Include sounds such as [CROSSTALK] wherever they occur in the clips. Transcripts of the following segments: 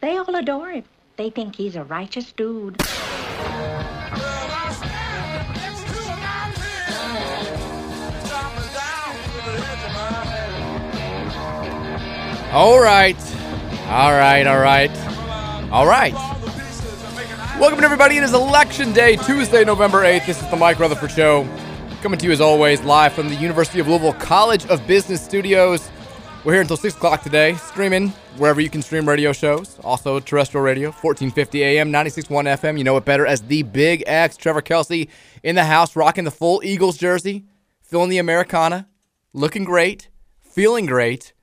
they all adore him. They think he's a righteous dude. All right. All right, all right. All right. Welcome, everybody. It is Election Day, Tuesday, November 8th. This is the Mike Rutherford Show. Coming to you, as always, live from the University of Louisville College of Business Studios. We're here until 6 o'clock today, streaming wherever you can stream radio shows. Also, terrestrial radio, 1450 AM, 96.1 FM. You know it better as the Big X. Trevor Kelsey in the house, rocking the full Eagles jersey, feeling the Americana, looking great, feeling great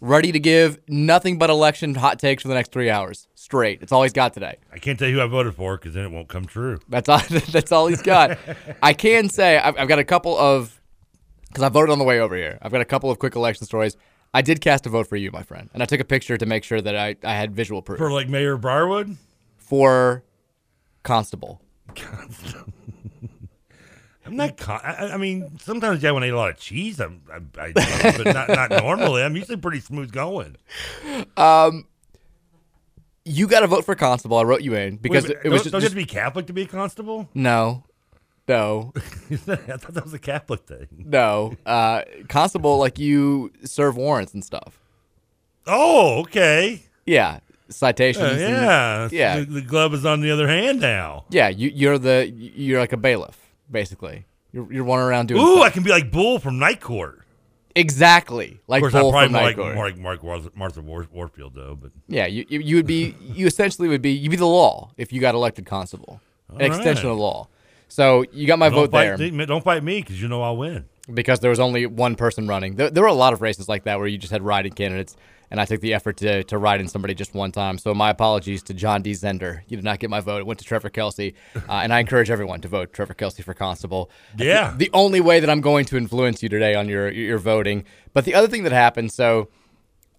ready to give nothing but election hot takes for the next three hours straight. It's all he's got today. I can't tell you who I voted for because then it won't come true. That's all. [LAUGHS] That's all he's got. [LAUGHS] I can say I've, I've got a couple of because I voted on the way over here. I've got a couple of quick election stories. I did cast a vote for you, my friend, and I took a picture to make sure that I, I had visual proof For like Mayor Briarwood? for constable. [LAUGHS] I'm not. Con- I, I mean, sometimes yeah, when I eat a lot of cheese, I'm, I, I but not not normally. I'm usually pretty smooth going. Um, you got to vote for constable. I wrote you in because Wait, it was don't, just, don't you have to be Catholic to be a constable? no, no. [LAUGHS] I thought that was a Catholic thing. No, uh, constable like you serve warrants and stuff. Oh, okay. Yeah, citations. Uh, and- yeah, yeah, The, the glove is on the other hand now. yeah. You, you're the you're like a bailiff, basically. You're you're running around doing. Ooh, stuff. I can be like Bull from Night Court. exactly like of course, Bull I'm from probably Night more Court. like Mark, Mark Marsha War, Warfield though. But Yeah, you, you you would be you essentially would be you'd be the law if you got elected constable, an All extension right. of law. So you got my don't vote there Don't fight me because you know I'll win. because there was only one person running. There, there were a lot of races like that where you just had riding candidates, and I took the effort to to write in somebody just one time. So my apologies to John D. Zender. You did not get my vote. It went to Trevor Kelsey, [LAUGHS] uh, and I encourage everyone to vote Trevor Kelsey for constable. Yeah. the, the only way that I'm going to influence you today on your your voting. But the other thing that happened, so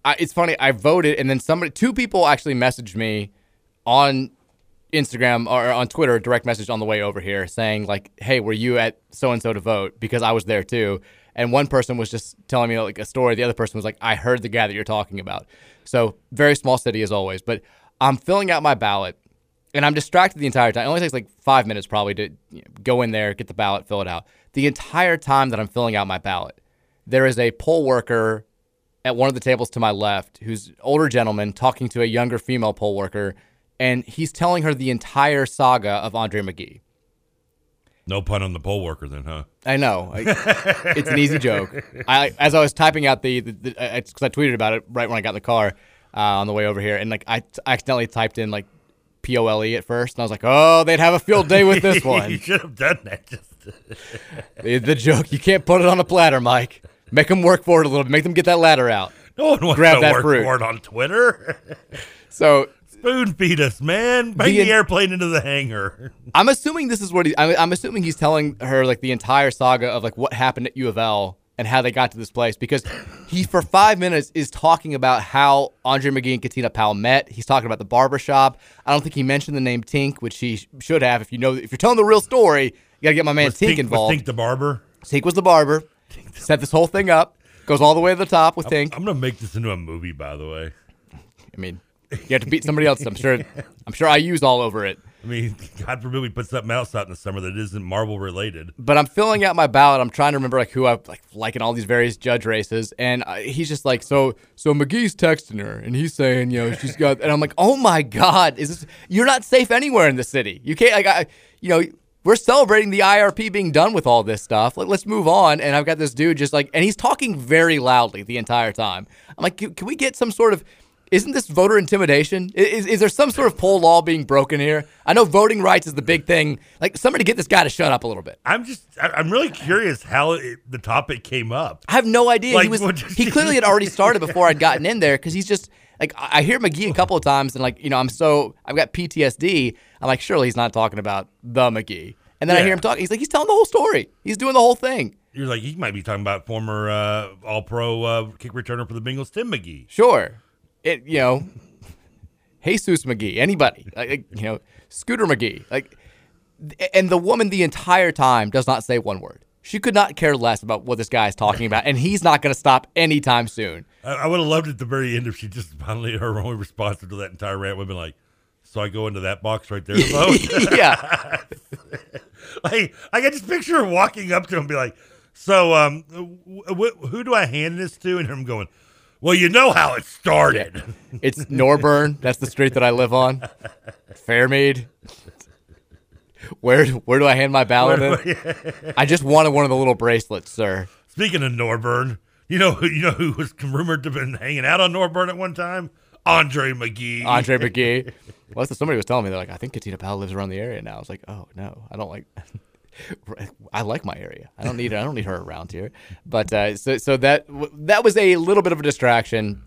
I, it's funny. I voted, and then somebody, two people actually messaged me on Instagram or on Twitter, direct message on the way over here saying like, "Hey, were you at so and so to vote?" Because I was there too. And one person was just telling me like a story. The other person was like, "I heard the guy that you're talking about." So very small city as always. But I'm filling out my ballot, and I'm distracted the entire time. It only takes like five minutes probably to you know, go in there, get the ballot, fill it out. The entire time that I'm filling out my ballot, there is a poll worker at one of the tables to my left who's older gentleman talking to a younger female poll worker and he's telling her the entire saga of Andre McGee. No pun on the poll worker, then, huh? I know. I, it's an easy joke. I as I was typing out the, the I tweeted about it right when I got in the car uh, on the way over here, and like I, t- I accidentally typed in like P O L E at first, and I was like, oh, they'd have a field day with this [LAUGHS] one. you should have done that. Just the, the joke. You can't put it on a platter, Mike. Make them work for it a little bit. Make them get that ladder out. no one wants Grab to that work fruit. for it on Twitter. [LAUGHS] So Spoon feed us, man. Bring The the, airplane into the hangar. [LAUGHS] I'm assuming this is what he. I'm, I'm assuming he's telling her like the entire saga of like what happened at U of L and how they got to this place because he for five minutes is talking about how Andre McGee and Katina Powell met. He's talking about the barbershop. I don't think he mentioned the name Tink, which he should have. If you know, if you're telling the real story, you gotta get my man Was Tink Tink- involved. Tink the barber. Tink was the barber. Set this whole thing up. Goes all the way to the top with Tink. I'm gonna make this into a movie, by the way. I mean, you have to beat somebody else. I'm sure. [LAUGHS] I'm sure I use all over it. I mean, God forbid we put something else out in the summer that isn't Marvel related. But I'm filling out my ballot. I'm trying to remember like who I like like in all these various judge races, and uh, he's just like, so so McGee's texting her, and he's saying, you know, she's got, and I'm like, oh my God, is this? You're not safe anywhere in the city. You can't like, I, you know. We're celebrating the IRP being done with all this stuff. Like, let's move on. And I've got this dude just like, and he's talking very loudly the entire time. I'm like, can, can we get some sort of isn't this voter intimidation? Is, is there some sort of poll law being broken here? I know voting rights is the big thing. Like somebody get this guy to shut up a little bit. I'm just, I'm really curious how it, the topic came up. I have no idea. Like, he was he clearly had already started before I'd gotten in there because he's just like I I hear McGee a couple of times and like you know I'm so I've got PTSD. I'm like surely he's not talking about the McGee. And then I hear him talking. He's like he's telling the whole story. He's doing the whole thing. You're like, he might be talking about former uh, All Pro uh, kick returner for the Bengals, Tim McGee. Sure, it you know Jesus McGee, anybody like you know Scooter McGee, like, and the woman the entire time does not say one word. She could not care less about what this guy is talking about, and he's not going to stop anytime soon. I, I would have loved at the very end if she just finally her only response to that entire rant would have been like, "So I go into that box right there [LAUGHS] yeah, [LAUGHS] like I can just picture her walking up to him and be like, "So, um, wh- wh- who do I hand this to?" And him going, "Well, you know how it started." It's Norbourne. That's the street that I live on. Fairmead. Where where do I hand my ballot in? I just wanted one of the little bracelets, sir. Speaking of Norbourne, you know who you know who was rumored to have been hanging out on Norbourne at one time? Andre McGee. Andre McGee. Well, somebody was telling me. They're like, I think Katina Powell lives around the area now. I was like, oh no, I don't like. [LAUGHS] I like my area. I don't need. I don't need her around here. But uh, so so that that was a little bit of a distraction.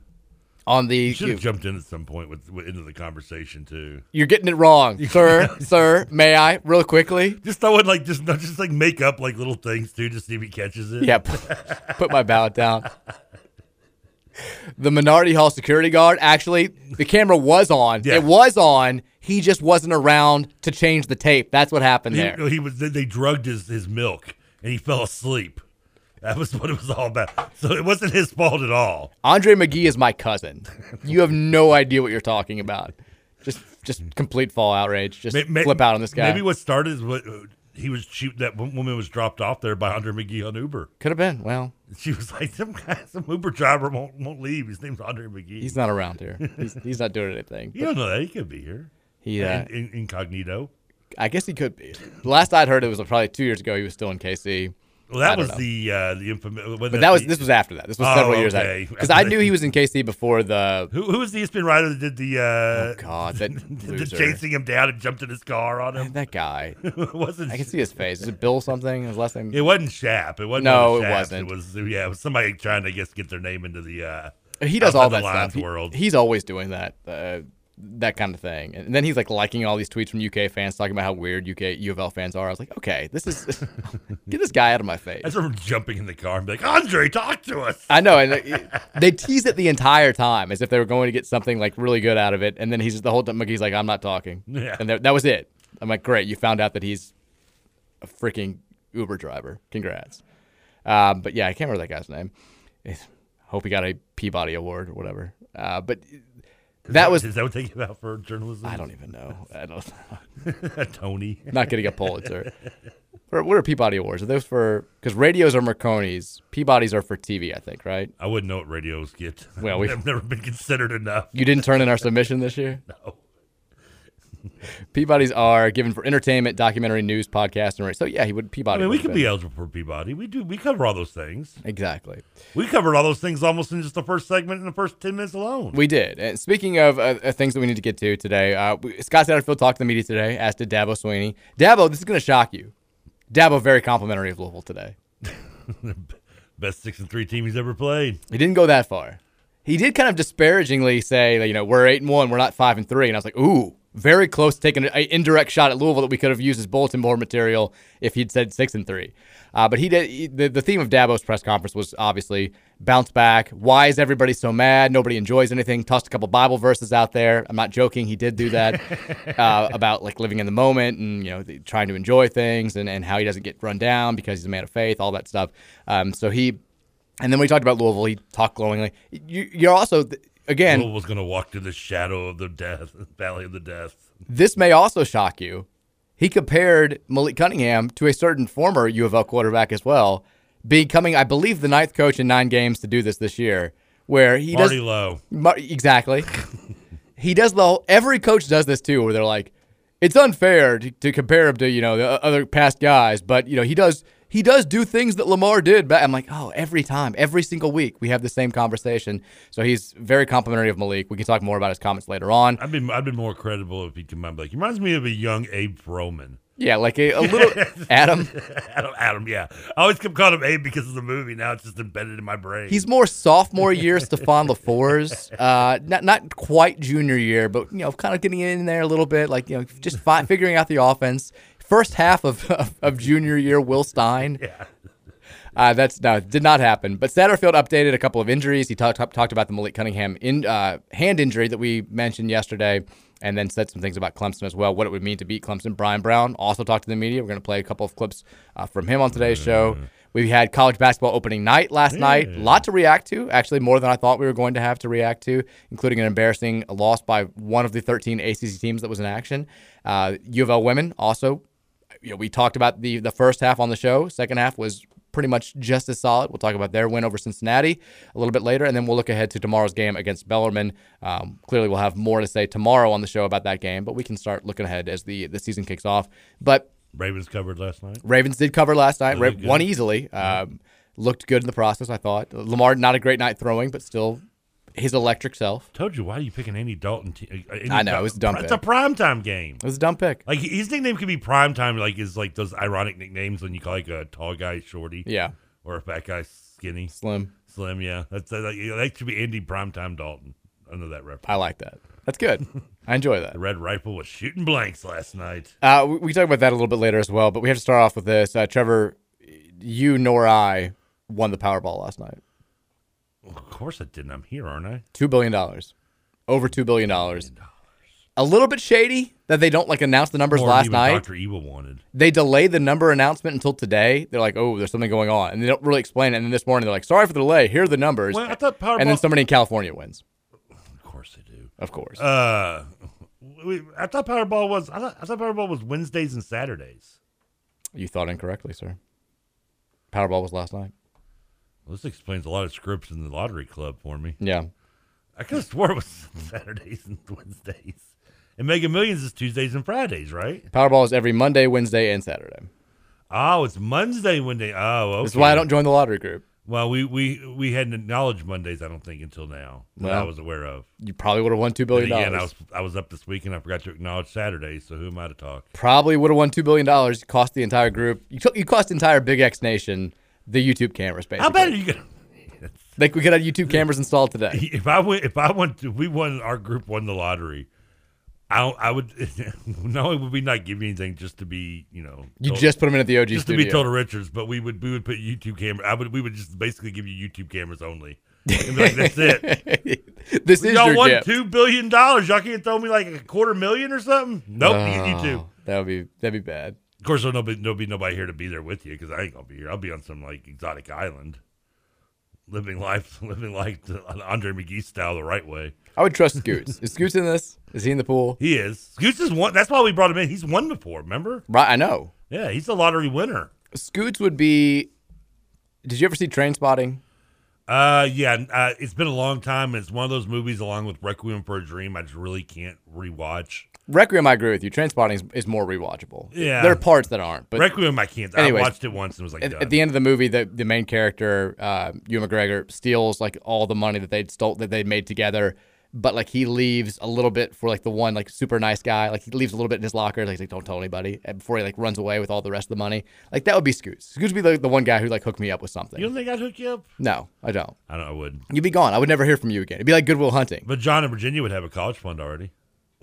On the You should have jumped in at some point with, with into the conversation too. You're getting it wrong, sir. [LAUGHS] sir, may I, real quickly? Just throw in like just not just like make up like little things too, just see if he catches it. Yeah, put, put my ballot down. The Minardi Hall security guard, actually, the camera was on. Yeah. It was on. He just wasn't around to change the tape. That's what happened He, there. he was. They, drugged his his milk and he [LAUGHS] fell asleep. That was what it was all about. So it wasn't his fault at all. Andre McGee is my cousin. You have no idea what you're talking about. Just, just complete fall outrage. Just flip out on this guy. Maybe what started is what uh, he was. She, that woman was dropped off there by Andre McGee on Uber. Could have been. Well, She was like, some guy, some Uber driver won't won't leave. His name's Andre McGee. he's not around here. He's, he's not doing anything. You don't know that he could be here. He, uh, In- in- incognito. I guess he could be. Last I'd heard, it was probably two years ago. He was still in KC. Well, that was know. the uh, the infamous. But that was this was after that. This was Oh, several years okay. after. Because I knew he was in KC before the. Who, who was the ESPN writer that did the? Uh, Oh God, that [LAUGHS] the chasing him down and jumped in his car on him. That guy. [LAUGHS] wasn't. I can see his face. Is it Bill something? His last name? It wasn't Shap. It wasn't. No, of it wasn't. It was yeah. It was somebody trying to I guess get their name into the. Uh, He does all that stuff. He- world. he's always doing that. Uh, that kind of thing. And then he's like liking all these tweets from UK fans talking about how weird UK U of L fans are. I was like, okay, this is [LAUGHS] get this guy out of my face. I remember jumping in the car and be like, Andre, talk to us. I know, and uh, they tease it the entire time as if they were going to get something like really good out of it, and then he's just the whole time. McGee's like, "I'm not talking," Yeah. and that that was it. I'm like, "Great, you found out that he's a freaking Uber driver. Congrats." Um, but yeah, I can't remember that guy's name. Hope he got a Peabody Award or whatever. Uh, but that was Is that what they give out for journalism? I don't even know. I don't. [LAUGHS] [LAUGHS] Tony. Not getting a Pulitzer. What are Peabody Awards? Are those for because radios are Marconi's, Peabodys are for TV, I think, right? I wouldn't know what radios get. Well, we- [LAUGHS] I've never been considered enough. You didn't turn in our submission this year? No. Peabody's are given for entertainment, documentary, news, podcast, and. So yeah, he would Peabody. I mean, we could be eligible for Peabody. We do. We cover all those things. exactly. We covered all those things almost in just the first segment in the first ten minutes alone. We did. And speaking of uh, uh, things that we need to get to today, uh, we, Scott Satterfield talked to the media today, as did Dabo Swinney. Dabo, this is going to shock you. Dabo very complimentary of Louisville today. [LAUGHS] Best six and three team he's ever played. He didn't go that far. He did kind of disparagingly say, you know, we're eight and one, we're not five and three, and I was like, ooh, very close to taking an indirect shot at Louisville that we could have used as bulletin board material if he'd said six and three. Uh, but he did. He, the, the theme of Dabo's press conference was obviously bounce back. Why is everybody so mad? Nobody enjoys anything. Tossed a couple Bible verses out there. I'm not joking. He did do that [LAUGHS] uh, about like living in the moment and you know the, trying to enjoy things and, and how he doesn't get run down because he's a man of faith. All that stuff. Um, so he and then when we talked about Louisville, he talked glowingly. You, you're also again, Will was going to walk through the shadow of the death, [LAUGHS] valley of the death. This may also shock you. He compared Malik Cunningham to a certain former U of L quarterback as well, becoming, I believe, the ninth coach in nine games to do this this year, where he Marty does Lowe. Mar- exactly. he does the whole, every coach does this too, where they're like, it's unfair to, to compare him to you know the other past guys, but you know he does he does do things that Lamar did. But I'm like, oh, every time, every single week, we have the same conversation. So he's very complimentary of Malik. We can talk more about his comments later on. I'd been I'd been more credible if he'd come out like he reminds me of a young Abe Froman. Yeah, like a, a little [LAUGHS] Adam. [LAUGHS] Adam, Adam, yeah. I always kept calling him Abe because of the movie. Now it's just embedded in my brain. He's more sophomore year Stefan LeFors. Uh, not not quite junior year, but you know, kind of getting in there a little bit, like you know, just fi- figuring out the offense. First half of, of, of junior year, Will Stein. Yeah. Uh, that's no, did not happen. But Satterfield updated a couple of injuries. He talked talked about the Malik Cunningham in uh, hand injury that we mentioned yesterday, and then said some things about Clemson as well, what it would mean to beat Clemson. Bryan Brown also talked to the media. We're going to play a couple of clips uh, from him on today's show. We had college basketball opening night last night. A lot to react to, actually more than I thought we were going to have to react to, including an embarrassing loss by one of the 13 ACC teams that was in action. Uh, U of L women also you know, we talked about the the first half on the show. Second half was pretty much just as solid. We'll talk about their win over Cincinnati a little bit later, and then we'll look ahead to tomorrow's game against Bellarmine. Um, clearly, we'll have more to say tomorrow on the show about that game, but we can start looking ahead as the the season kicks off. But Ravens covered last night. Ravens did cover last night. Ra- won easily. Um, looked good in the process. I thought Lamar not a great night throwing, but still his electric self. Told you why are you picking Andy Dalton? T- uh, Andy I know, it was a dumb It's pick. a primetime game. It was a dumb pick. Like his nickname could be primetime. Like is like those ironic nicknames when you call like a tall guy shorty. Yeah. Or a fat guy skinny. Slim. Slim. Yeah. That's uh, like, that should be Andy primetime Dalton. I know that reference. I like that. That's good. [LAUGHS] I enjoy that. The Red Rifle was shooting blanks last night. Uh, we, we talk about that a little bit later as well, but we have to start off with this. Uh, Trevor, you nor I won the Powerball last night. Of course I didn't. I'm here, aren't I? Two billion dollars, over two billion dollars. A little bit shady that they don't like announce the numbers More last night. Dr. Evil wanted. They delay the number announcement until today. They're like, "Oh, there's something going on," and they don't really explain it. And then this morning, they're like, "Sorry for the delay. Here are the numbers." Well, I thought Powerball. and then somebody in California wins. Of course they do. Of course. Uh, I thought Powerball was. I thought, I thought Powerball was Wednesdays and Saturdays. you thought incorrectly, sir. Powerball was last night. Well, this explains a lot of scripts in the lottery club for me. Yeah. I could have [LAUGHS] swore it was Saturdays and Wednesdays. And Mega Millions is Tuesdays and Fridays, right? Powerball is every Monday, Wednesday, and Saturday. Oh, it's Monday, Wednesday. Oh, okay. That's why I don't join the lottery group. Well, we we we hadn't acknowledged Mondays. I don't think until now that I was aware of. You probably would have won two billion again, I dollars. was I was up this week and I forgot to acknowledge Saturdays. So who am I to talk? Probably would have won two billion dollars. Cost the entire group. You, took you cost the entire Big X Nation the YouTube cameras. Basically, How bad are you gonna? [LAUGHS] Like we could have YouTube cameras installed today. [LAUGHS] If I went, if I went, if we won, our group won the lottery. I don't, I would [LAUGHS] not only would we not give you anything just to be, you know, You told- just them in at the OG just to be total Richards, but we would we would put YouTube camera. I would we would just basically give you YouTube cameras only. And be like, that's it. This is y'all won gift. two billion dollars. Y'all can't throw me like a quarter million or something. Nope, get YouTube. Oh, That would be that'd be bad. Of course, there'll be, there'll be nobody here to be there with you because I ain't gonna be here. I'll be on some like exotic island, living life, [LAUGHS] living life Andre McGee style, the right way. I would trust Scoots. is Scoots in this? Is he in the pool? He is. Scoots is one. That's why we brought him in. He's won before. Remember? Right, I know. Yeah, he's a lottery winner. Scoots would be. Did you ever see Trainspotting? Uh, yeah. Uh, it's been a long time. It's one of those movies, along with Requiem for a Dream, I just really can't rewatch. Requiem, I agree with you. Trainspotting is, is more rewatchable. Yeah. there are parts that aren't. But Requiem, I can't. Anyways, I watched it once and was like, at, at the end of the movie, the the main character, uh, Ewan McGregor, steals like all the money that they'd stole that they'd made together. But like he leaves a little bit for like the one like super nice guy. Like he leaves a little bit in his locker. Like, he's like don't tell anybody. And before he like runs away with all the rest of the money. Like that would be Scoots. Scoots would be the, the one guy who like hooked me up with something. you don't think I'd hook you up? No, I don't. I don't. I would. You'd be gone. I would never hear from you again. It'd be like Good Will Hunting. But John and Virginia would have a college fund already.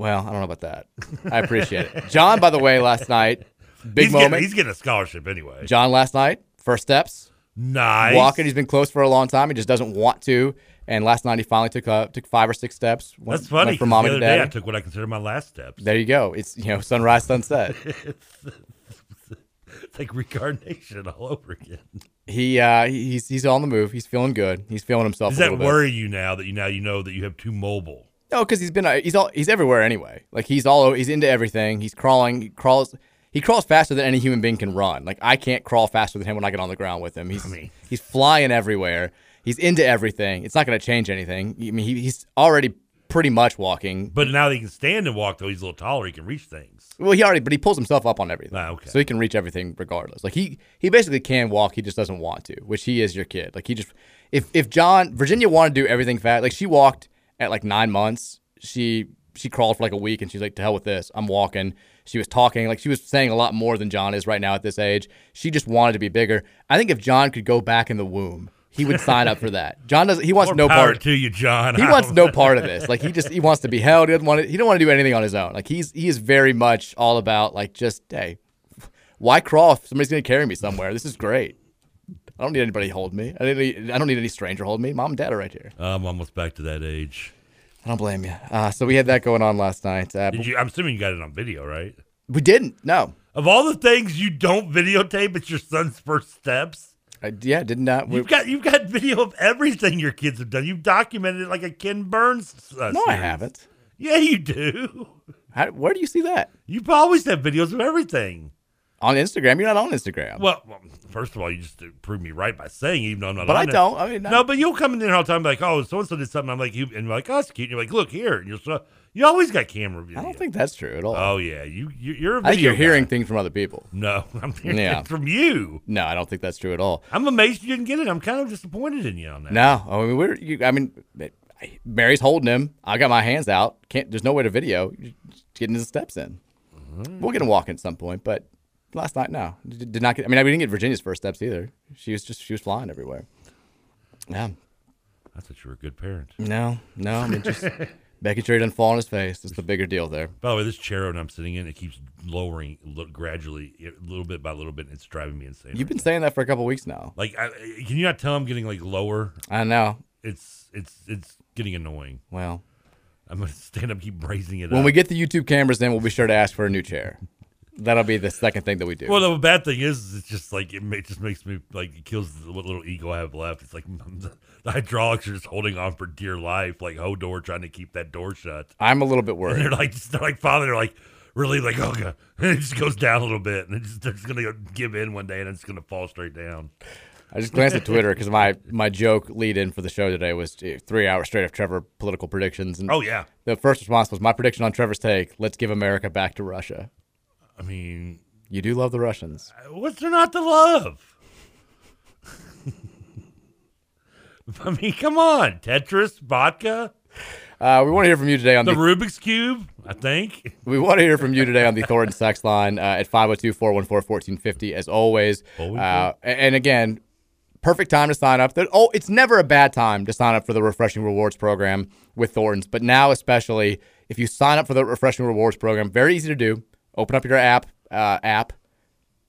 Well, I don't know about that. I appreciate it. John, by the way, last night, big he's moment. Getting, he's getting a scholarship anyway. John last night, first steps. Nice. Walking. He's been close for a long time. He just doesn't want to. And last night he finally took uh, took five or six steps. Went, That's funny. From mommy the other day. I took what I consider my last steps. There you go. It's you know sunrise, sunset. [LAUGHS] It's like reincarnation all over again. He uh, he's he's on the move. He's feeling good. He's feeling himself. Does a that little bit. worry you now that you now you know that you have too mobile? No, because he's been uh, he's all he's everywhere anyway. Like he's all he's into everything. He's crawling. He crawls. He crawls faster than any human being can run. Like I can't crawl faster than him when I get on the ground with him. He's he's flying everywhere. He's into everything. It's not going to change anything. I mean, he, he's already pretty much walking. But now that he can stand and walk, though he's a little taller, he can reach things. Well, he already, but he pulls himself up on everything. Ah, okay. So he can reach everything regardless. Like he, he basically can walk. He just doesn't want to, which he is your kid. Like he just, if if John Virginia wanted to do everything fast, like she walked at like nine months. She she crawled for like a week, and she's like, "To hell with this, I'm walking." She was talking like she was saying a lot more than John is right now at this age. She just wanted to be bigger. I think if John could go back in the womb, he would sign up for that. John doesn't. He wants More no part to you, John. He wants no part of this. Like he just he wants to be held. He doesn't want to, he don't want to do anything on his own. Like he's he is very much all about like just hey, why crawl if somebody's gonna carry me somewhere? This is great. I don't need anybody to hold me. I don't need, I don't need any stranger hold me. Mom and dad are right here. I'm almost back to that age. I don't blame you. Uh, so we had that going on last night. Uh, Did you, I'm assuming you got it on video, right? we didn't. No. Of all the things you don't videotape, it's your son's first steps. I, yeah, did not. We, You've got you've got video of everything your kids have done. You've documented it like a Ken Burns. Uh, no, I haven't. Yeah, you do. How, where do you see that? You always have videos of everything. On Instagram? You're not on Instagram. Well, well, first of all, you just prove me right by saying, even though I'm not. On But I it. don't. I mean, no, but you'll come in there all the time, like, oh, so and so did something. I'm like, you, and you're like, oh, that's cute. And you're like, look here, and you're so. You always got camera video. I don't think that's true at all. Oh yeah, you, you you're. A I think you're hearing things from other people. No, [LAUGHS] I'm hearing Yeah. it from you. No, I don't think that's true at all. I'm amazed you didn't get it. I'm kind of disappointed in you on that. No, I mean we're. You, I mean, Mary's holding him. I got my hands out. Can't. There's no way to video. You're just getting his steps in. Mm-hmm. We'll get him walking at some point, but last night, no, did, not get. I mean, we didn't get Virginia's first steps either. She was just she was flying everywhere. Yeah. I thought you were a good parent. No, no. I mean, just [LAUGHS] making sure he doesn't fall on his face. That's the bigger deal there. By the way, this chair that I'm sitting in, it keeps lowering lo- gradually, a little bit by little bit. And it's driving me insane. You've been saying that for a couple weeks now. Like, I, can you not tell I'm getting like lower? I know. It's it's it's getting annoying. Well, I'm gonna stand up, keep raising it when up. we get the YouTube cameras in, we'll be sure to ask for a new chair. That'll be the second thing that we do. Well, the bad thing is, it's just like it, it just makes me like it kills the what little ego I have left. It's like the, [LAUGHS] the hydraulics are just holding on for dear life, like Hodor trying to keep that door shut. I'm a little bit And worried. they're like, just, they're like, father, they're like, really like, oh god, and [LAUGHS] it just goes down a little bit, and it's just, it's gonna give in one day, and it's gonna fall straight down. I just glanced at Twitter because my, [LAUGHS] my joke lead in for the show today was uh, three hours straight of Trevor political predictions. And Oh, yeah. the first response was my prediction on Trevor's take: Let's give America back to Russia. I mean, you do love the Russians. What's there not to love? [LAUGHS] I mean, come on, Tetris, vodka, Uh, we want to hear from you today on the the, Rubik's cube. I think. We want to hear from you today on the Thornton sex line uh, at 502 414 1450, as always. Uh, and again, perfect time to sign up. Oh, it's never a bad time to sign up for the Refreshing Rewards program with Thornton's, but now especially if you sign up for the Refreshing Rewards program, very easy to do. Open up your app, uh, app,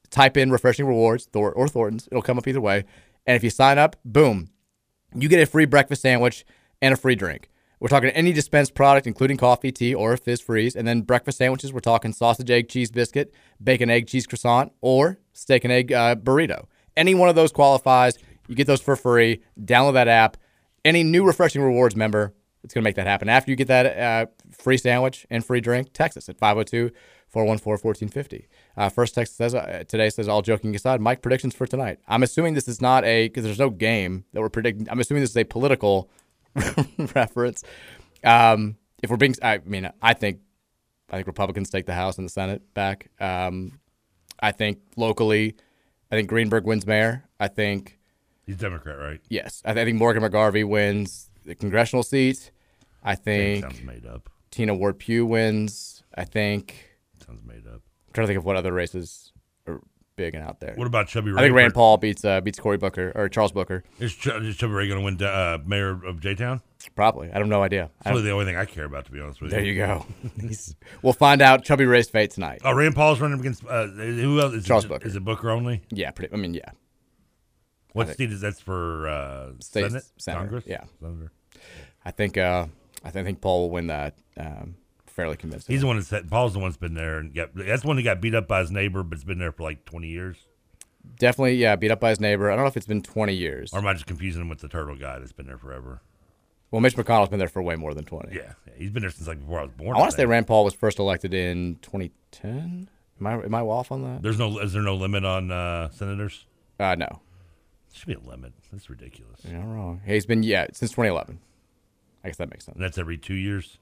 type in Refreshing Rewards Thor- or Thornton's. It'll come up either way. And if you sign up, boom, you get a free breakfast sandwich and a free drink. We're talking any dispensed product, including coffee, tea, or a fizz freeze. And then breakfast sandwiches, we're talking sausage, egg, cheese biscuit, bacon, egg, cheese croissant, or steak and egg uh, burrito. Any one of those qualifies. You get those for free. Download that app. Any new Refreshing Rewards member, it's going to make that happen. After you get that uh, free sandwich and free drink, text us at 502 414 1450. Uh, first text says uh, today says, all joking aside, Mike predictions for tonight. I'm assuming this is not a, because there's no game that we're predicting. I'm assuming this is a political [LAUGHS] reference. Um, if we're being, I mean, I think, I think Republicans take the House and the Senate back. Um, I think locally, I think Greenberg wins mayor. I think He's Democrat, right? yes, I, th- I think Morgan McGarvey wins the congressional seat. I think sounds made up. Tina Ward Pugh wins. I think sounds made up. I'm trying to think of what other races are big and out there. What about Chubby I think Rand Paul beats uh, beats Cory Booker or Charles Booker. Is, Ch- is Chubby Ray going to win uh, mayor of J Town? Probably. I have no idea. That's really the only thing I care about, to be honest with you. There you go. [LAUGHS] We'll find out Chubby Ray's fate tonight. Oh, Rand Paul's running against uh, who else? Is Charles it, Booker. Is it Booker only? Yeah, pretty. I mean, yeah. What seat is that for? Uh, State Senate, Senator, Congress, yeah. Senator. I think. Uh, I think Paul will win that. Um, fairly convincing. He's the one that's said Paul's the one that's been there and got. That's the one that got beat up by his neighbor, but it's been there for like twenty years. definitely, yeah, beat up by his neighbor. I don't know if it's been 20 years. Or am I just confusing him with the turtle guy that's been there forever? Well, Mitch McConnell's been there for way more than 20. Yeah, yeah he's been there since like before I was born. I want to say. Rand Paul was first elected in 2010. Am I am I off on that? There's no is there no limit on uh, senators? Uh, no. Should be a limit. That's ridiculous. You're wrong. He's been yeah since 2011. I guess that makes sense. And that's every two years.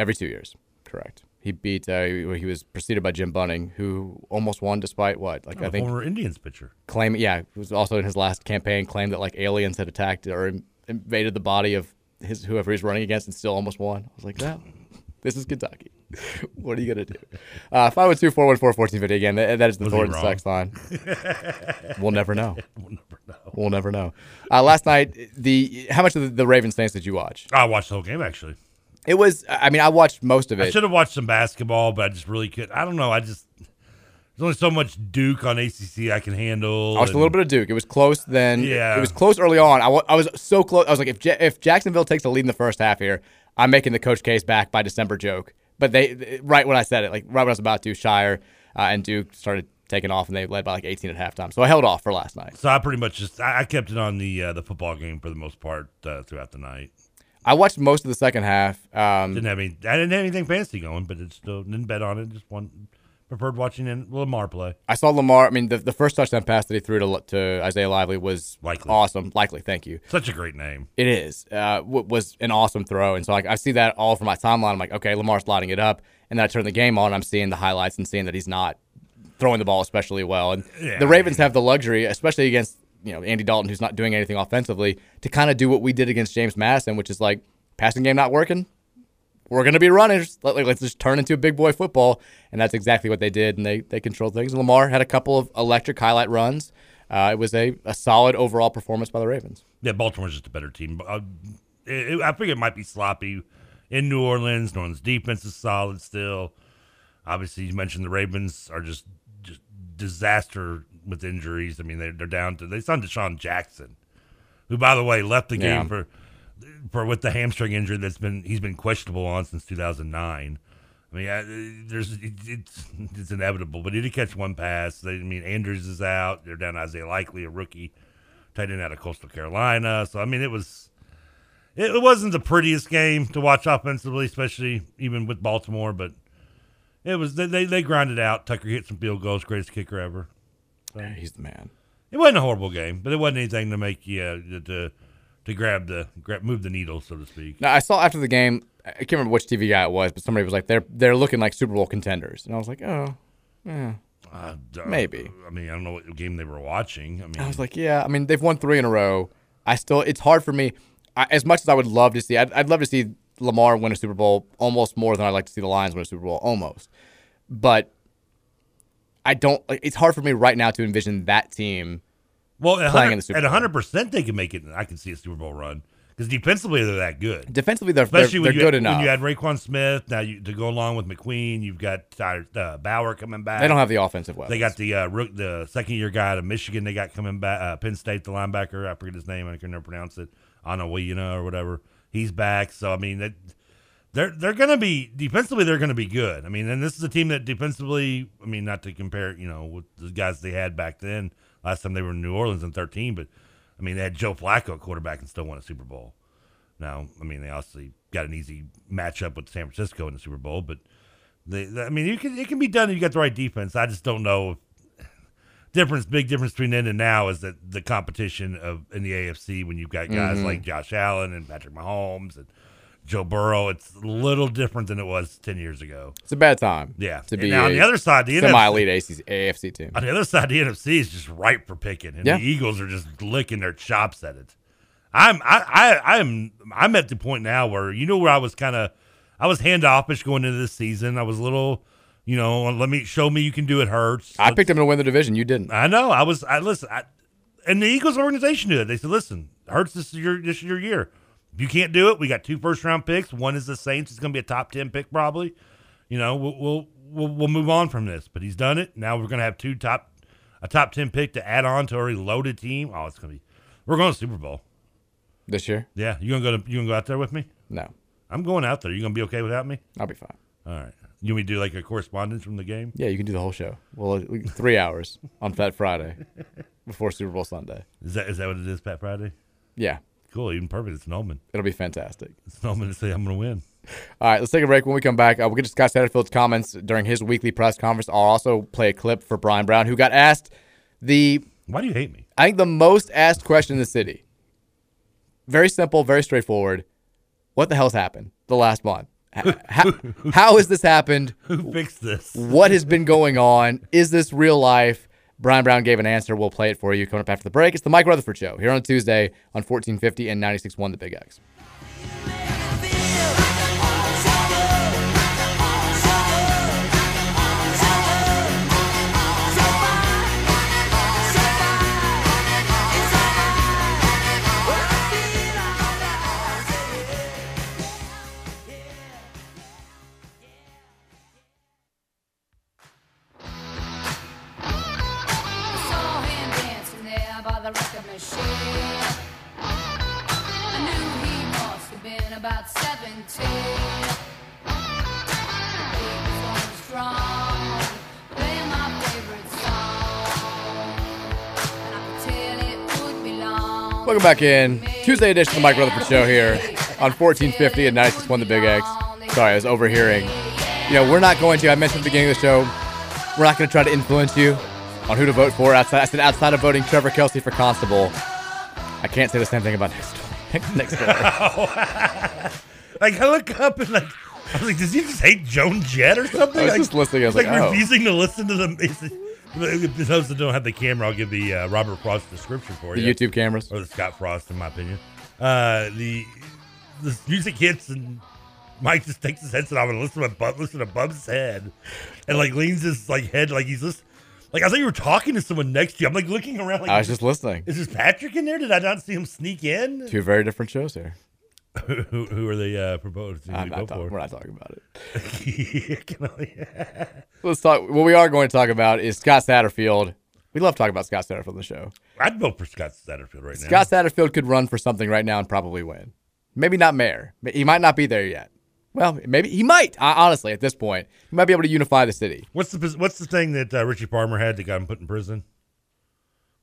Every two years, correct. He beat. Uh, he was preceded by Jim Bunning, who almost won despite what? Like Oh, I think former Indians pitcher. claim. Yeah, who was also in his last campaign claimed that like aliens had attacked or invaded the body of his whoever he's running against, and still almost won. I was like, no, this is Kentucky. [LAUGHS] what are you gonna do? Uh, Five one two four one four fourteen fifty. Again, that, that is the Thornton sex line. [LAUGHS] we'll never know. [LAUGHS] We'll never know. We'll never know. Uh, last night, the how much of the, the Ravens Saints did you watch? I watched the whole game actually. It was. I mean, I watched most of it. I should have watched some basketball, but I just really could. I don't know. I just there's only so much Duke on ACC I can handle. I watched a little bit of Duke. It was close. Then Yeah. it was close early on. I I was so close. I was like, if if Jacksonville takes the lead in the first half here, I'm making the Coach K's back by December joke. But they right when I said it, like right when I was about to, Shire uh, and Duke started taking off, and they led by like 18 at halftime. So I held off for last night. So I pretty much just I, I kept it on the uh, the football game for the most part uh, throughout the night. I watched most of the second half. Um, Didn't have any. I didn't have anything fancy going, but it still didn't bet on it. Just one preferred watching in Lamar play. I saw Lamar. I mean, the, the first touchdown pass that he threw to, to Isaiah Lively was Likely. awesome. Likely, thank you. Such a great name. It is. Uh, w- was an awesome throw, and so like I see that all from my timeline. I'm like, okay, Lamar's lighting it up, and then I turn the game on. I'm seeing the highlights and seeing that he's not throwing the ball especially well. And Yeah, the Ravens have the luxury, especially against you know Andy Dalton, who's not doing anything offensively, to kind of do what we did against James Madison, which is like passing game not working. We're gonna be runners. Let, like, let's just turn into a big boy football, and that's exactly what they did, and they they controlled things. Lamar had a couple of electric highlight runs. Uh, it was a, a solid overall performance by the Ravens. Yeah, Baltimore's just a better team. Uh, it- I think it might be sloppy in New Orleans. New Orleans defense is solid still. Obviously, you mentioned the Ravens are just just disaster with injuries. I mean, they're, they're down to they signed DeSean Jackson, who by the way left the game for for with the hamstring injury that's been he's been questionable on since 2009. I mean, uh, there's it, it's it's inevitable, but he did catch one pass. They, I mean, Andrews is out. They're down Isaiah Likely, a rookie tight end out of Coastal Carolina. So I mean, it was it, it wasn't the prettiest game to watch offensively, especially even with Baltimore, but it was they they, they grinded out. Tucker hit some field goals, greatest kicker ever. So, He's the man. it wasn't a horrible game, but it wasn't anything to make you uh, to to grab the grab move the needle, so to speak. Now I saw after the game. I can't remember which TV guy it was, but somebody was like, "They're they're looking like Super Bowl contenders," and I was like, "Oh, yeah." Uh, Maybe. I mean, I don't know what game they were watching. I mean, I was like, "Yeah." I mean, they've won three in a row. I still, it's hard for me. I, as much as I would love to see, I'd, I'd love to see Lamar win a Super Bowl almost more than I'd like to see the Lions win a Super Bowl, almost. But I don't. Like, it's hard for me right now to envision that team. well, at playing in the Super at Bowl. 100 percent they can make it. I can see a Super Bowl run because defensively they're that good. Defensively, they're they're, Especially they're when you good had, enough. when you had Roquan Smith. Now you, to go along with McQueen, you've got uh, Bowser coming back. they don't have the offensive weapons. They got the uh, rook, the second year guy out of Michigan. They got coming back. Uh, Penn State, the linebacker. I forget his name. I can never pronounce it. Anawiyana or whatever. He's back. So I mean, that they're they're going to be defensively. They're going to be good. I mean, and this is a team that defensively. I mean, not to compare, you know, with the guys they had back then. Last time they were in New Orleans in thirteen, but I mean, they had Joe Flacco quarterback and still won a Super Bowl. Now, I mean, they obviously got an easy matchup with San Francisco in the Super Bowl, but they, I mean, you can it can be done if you got the right defense. I just don't know. If, difference, big difference between then and now is that the competition of in the AFC when you've got guys Mhm. like Josh Allen and Patrick Mahomes and Joe Burrow, it's a little different than it was ten years ago. It's a bad time. Yeah. To And be now on the other side, the NFC semi-elite AFC, AFC team. on the other side, the NFC is just ripe for picking, and Yeah. the Eagles are just licking their chops at it. I'm I, I I'm I'm at the point now where you know where I was kind of I was handoffish going into this season. I was a little, you know, let me show me you can do it. Hurts. I picked them to win the division. You didn't. I know. I was. I listen. I, and the Eagles organization did it. They said, "Listen, Hurts, this is your this is your year. If you can't do it, we got two first round picks. One is the Saints. It's going to be a top ten pick probably. You know, we'll we'll we'll, we'll move on from this. But he's done it. Now we're going to have two top a top ten pick to add on to a already loaded team. Oh, it's going to be. We're going to Super Bowl This year? Yeah, you gonna go to you gonna go out there with me? No. I'm going out there. You gonna be okay without me? I'll be fine. All right. You want me to do like a correspondence from the game? Yeah, you can do the whole show. Well, three hours on Fat Friday [LAUGHS] before Super Bowl Sunday. Is that is that what it is, Fat Friday? Yeah. Cool, even perfect. It's Snowman. It'll be fantastic. Snowman to say I'm going to win. All right, let's take a break. When we come back, uh, we'll get to Scott Satterfield's comments during his weekly press conference. I'll also play a clip for Bryan Brown, who got asked the. Why do you hate me? I think the most asked question in the city. Very simple, very straightforward. What the hell's happened the last month? [LAUGHS] How, how has this happened? Who fixed this? What has been going on? Is this real life? Bryan Brown gave an answer. We'll play it for you coming up after the break. It's the Mike Rutherford Show here on Tuesday on 1450 and 96.1 The Big X. Welcome back in. Tuesday edition of the Mike Rutherford Show here on 1450 and 96.1 The Big X. Sorry, I was overhearing. You know, we're not going to, I mentioned at the beginning of the show, we're not going to try to influence you on who to vote for. Outside, I said outside of voting Trevor Kelsey for constable, I can't say the same thing about next door. [LAUGHS] next door. [LAUGHS] like I look up and like I was like, does he just hate Joan Jett or something? I was like, just listening, I was like, like, oh. refusing to listen to them. For those that don't have the camera, I'll give the uh, Robert Frost description for The you. The YouTube cameras. or the Scott Frost, in my opinion. Uh, the the music hits and Mike just takes his headset off and listens to Bub, listen to Bub's head, and like leans his like head like he's listening. Like I thought you were talking to someone next to you. I'm like looking around. Like I was just listening. Is this Patrick in there? Did I not see him sneak in? Two very different shows here. [LAUGHS] who, who are they uh, proposing I'm to go talking- for? we're not talking about it. [LAUGHS] [LAUGHS] Let's talk. What we are going to talk about is Scott Satterfield. We love talking about Scott Satterfield on the show. I'd vote for Scott Satterfield right now. Scott Satterfield could run for something right now and probably win. Maybe not mayor. He might not be there yet. Well, maybe he might. Honestly, at this point, he might be able to unify the city. What's the what's the thing that uh, Richie Farmer had that got him put in prison?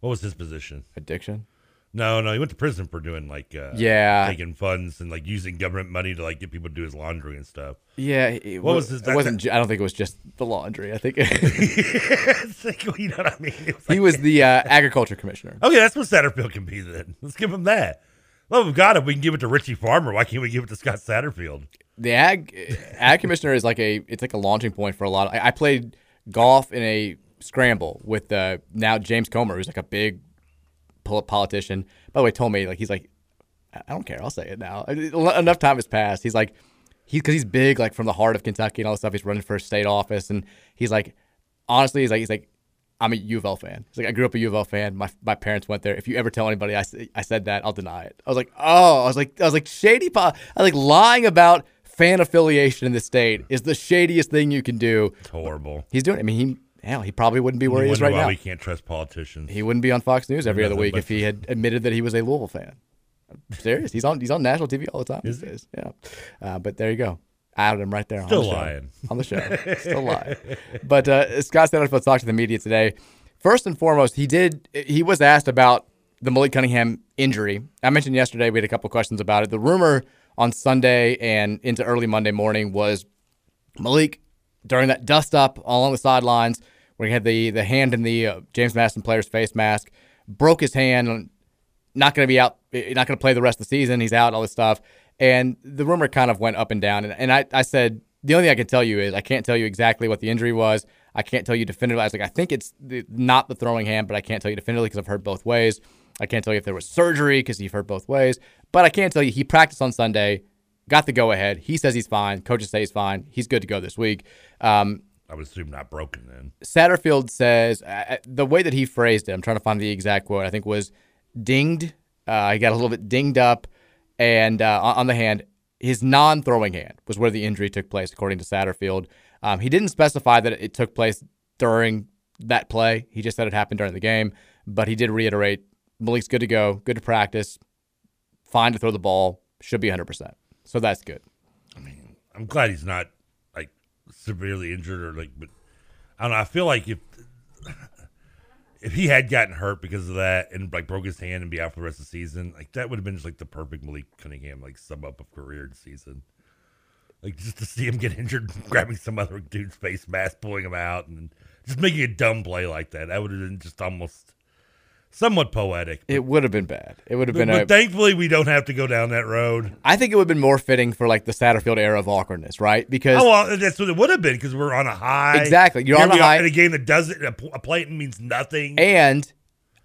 What was his position? Addiction. No, no, he went to prison for doing like uh, Yeah. taking funds and like using government money to like get people to do his laundry and stuff. Yeah, it, what wa- was his? It wasn't. I don't think it was just the laundry. I think [LAUGHS] [LAUGHS] It's like, you know what I mean? Was he was the uh, agriculture commissioner. Okay, that's what Satterfield can be then. Let's give him that. Love of God, if we can give it to Richie Farmer, why can't we give it to Scott Satterfield? The ag ag commissioner is like a it's like a launching point for a lot. Of, I, I played golf in a scramble with uh, now James Comer, who's like a big politician. By the way, told me like he's like I don't care. I'll say it now. Enough time has passed. He's like he because he's big like from the heart of Kentucky and all this stuff. He's running for state office and he's like honestly he's like he's like I'm a U of L fan. He's like I grew up a U of L fan. My my parents went there. If you ever tell anybody I, I said that, I'll deny it. I was like oh I was like I was like shady. Po- I was like lying about fan affiliation in the state is the shadiest thing you can do. It's horrible. He's doing. It. I mean he. Hell, he probably wouldn't be where You he is right now. we can't trust politicians. He wouldn't be on Fox News every other week if he had admitted that he was a Louisville fan. I'm [LAUGHS] serious. He's on he's on national TV all the time these days. Yeah. Uh, but there you go. Outed him right there. Still on the show. Still lying. On the show. [LAUGHS] Still lying. But uh, Scott Satterfield talked to talk to the media today. First and foremost, he did he was asked about the Malik Cunningham injury. I mentioned yesterday we had a couple questions about it. The rumor on Sunday and into early Monday morning was Malik during that dust up along the sidelines where he had the the hand in the uh, James Madison player's face mask, broke his hand, not going to be out, eh, not going to play the rest of the season. He's out, all this stuff. And the rumor kind of went up and down. And, and I, I said, the only thing I can tell you is I can't tell you exactly what the injury was. I can't tell you definitively. I was like, I think it's the, not the throwing hand, but I can't tell you definitively because I've heard both ways. I can't tell you if there was surgery because you've heard both ways. But I can tell you he practiced on Sunday, got the go ahead. He says he's fine. Coaches say he's fine. He's good to go this week. Um, I would assume not broken then. Satterfield says uh, the way that he phrased it, I'm trying to find the exact quote, I think was dinged. Uh, he got a little bit dinged up, and uh, on on the hand, his non throwing hand was where the injury took place, according to Satterfield. Um, he didn't specify that it took place during that play. He just said it happened during the game, but he did reiterate Malik's good to go, good to practice, fine to throw the ball, should be 100%. So that's good. I mean, I'm glad he's not like severely injured or like, but I don't know. I feel like if [LAUGHS] if he had gotten hurt because of that and like broke his hand and be out for the rest of the season, like that would have been just like the perfect Malik Cunningham like sum up of career season. Like just to see him get injured, [LAUGHS] grabbing some other dude's face mask, pulling him out, and just making a dumb play like that. That would have been just almost somewhat poetic. It would have been bad. It would have been but a. thankfully, we don't have to go down that road. I think it would have been more fitting for like the Satterfield era of awkwardness, right? Because Oh well, that's what it would have been because we're on a high. Exactly. You're on a high. in a game that doesn't. A, pl- a play means nothing. and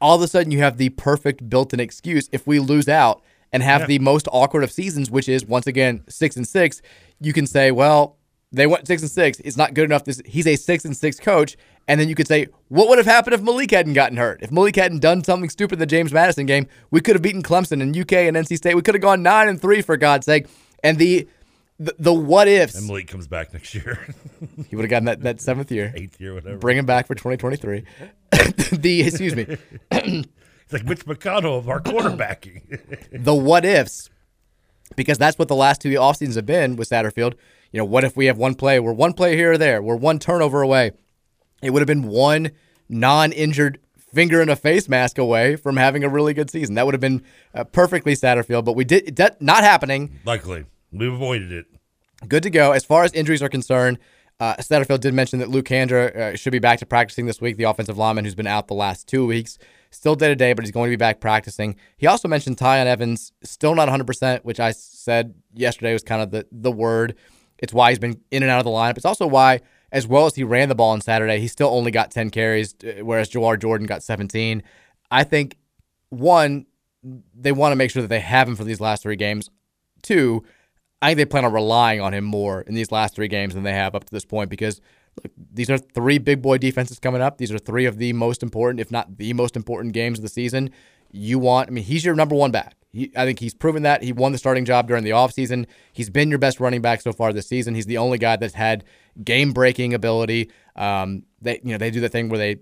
all of a sudden you have the perfect built-in excuse if we lose out and have Yeah. the most awkward of seasons, which is once again six and six. You can say, well, they went six and six. It's not good enough. This he's a six and six coach, and then you could say, what would have happened if Malik hadn't gotten hurt? If Malik hadn't done something stupid in the James Madison game, we could have beaten Clemson and UK and NC State. We could have gone nine and three for God's sake. And the the, the what ifs. And Malik comes back next year. [LAUGHS] he would have gotten that, that seventh year, eighth year, whatever. Bring him back for 2023. [LAUGHS] the excuse me. [CLEARS THROAT] it's like Mitch McConnell of our quarterbacking. the what ifs, because that's what the last two off seasons have been with Satterfield. You know, what if we have one play? We're one play here or there. We're one turnover away. It would have been one non-injured finger in a face mask away from having a really good season. That would have been uh, perfectly Satterfield, but we did that not happening. Luckily, we avoided it. Good to go. As far as injuries are concerned, uh, Satterfield did mention that Luke Kandra uh, should be back to practicing this week, the offensive lineman who's been out the last two weeks. Still day to day, but he's going to be back practicing. He also mentioned Tiyon Evans, still not 100%, which I said yesterday was kind of the, the word. It's why he's been in and out of the lineup. It's also why, as well as he ran the ball on Saturday, he still only got 10 carries, uh, whereas Jawhar Jordan got 17. I think, one, they want to make sure that they have him for these last three games. Two, I think they plan on relying on him more in these last three games than they have up to this point because look, these are three big boy defenses coming up. These are three of the most important, if not the most important games of the season. You want, I mean, he's your number one back. He, I think he's proven that. He won the starting job during the offseason. He's been your best running back so far this season. He's the only guy that's had game breaking ability. Um, they, you know, they do the thing where they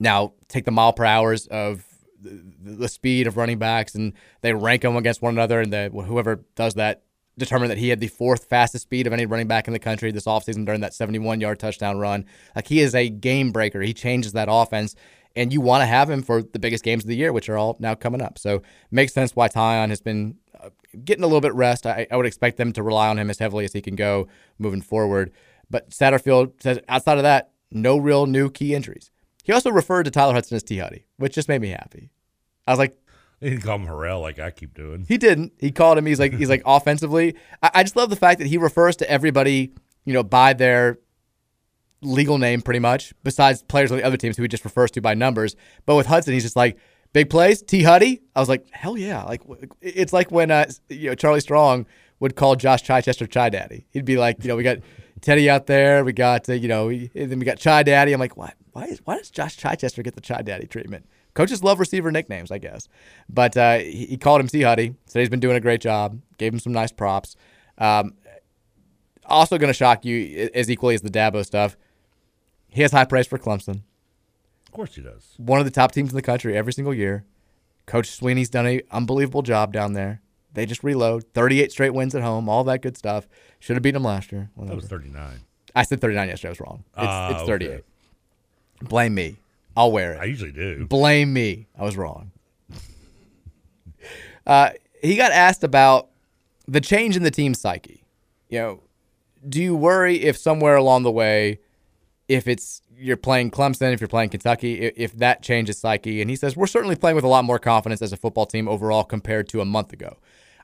now take the mile per hours of the, speed of running backs and they rank them against one another. And the, whoever does that determined that he had the fourth fastest speed of any running back in the country this offseason during that 71 yard touchdown run. Like he is a game breaker. He changes that offense. And you want to have him for the biggest games of the year, which are all now coming up. So makes sense why Tiyon has been uh, getting a little bit rest. I, I would expect them to rely on him as heavily as he can go moving forward. But Satterfield says outside of that, no real new key injuries. He also referred to Tyler Hudson as T Huddy, which just made me happy. I was like, he didn't call him Harrell like I keep doing. He didn't. He called him. He's like he's like [LAUGHS] offensively. I, I just love the fact that he refers to everybody, you know, by their legal name pretty much. Besides players on the other teams who he just refers to by numbers. But with Hudson, he's just like big plays. T Huddy. I was like, hell yeah! Like it's like when uh, you know Charlie Strong would call Josh Chichester Chai Daddy. He'd be like, you know, we got Teddy out there. We got uh, you know, and then we got Chai Daddy. I'm like, what? Why is why does Josh Chichester get the Chai Daddy treatment? Coaches love receiver nicknames, I guess. But uh, he, he, called him T Huddy. Said he's been doing a great job. Gave him some nice props. Um, also going to shock you as equally as the Dabo stuff. He has high praise for Clemson. Of course he does. One of the top teams in the country every single year. Coach Swinney's done an unbelievable job down there. They just reload. 38 straight wins at home, all that good stuff. Should have beaten them last year. Whatever. That was 39. I said 39 yesterday. I was wrong. It's, uh, it's 38. Okay. Blame me. I'll wear it. I usually do. Blame me. I was wrong. [LAUGHS] uh, he got asked about the change in the team's psyche. You know, do you worry if somewhere along the way, if it's you're playing Clemson, if you're playing Kentucky, if, if that changes psyche? And he says we're certainly playing with a lot more confidence as a football team overall compared to a month ago.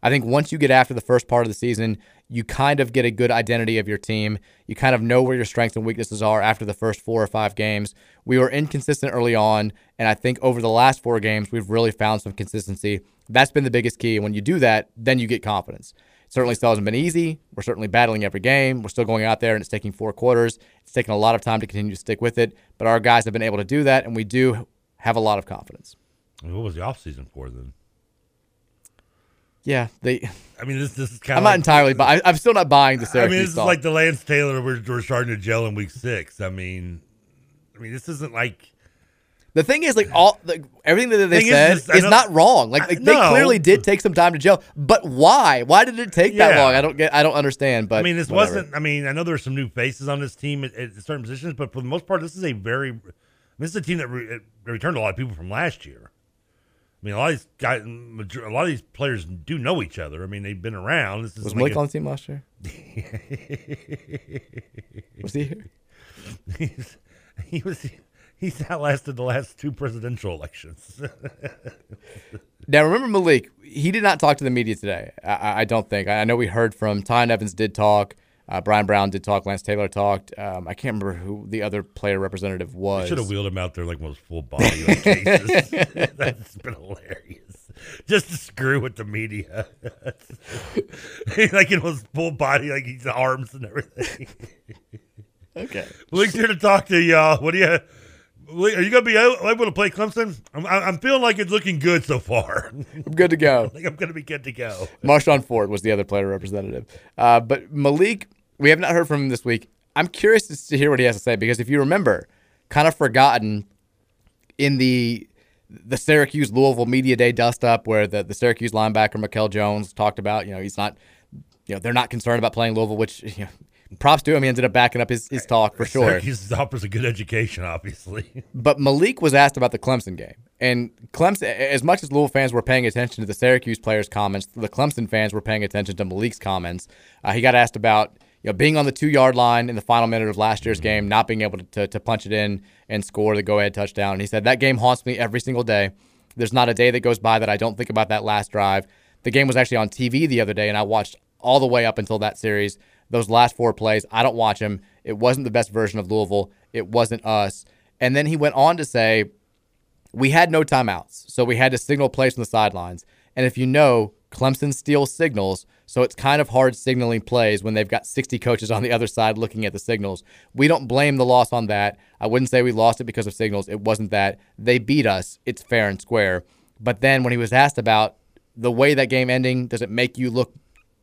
I think once you get after the first part of the season, you kind of get a good identity of your team. You kind of know where your strengths and weaknesses are after the first four or five games. We were inconsistent early on, and I think over the last four games, we've really found some consistency. That's been the biggest key. When you do that, then you get confidence. Certainly still hasn't been easy. We're certainly battling every game. We're still going out there, and it's taking four quarters. It's taken a lot of time to continue to stick with it, but our guys have been able to do that, and we do have a lot of confidence. What was the offseason for then? Yeah, they. I mean, this this is kind. Of I'm of not entirely, but I, I'm still not buying the Syracuse I mean, this thought. is like the Lance Taylor we're, we're starting to gel in week six. I mean, I mean, this isn't like The thing is, like all like, everything that they said is, is, not wrong. Like, like, they clearly did take some time to gel, but why? Why did it take that long? I don't get. I don't understand. But I mean, this whatever. wasn't. I mean, I know there's some new faces on this team at, at certain positions, but for the most part, this is a very. This is a team that re, returned a lot of people from last year. I mean, a lot of these guys, a lot of these players do know each other. I mean, they've been around. This is Was like a- on the team last year? [LAUGHS] Was he here? He was. [LAUGHS] He's outlasted the last two presidential elections. [LAUGHS] Now, remember Malik, he did not talk to the media today. I- I, I don't think. I I know we heard from Ty Evans did talk. Uh, Bryan Brown did talk. Lance Taylor talked. Um, I can't remember who the other player representative was. should have wheeled him out there like most full body like [LAUGHS] cases. That's been hilarious. Just to screw with the media. like in his full body, like he's arms and everything. Okay. Malik's here to talk to y'all. What do you? Are you gonna be able to play Clemson? I'm, I'm feeling like it's looking good so far. [LAUGHS] I'm good to go. [LAUGHS] I think I'm gonna be good to go. Marshon Ford was the other player representative. Uh, but Malik, we have not heard from him this week. I'm curious to- to hear what he has to say because if you remember, kind of forgotten in the the Syracuse Louisville media day dust up where the, the Syracuse linebacker Mikel Jones talked about, you know, he's not you know, they're not concerned about playing Louisville, which [LAUGHS] you know, props to him. He ended up backing up his, his talk for sure. Syracuse offers a good education, obviously. [LAUGHS] But Malik was asked about the Clemson game. And Clemson, as much as Louisville fans were paying attention to the Syracuse players' comments, the Clemson fans were paying attention to Malik's comments. Uh, he got asked about you know being on the two yard line in the final minute of last year's game, not being able to, to, to punch it in and score the go ahead touchdown. And he said, That game haunts me every single day. There's not a day that goes by that I don't think about that last drive. The game was actually on TV the other day, and I watched all the way up until that series. Those last four plays, I don't watch them. It wasn't the best version of Louisville. It wasn't us. And then he went on to say, we had no timeouts, so we had to signal plays from the sidelines. And if you know, Clemson steals signals, so it's kind of hard signaling plays when they've got 60 coaches on the other side looking at the signals. We don't blame the loss on that. I wouldn't say we lost it because of signals. It wasn't that. They beat us. It's fair and square. But then when he was asked about the way that game ending, does it make you look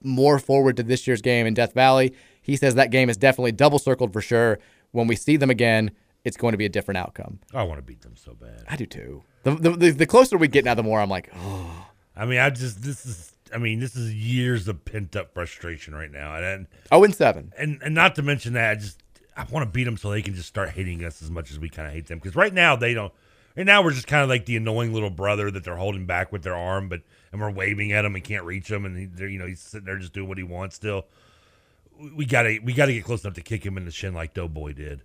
more forward to this year's game in Death Valley? He says that game is definitely double circled for sure. When we see them again, it's going to be a different outcome. I want to beat them so bad. I do too. The, the, the, closer we get now, the more I'm like, oh. I mean, I just this is. I mean, this is years of pent up frustration right now, and and oh and seven, and and not to mention that I just I want to beat them so they can just start hating us as much as we kind of hate them because right now they don't. Right now we're just kind of like the annoying little brother that they're holding back with their arm, but and we're waving at him and can't reach him, and he, you know he's sitting there just doing what he wants. Still, we gotta we gotta get close enough to kick him in the shin like Doughboy did,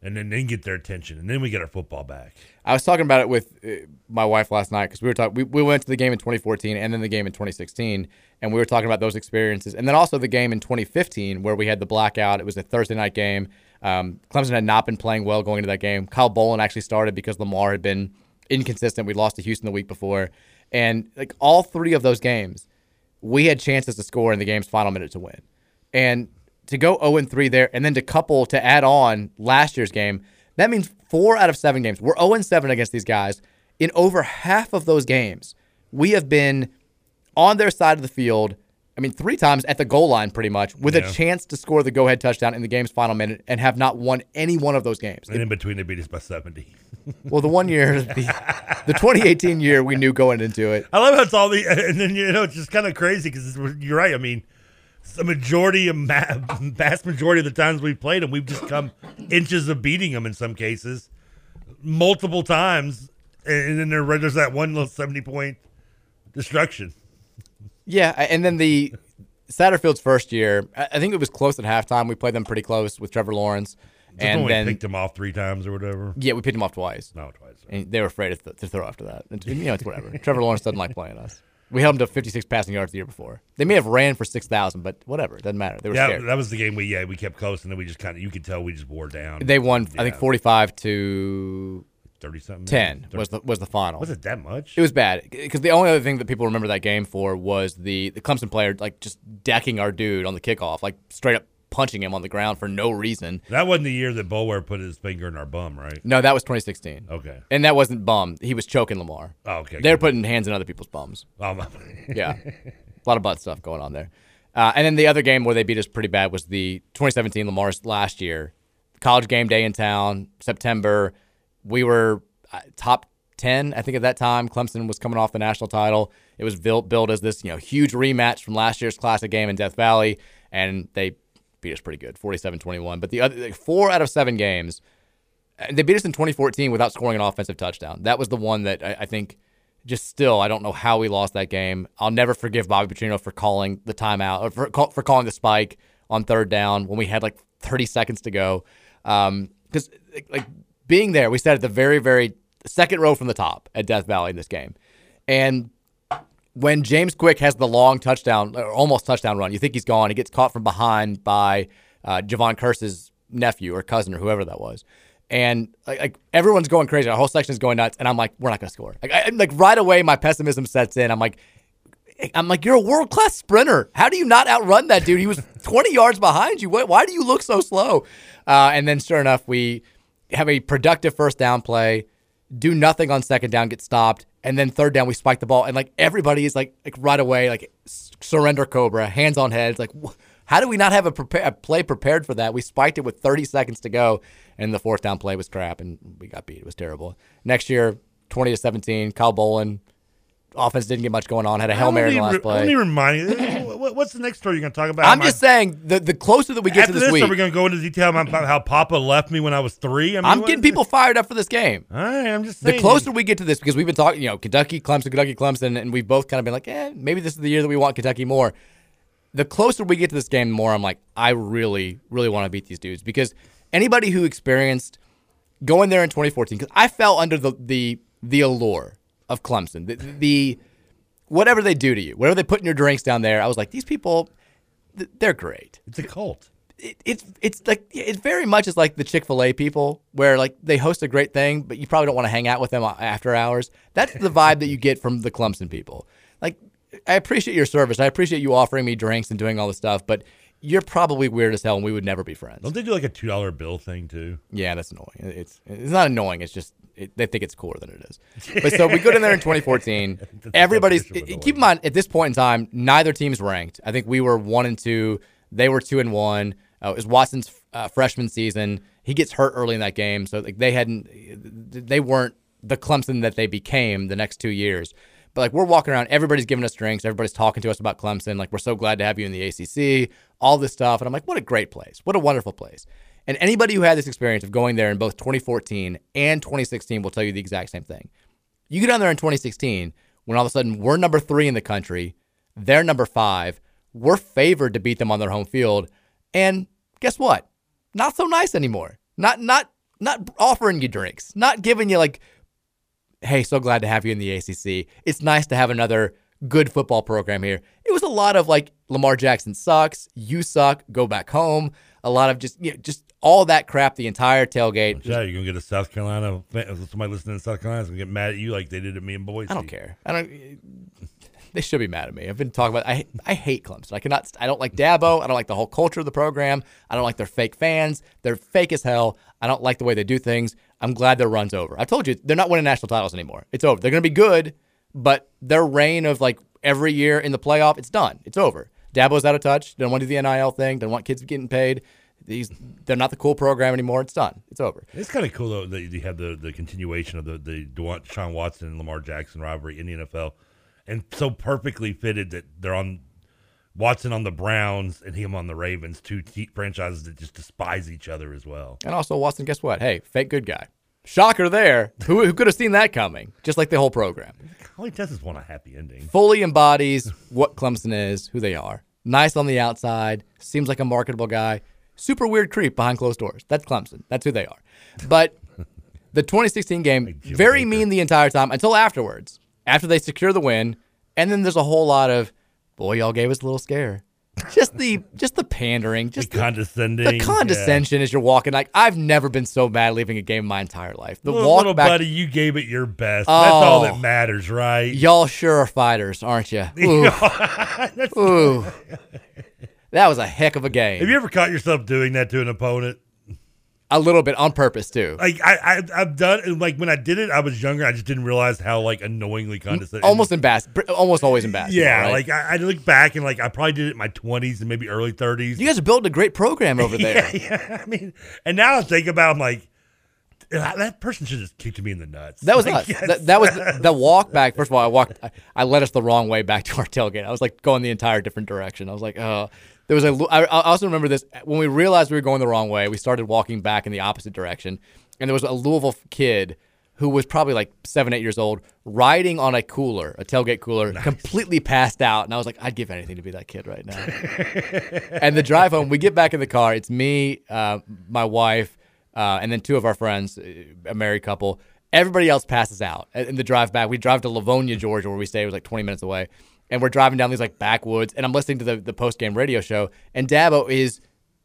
and then then get their attention, and then we get our football back. I was talking about it with uh, my wife last night because we were talking. We, we went to the game in 2014 and then the game in 2016, and we were talking about those experiences, and then also the game in 2015 where we had the blackout. It was a Thursday night game. Um, Clemson had not been playing well going into that game. Kyle Bolin actually started because Lamar had been inconsistent. We lost to Houston the week before, and like all three of those games, we had chances to score in the game's final minute to win, and to go 0 3 there, and then to couple to add on last year's game. That means four out of seven games. We're 0 7 against these guys. In over half of those games, we have been on their side of the field. I mean, three times at the goal line, pretty much, with Yeah. a chance to score the go ahead touchdown in the game's final minute and have not won any one of those games. And in between, they beat us by seventy. [LAUGHS] Well, the one year, the, the 2018 year, we knew going into it. I love how it's all the, and then you know it's just kind of crazy because you're right. I mean, the majority, of ma- [LAUGHS] vast majority of the times we've played them, we've just come inches of beating them in some cases, multiple times, and then there, there's that one little seventy point destruction. Yeah, and then the Satterfield's first year, I think it was close at halftime. We played them pretty close with Trevor Lawrence, Just and then picked them off three times or whatever. Yeah, we picked him off twice. No, twice. And they were afraid to, th- to throw after that. And, you know, it's whatever. [LAUGHS] Trevor Lawrence doesn't like playing us. We held him to 56 passing yards the year before. They may have ran for 6,000, but whatever. It doesn't matter. They were yeah, scared. that was the game we yeah we kept close, and then we just kind of you could tell we just wore down. They won, I think, 45 to 30 something. 10 was the was the final. Was it that much? It was bad because the only other thing that people remember that game for was the the Clemson player like just decking our dude on the kickoff, like straight up punching him on the ground for no reason. That wasn't the year that Boulware put his finger in our bum, right? No, that was 2016. Okay. And that wasn't bum. He was choking Lamar. Oh, okay, They're putting hands in other people's bums. Oh, my- [LAUGHS] yeah. A lot of butt stuff going on there. Uh, and then the other game where they beat us pretty bad was the 2017 Lamar's last year. College game day in town, September. We were, uh, top 10, I think at that time. Clemson was coming off the national title. It was built, built as this, you know, huge rematch from last year's classic game in Death Valley, and they beat us pretty good, 47-21. But the other like, four out of seven games, they beat us in 2014 without scoring an offensive touchdown. That was the one that I, I think just still, I don't know how we lost that game. I'll never forgive Bobby Petrino for calling the timeout, or for, call, for calling the spike on third down when we had like 30 seconds to go. Because like, like being there, we sat at the very, very second row from the top at Death Valley in this game. And when James Quick has the long touchdown, or almost touchdown run, you think he's gone. He gets caught from behind by uh, Jevon Kearse's nephew or cousin or whoever that was. And like, like everyone's going crazy. Our whole section is going nuts. And I'm like, we're not going to score. Like, I, like right away, my pessimism sets in. I'm like, I'm like, you're a world class sprinter. How do you not outrun that dude? He was 20 yards behind you. Why, why do you look so slow? Uh, and then, sure enough, we have a productive first down play, do nothing on second down, get stopped, and then third down we spike the ball, and like everybody is like, like right away, like surrender Cobra, hands on heads. Like, wh- how do we not have a, prepare, a play prepared for that? We spiked it with 30 seconds to go, and the fourth down play was crap, and we got beat. It was terrible. Next year, 20 to 17, Kyle Bolin. Offense didn't get much going on. Had a hail mary in the last play. Let me remind you. What's the next story you're going to talk about? I'm just saying the the closer that we get to this, this, week, are we going to go into detail about how Papa left me when I was three? I mean, I'm what getting people fired up for this game. All right, I'm just The closer we get to this, because we've been talking, you know, Kentucky, Clemson, Kentucky, Clemson, and we've both kind of been like, eh, maybe this is the year that we want Kentucky more. The closer we get to this game, the more I'm like, I really, really want to beat these dudes because anybody who experienced going there in 2014, because I fell under the the the allure of Clemson, the, the whatever they do to you, whatever they put in your drinks down there, I was like, these people, they're great. It's a cult. It, it's it's like it very much is like the Chick Fil A people, where like they host a great thing, but you probably don't want to hang out with them after hours. That's the vibe that you get from the Clemson people. Like, I appreciate your service, I appreciate you offering me drinks and doing all this stuff, but you're probably weird as hell, and we would never be friends. Don't they do like a two dollar bill thing too? Yeah, that's annoying. It's it's not annoying. It's just it, they think it's cooler than it is. But so we go in there in [LAUGHS] 2014. Everybody's keep in mind at this point in time, neither team's ranked. I think we were one and two. They were two and one. Uh, it was Watson's uh, freshman season. He gets hurt early in that game, so like they hadn't, they weren't the Clemson that they became the next two years. But like we're walking around, everybody's giving us drinks, everybody's talking to us about Clemson. Like we're so glad to have you in the ACC, all this stuff, and I'm like, what a great place, what a wonderful place. And anybody who had this experience of going there in both 2014 and 2016 will tell you the exact same thing. You get down there in 2016 when all of a sudden we're number three in the country, they're number five. We're favored to beat them on their home field, and guess what? Not so nice anymore. Not not not offering you drinks. Not giving you like, hey, so glad to have you in the ACC. It's nice to have another good football program here. It was a lot of like Lamar Jackson sucks, you suck, go back home. A lot of just you know, just all that crap the entire tailgate. Yeah, you're gonna get a South Carolina. Somebody listening in South Carolina is gonna get mad at you like they did at me in Boise. I don't care. I don't. They should be mad at me. I've been talking about. I I hate Clemson. I cannot. I don't like Dabo. I don't like the whole culture of the program. I don't like their fake fans. They're fake as hell. I don't like the way they do things. I'm glad their run's over. I told you they're not winning national titles anymore. It's over. They're gonna be good, but their reign of like every year in the playoff, it's done. It's over. Dabo's out of touch. Don't want to do the NIL thing. Don't want kids getting paid. These they're not the cool program anymore. It's done. It's over. It's kind of cool though that you have the, the continuation of the the Dewan- Sean Watson and Lamar Jackson rivalry in the NFL, and so perfectly fitted that they're on Watson on the Browns and him on the Ravens, two te- franchises that just despise each other as well. And also Watson, guess what? Hey, fake good guy. Shocker there. Who, who could have seen that coming? Just like the whole program. All he does is want a happy ending. Fully embodies what Clemson is, who they are. Nice on the outside, seems like a marketable guy. Super weird creep behind closed doors. That's Clemson. That's who they are. But the 2016 game, very mean the entire time until afterwards, after they secure the win. And then there's a whole lot of, boy, y'all gave us a little scare. Just the just the pandering, just The condescending, the condescension as you're walking. Like I've never been so mad leaving a game in my entire life. The little, walk little back, buddy, you gave it your best. That's all that Oh. matters, right? Y'all sure are fighters, aren't you? Ooh. Ooh. That was a heck of a game. Have you ever caught yourself doing that to an opponent? A little bit on purpose too. Like I, I I've done like when I did it, I was younger. I just didn't realize how like annoyingly condescending. Almost embarrassed. Almost always embarrassed. Yeah, right? like I, I look back and like I probably did it in my twenties and maybe early thirties. you guys are building a great program over [LAUGHS] there. yeah, yeah. I mean, and now I think about, it, I'm like, that person should have just kicked me in the nuts. That was Like, yes. That, that was the, [LAUGHS] the walk back. First of all, I walked. I, I led us the wrong way back to our tailgate. I was like going the entire different direction. I was like, oh. There was a. I, I also remember this when we realized we were going the wrong way. We started walking back in the opposite direction, and there was a Louisville kid who was probably like seven, eight years old, riding on a cooler, a tailgate cooler, completely passed out. And I was like, I'd give anything to be that kid right now. [LAUGHS] and the drive home, we get back in the car. It's me, uh, my wife, uh, and then two of our friends, uh, a married couple. Everybody else passes out. In the drive back, we drive to Lavonia, Georgia, where we stay. It was like 20 minutes away. And we're driving down these like backwoods, and I'm listening to the, the post game radio show, and Dabo is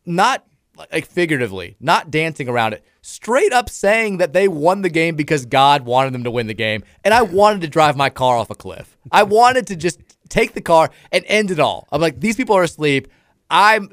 not like figuratively, not dancing around it, straight up saying that they won the game because God wanted them to win the game. And I wanted to drive my car off a cliff. I wanted to just take the car and end it all. I'm like, these people are asleep. I'm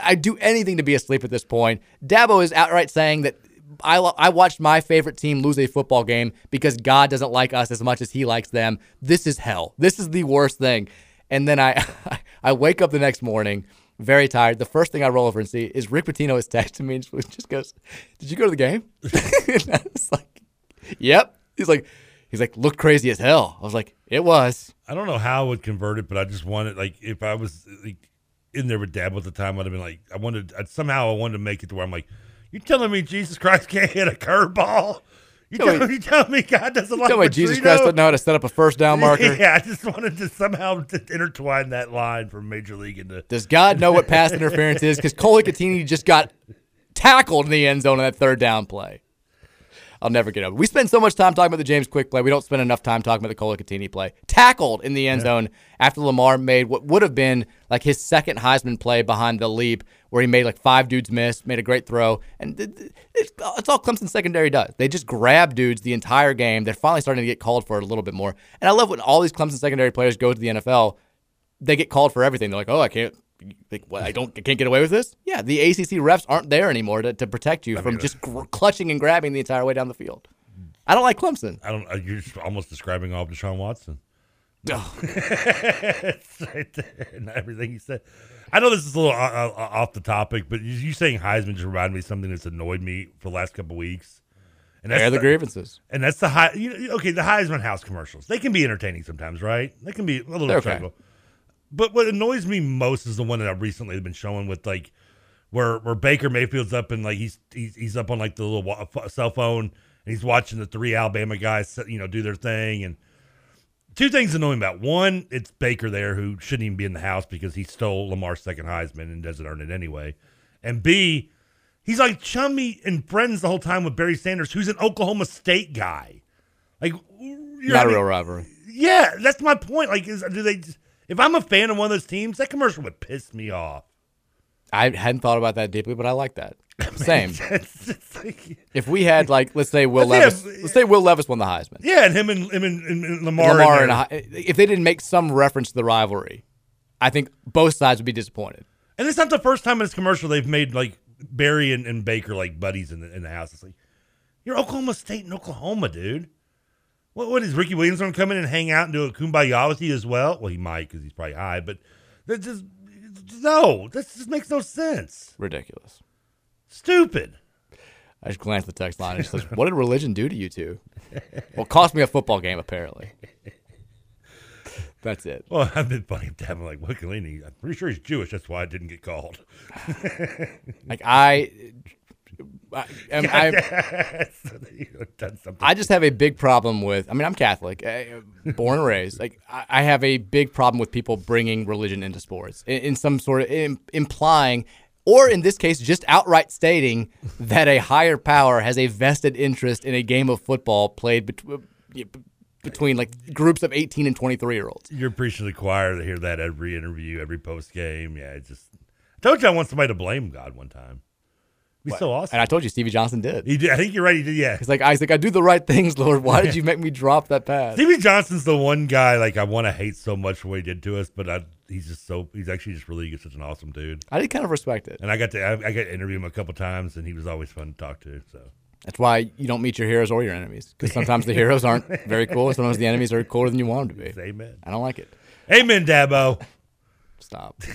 I do anything to be asleep at this point. Dabo is outright saying that I I watched my favorite team lose a football game because God doesn't like us as much as he likes them. This is hell. This is the worst thing. And then I [LAUGHS] I wake up the next morning very tired. The first thing I roll over and see is Rick Pitino is texting me and just goes, "Did you go to the game?" [LAUGHS] like, "Yep." He's like, he's like, "Looked crazy as hell." I was like, "It was." I don't know how I would convert it, but I just wanted like if I was like in there with Dab at the time, I'd have been like, I wanted I'd, somehow I wanted to make it to where I'm like, you telling me Jesus Christ can't hit a curveball? You Tell me- you tell me God doesn't like Tell me Jesus Christ doesn't know how to set up a first down [LAUGHS] marker. Yeah, I just wanted to somehow intertwine that line from Major League into. Does God know what pass interference is? Because Cole Hikutini just got tackled in the end zone on that third down play. I'll never get over. it. We spend so much time talking about the James Quick play. We don't spend enough time talking about the Cole Hikutini play. Tackled in the end zone after Lamar made what would have been like his second Heisman play behind the leap, where he made like five dudes miss, made a great throw, and it's, it's all Clemson secondary does. They just grab dudes the entire game. They're finally starting to get called for it a little bit more. And I love when all these Clemson secondary players go to the NFL they get called for everything. They're like, oh, I can't, like, what, I don't, I can't get away with this. Yeah, the ACC refs aren't there anymore to, to protect you from just gr- clutching and grabbing the entire way down the field. I don't like Clemson. I don't. uh, You're almost describing all of Deshaun Watson. Oh. [LAUGHS] it's right there and everything you said. I know this is a little uh, uh, off the topic, but you, you saying Heisman just reminded me of something that's annoyed me for the last couple weeks. And Air the grievances. And that's the high. You know, okay, the Heisman House commercials. They can be entertaining sometimes, right? They can be a little okay. But what annoys me most is the one that I've recently been showing with like where where Baker Mayfield's up and like he's he's, he's up on like the little wa- cell phone and he's watching the three Alabama guys you know do their thing and two things annoying about one it's Baker there who shouldn't even be in the house because he stole Lamar's second Heisman and doesn't earn it anyway and B he's like chummy and friends the whole time with Barry Sanders who's an Oklahoma State guy like you're Not a real rivalry. yeah, that's my point. Like, is, do they? If I'm a fan of one of those teams, that commercial would piss me off. I hadn't thought about that deeply, but I like that. [LAUGHS] Same. [LAUGHS] Like- if we had like, let's say Will Levis, let's say Will Levis won the Heisman. yeah, and him and him and, and, and Lamar. Lamar in and if they didn't make some reference to the rivalry, I think both sides would be disappointed. And it's not the first time in this commercial they've made like Barry and, and Baker like buddies in the in the house. It's like you're Oklahoma State and Oklahoma, dude. What what is Ricky Williams going to come in and hang out and do a kumbaya with you as well? Well, he might because he's probably high, but that just no, this just makes no sense. Ridiculous. Stupid. I just glanced at the text line and it says, [LAUGHS] "What did religion do to you two?" Well, it cost me a football game apparently. That's it. Well, I've been funny to have him like Wiccolini. I'm pretty sure he's Jewish. That's why I didn't get called. Like I, I, [LAUGHS] I, [LAUGHS] You've done something. I just have a big problem with. I mean, I'm Catholic, uh, born and raised. [LAUGHS] Like I, have a big problem with people bringing religion into sports in, in some sort of im- implying, or in this case, just outright stating that a higher power has a vested interest in a game of football played between between like groups of 18 and 23 year olds. You're preaching to the choir to hear that every interview, every post game. Yeah, it's just. I told you I want somebody to blame God one time. Be so awesome. And I told you Stevie Johnson did. He did. I think you're right. He did. Yeah. He's like, I was I do the right things, Lord. Why did you make me drop that pass? Stevie Johnson's the one guy like I want to hate so much for what he did to us, but I, he's just so he's actually just really such an awesome dude. I did kind of respect it. And I got to I, I got to interview him a couple times, and he was always fun to talk to. So That's why you don't meet your heroes or your enemies. Because sometimes the heroes aren't very cool. Sometimes the enemies are cooler than you want them to be. Amen. I don't like it. Amen, Dabo. Stop. [LAUGHS]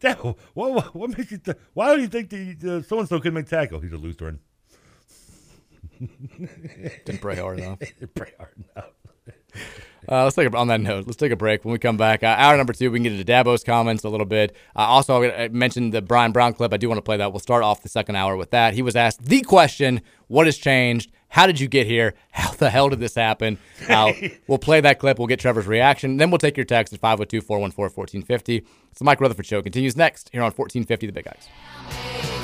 Dabo, what, what, makes you? Th- why do you think the so and so could make tackle? He's a Lutheran. Didn't pray hard enough. [LAUGHS] Didn't pray hard enough. Uh, let's take a, on that note. Let's take a break. When we come back, uh, hour number two, we can get into Dabo's comments a little bit. Uh, also, I mentioned the Bryan Brown clip. I do want to play that. We'll start off the second hour with that. He was asked the question: What has changed? How did you get here? [LAUGHS] How the hell did this happen? Uh, [LAUGHS] we'll play that clip. We'll get Trevor's reaction. Then we'll take your text at 502 414 1450. It's the Mike Rutherford Show. Continues next here on 1450 The Big Guys.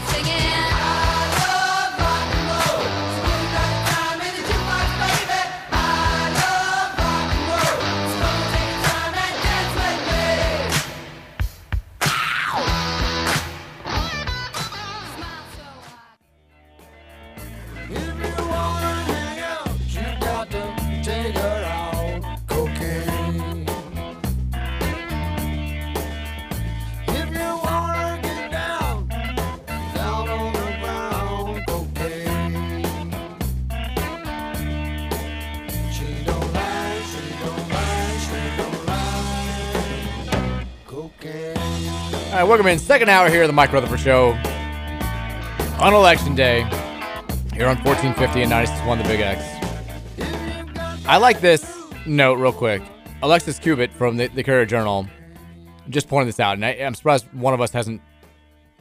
All right, welcome in. Second hour here at the Mike Rutherford Show on Election Day here on 1450 and 96.1 The Big X. I like this note real quick. Alexis Cubit from the, the Courier Journal just pointed this out, and I, I'm surprised one of us hasn't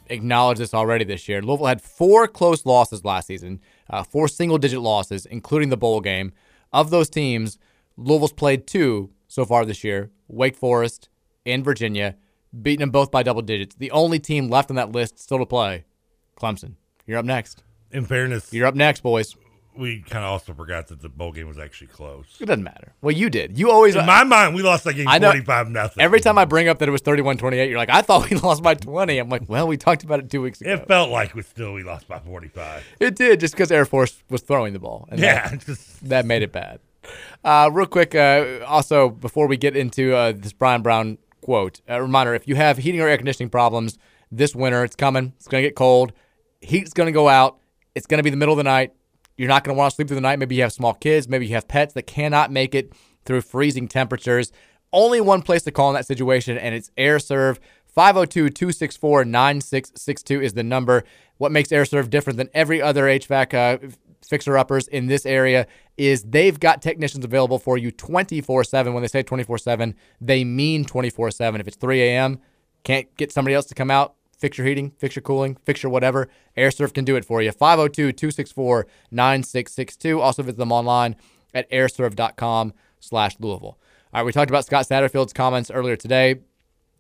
acknowledged this already this year. Louisville had four close losses last season, uh, four single digit losses, including the bowl game. Of those teams, Louisville's played two so far this year Wake Forest and Virginia beating them both by double digits. The only team left on that list still to play, Clemson. You're up next. In fairness, you're up next, boys. We kind of also forgot that the bowl game was actually close. It doesn't matter. Well, you did. You always. In my mind, we lost that game I know- 45 nothing. Every time I bring up that it was 31 28, you're like, I thought we [LAUGHS] lost by 20. I'm like, well, we talked about it two weeks ago. It felt like we still we lost by 45. It did, just because Air Force was throwing the ball. And Yeah, That, [LAUGHS] that made it bad. Uh, real quick, uh, also, before we get into uh, this Bryan Brown quote, a reminder if you have heating or air conditioning problems this winter, it's coming. It's going to get cold. Heat's going to go out. It's going to be the middle of the night. You're not going to want to sleep through the night. Maybe you have small kids. Maybe you have pets that cannot make it through freezing temperatures. Only one place to call in that situation, and it's AirServe. 502 264 9662 is the number. What makes AirServe different than every other HVAC uh, fixer uppers in this area is they've got technicians available for you 24 7. When they say 24 7, they mean 24 7. If it's 3 a.m., can't get somebody else to come out, fix your heating, fix your cooling, fix your whatever, AirServe can do it for you. 502 264 9662. Also visit them online at airserve.com slash Louisville. All right, we talked about Scott Satterfield's comments earlier today,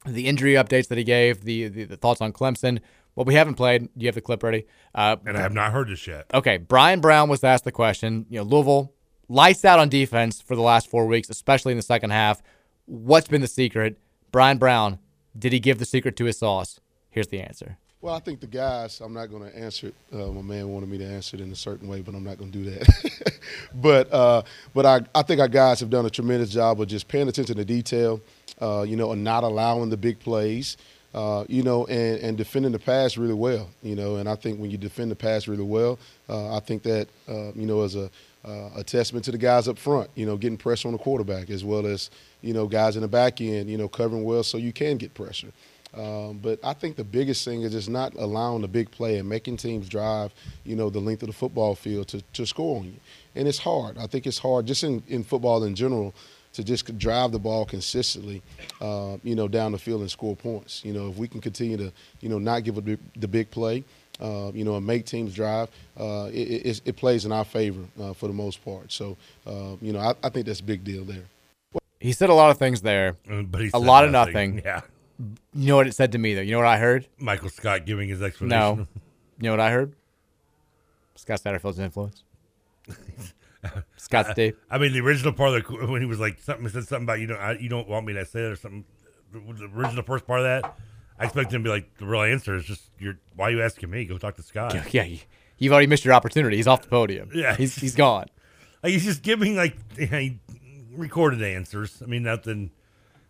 the injury updates that he gave, the, the, the thoughts on Clemson. What we haven't played, do you have the clip ready? Uh, And I have not heard this yet. Okay, Bryan Brown was asked the question. You know, Louisville lights out on defense for the last four weeks, especially in the second half. What's been the secret? Bryan Brown, did he give the secret to his sauce? Here's the answer. Well, I think the guys, I'm not going to answer it. Uh, my man wanted me to answer it in a certain way, but I'm not going to do that. [LAUGHS] but uh, but I, I think our guys have done a tremendous job of just paying attention to detail, uh, you know, and not allowing the big plays, uh, you know, and, and defending the pass really well, you know. And I think when you defend the pass really well, uh, I think that, uh, you know, as a, uh, a testament to the guys up front, you know, getting pressure on the quarterback as well as, you know, guys in the back end, you know, covering well so you can get pressure. Um, but I think the biggest thing is just not allowing the big play and making teams drive, you know, the length of the football field to, to score on you. And it's hard. I think it's hard just in, in football in general to just drive the ball consistently, uh, you know, down the field and score points. You know, if we can continue to, you know, not give a big, the big play, uh, you know, and make teams drive, uh, it, it, it plays in our favor uh, for the most part. So, uh, you know, I, I think that's a big deal there. He said a lot of things there, but he a said lot of nothing. nothing. Yeah. You know what it said to me, though? You know what I heard? Michael Scott giving his explanation. No. You know what I heard? Scott Satterfield's influence. [LAUGHS] Scott Steve. I mean, the original part of the, when he was like something said something about you don't I, you don't want me to say that or something. The, original first part of that, I expect him to be like the real answer is just you're why are you asking me? Go talk to Scott. [LAUGHS] Yeah, you- you've already missed your opportunity. He's off the podium. Yeah. he's he's gone. [LAUGHS] Like he's just giving like [LAUGHS] you know, recorded answers. I mean, nothing.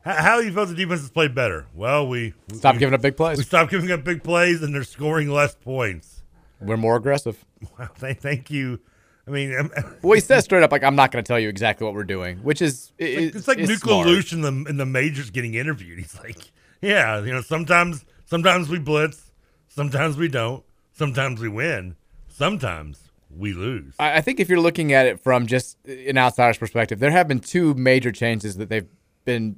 How, how you felt the defense has played better? Well, we Stop giving up big plays. We stopped giving up big plays, and they're scoring less points. We're more aggressive. Wow, thank, thank you. I mean, Well, he says straight up, like, I'm not going to tell you exactly what we're doing, which is It's like, it's like Nuclear smart. In the in the majors getting interviewed. He's like, yeah, you know, sometimes sometimes we blitz, sometimes we don't, sometimes we win, sometimes we lose. I I think if you're looking at it from just uh, an outsider's perspective, there have been two major changes that they've been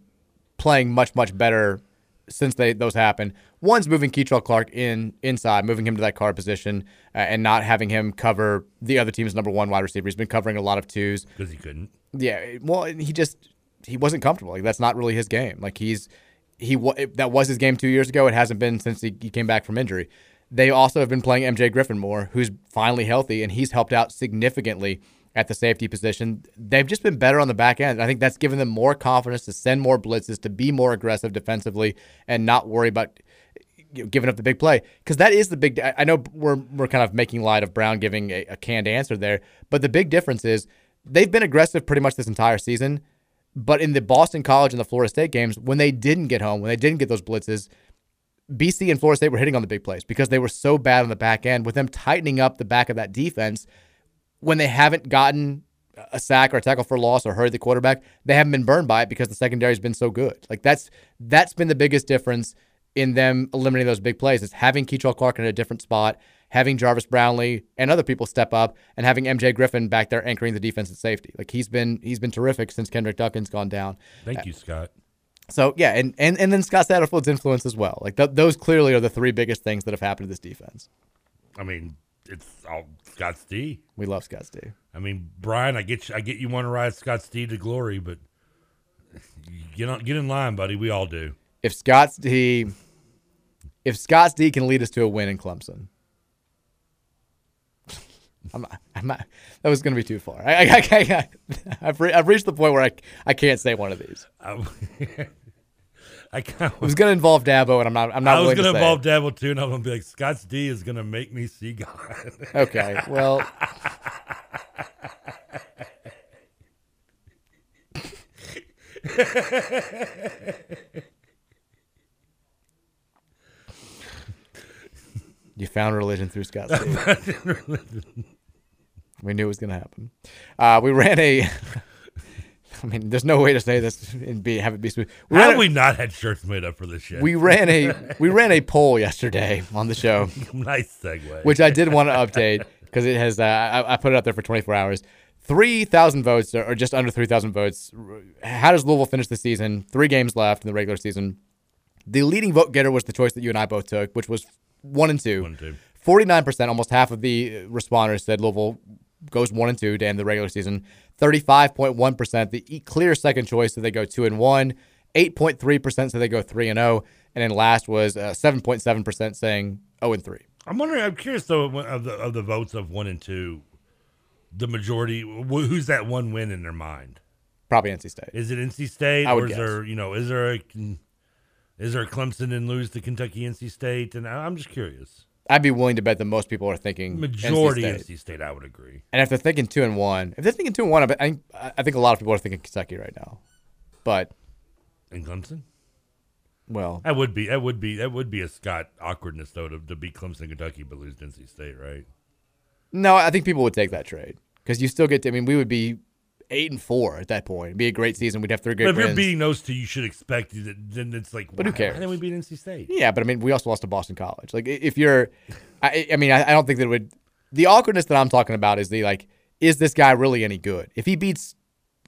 playing much much better since they those happened. One's moving Kei'Trel Clark in inside, moving him to that guard position, uh, and not having him cover the other team's number one wide receiver. He's been covering a lot of twos because he couldn't. Yeah, well, he just he wasn't comfortable. Like that's not really his game. Like he's he that was his game two years ago. It hasn't been since he, he came back from injury. They also have been playing MJ Griffin more, who's finally healthy, and he's helped out significantly at the safety position. They've just been better on the back end. I think that's given them more confidence to send more blitzes, to be more aggressive defensively, and not worry about giving up the big play. Because that is the big. I I know we're we're kind of making light of Brown giving a, a canned answer there, but the big difference is they've been aggressive pretty much this entire season. But in the Boston College and the Florida State games, when they didn't get home, when they didn't get those blitzes, BC and Florida State were hitting on the big plays because they were so bad on the back end. With them tightening up the back of that defense, when they haven't gotten a sack or a tackle for loss or hurried the quarterback, they haven't been burned by it because the secondary has been so good. Like that's that's been the biggest difference in them eliminating those big plays is having Kei'Trel Clark in a different spot, having Jarvis Brownlee and other people step up, and having MJ Griffin back there anchoring the defense at safety. Like he's been he's been terrific since Kenderick Duncan's gone down. Thank you, Scott. So yeah, and and, and then Scott Satterfield's influence as well. Like th- those clearly are the three biggest things that have happened to this defense. I mean, it's all Scott D. We love Scott D. I mean, Bryan, I get you, I get you want to ride Scott D to glory, but get on, get in line, buddy. We all do. If Scott's D, if Scott's D can lead us to a win in Clemson, [LAUGHS] I'm not, I'm not, that was going to be too far. I, I, I, I, [LAUGHS] have re- I've reached the point where I, I can't say one of these. [LAUGHS] I It was going to involve Dabo, and I'm not. I'm not. I was going to involve it. Dabo too, and I'm going to be like, Scott's D is going to make me see God. Okay, well. [LAUGHS] You found religion through Scott Steve. we knew it was going to happen. Uh, we ran a. [LAUGHS] I mean, there's no way to say this and be have it be smooth. How ran have a- we not had shirts made up for this shit? we ran a we ran a poll yesterday on the show. [LAUGHS] Nice segue. Which I did want to update because it has. Uh, I, I put it up there for 24 hours. Three thousand votes, or just under three thousand votes. How does Louisville finish the season? Three games left in the regular season. The leading vote getter was the choice that you and I both took, which was one and two. One and two. Forty-nine percent, almost half of the responders said Louisville goes one and two to end the regular season. Thirty-five point one percent, the clear second choice, so they go two and one. Eight point three percent, so they go three and zero. And then last was uh, seven point seven percent, saying zero and three. I'm wondering. I'm curious though of the of the votes of one and two, the majority. Who's that one win in their mind? Probably NC State. Is it NC State, I would or is guess. there you know is there a is there a Clemson and lose to Kentucky NC State? And I'm just curious. I'd be willing to bet that most people are thinking Majority NC State. NC State, I would agree. And if they're thinking two and one, if they're thinking two and one, I, bet- I, think a lot of people are thinking Kentucky right now. But In Clemson, well, that would be that would be that would be a Scott awkwardness though to, to beat Clemson Kentucky but lose NC State, right? no, I think people would take that trade because you still get. To, I mean, we would be eight and four at that point. It'd be a great season. We'd have three But great if you're wins. beating those two, you should expect that. Then it's like, But who cares? Why didn't we beat NC State? Yeah, but I mean, we also lost to Boston College. Like, if you're, I, I mean, I, I don't think that it would. The awkwardness that I'm talking about is the like, is this guy really any good? If he beats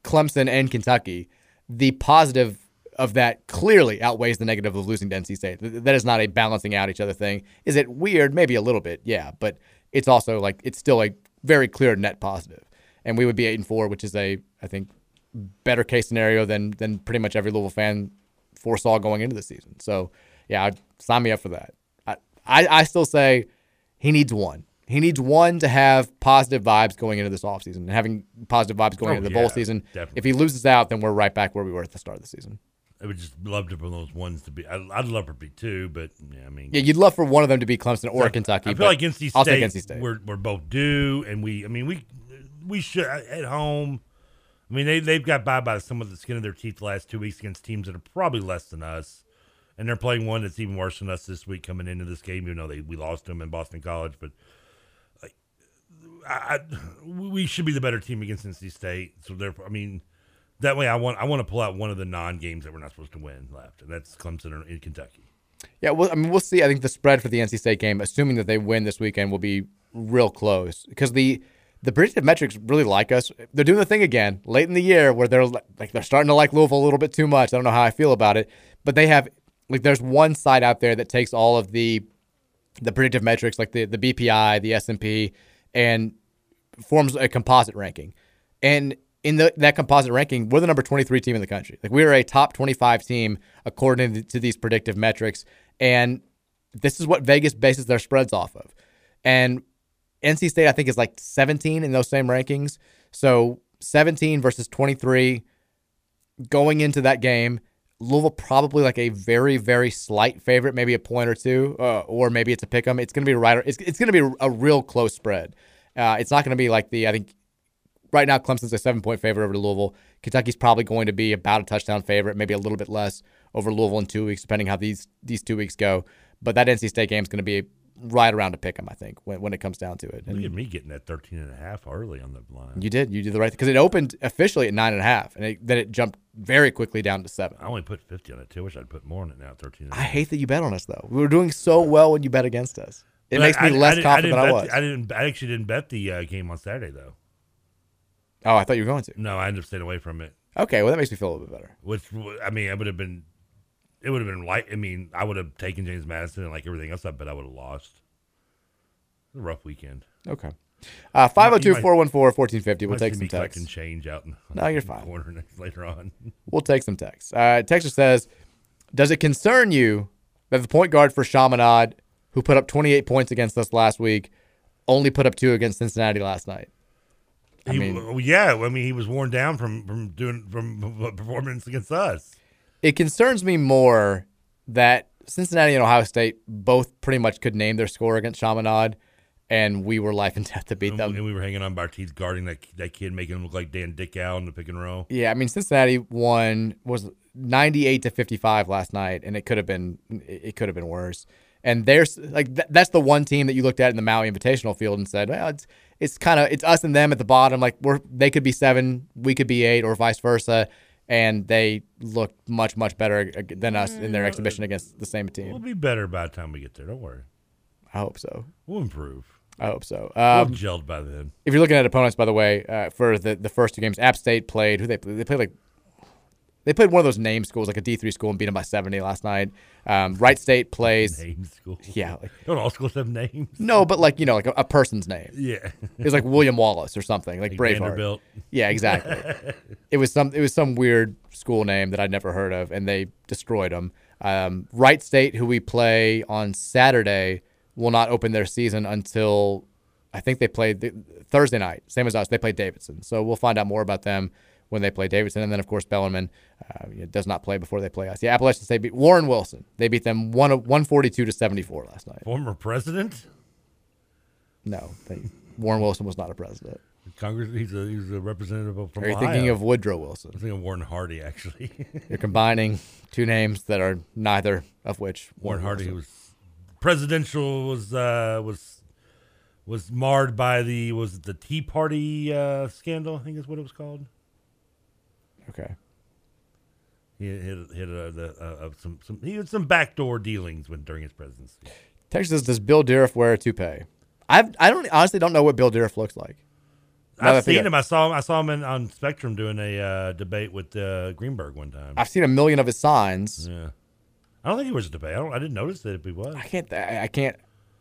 Clemson and Kentucky, the positive of that clearly outweighs the negative of losing to NC State. That is not a balancing out each other thing. Is it weird? Maybe a little bit, yeah, but it's also like it's still a very clear net positive. And we would be eight and four, which is a I think better case scenario than than pretty much every Louisville fan foresaw going into the season. So yeah, I'd sign me up for that. I, I, I still say he needs one. He needs one to have positive vibes going into this offseason and having positive vibes going Oh, into the yeah, bowl season. definitely. If he loses out, then we're right back where we were at the start of the season. I would just love to for those ones to be. I, I'd love for be two, but yeah, I mean, Yeah, you'd love for one of them to be Clemson or I- Kentucky. I feel like NC State. I'll take NC State. We're we're both due, and we. I mean, we we should at home. I mean, they they've got by by some of the skin of their teeth the last two weeks against teams that are probably less than us, and they're playing one that's even worse than us this week coming into this game. Even though they we lost to them in Boston College, but. like, I, I, we should be the better team against NC State. So therefore, I mean, that way I want I want to pull out one of the non games that we're not supposed to win left, and that's Clemson in Kentucky. Yeah, well, I mean, we'll see. I think the spread for the NC State game, assuming that they win this weekend, will be real close because the the predictive metrics really like us. They're doing the thing again late in the year where they're like they're starting to like Louisville a little bit too much. I don't know how I feel about it, but they have like there's one site out there that takes all of the the predictive metrics like the the BPI, the S&P and forms a composite ranking. And in the, that composite ranking, we're the number 23 team in the country. Like we are a top 25 team according to these predictive metrics and this is what Vegas bases their spreads off of. And NC State, I think, is like 17 in those same rankings. So 17 versus 23 going into that game. Louisville probably like a very, very slight favorite, maybe a point or two, uh, or maybe it's a pick 'em. It's to be right. It's, it's to be a real close spread. Uh, it's not to be like the, I think right now Clemson's a seven point favorite over Louisville. Kentucky's probably going to be about a touchdown favorite, maybe a little bit less over Louisville in two weeks, depending how these these two weeks go. But that NC State game is going to be right around to pick them, I think, when, when it comes down to it. Look at me getting that 13 and a half early on the line. You did. You did the right thing. because it opened officially at nine and a half, and it, then it jumped very quickly down to seven. I only put 50 on it too. I wish I'd put more on it now. 13. And a I hate that you bet on us though. We were doing so well when you bet against us. It But makes I- me I- less I confident than I didn't was. the- I didn't. I actually didn't bet the uh, game on Saturday though. oh, I thought you were going to. No, I ended up staying away from it. Okay, well that makes me feel a little bit better. Which I mean, I would have been, it would have been like. I mean, I would have taken James Madison and like everything else. I bet I would have lost. It was a rough weekend. Okay. Uh, 502-414-1450. We'll take some texts. change out. In, No, you're the [LAUGHS] fine. Corner later on. We'll take some texts. Uh, Texas says, Does it concern you that the point guard for Chaminade, who put up 28 points against us last week, only put up two against Cincinnati last night? I He- mean, yeah. I mean, he was worn down from from doing from [LAUGHS] performance against us. It concerns me more that Cincinnati and Ohio State both pretty much could name their score against Chaminade, and we were life and death to beat them. And we were hanging on by our teeth guarding that that kid, making him look like Dan Dakich in the pick and roll. Yeah, I mean Cincinnati won was 98 to 55 last night and it could have been it could have been worse. And there's like th- that's the one team that you looked at in the Maui Invitational field and said, well, it's it's kind of it's us and them at the bottom like we're they could be 7, we could be 8 or vice versa and they look much much better than us in their exhibition against the same team. We'll be better by the time we get there. Don't worry. I hope so. We'll improve. I hope so. we'll Um, gelled by then. If you're looking at opponents, by the way, uh, for the, the first two games, App State played who they played. They played like they played one of those name schools, like a D three school, and beat them by seventy last night. Um, Wright State plays [LAUGHS] Name school. Yeah, like, [LAUGHS] Don't all schools have names? no, but like you know, like a, a person's name. Yeah. it was like William Wallace or something, like, Like Braveheart. Vanderbilt. Yeah, exactly. [LAUGHS] it was some it was some weird school name that I'd never heard of, and they destroyed them. Um, Wright State, who we play on Saturday, will not open their season until I think they played the, Thursday night, same as us. They play Davidson, so we'll find out more about them when they play Davidson, and then of course Bellarmine uh, does not play before they play us. Yeah, Appalachian State beat Warren Wilson. They beat them one one forty two to seventy four last night. Former president? No, they, Warren Wilson was not a president. Congress. He's a he's a representative from Are you Ohio. thinking of Woodrow Wilson? I'm thinking of Warren Hardy, actually. [LAUGHS] You're combining two names that are neither of which Warren Hardy Wilson. was presidential was uh, was was marred by the was it the Tea Party uh, scandal. I think is what it was called. Okay. He hit hit uh, the, uh, some some he had some backdoor dealings when during his presidency. Texas says, does Bill Dieruf wear a toupee? I've, I don't honestly don't know what Bill Dieruf looks like. Now I've seen him. I saw him. I saw him in, on Spectrum doing a uh, debate with uh, Greenberg one time. I've seen a million of his signs. Yeah, I don't think he was a debate. I don't. I didn't notice that if he was. I can't. I, I can't.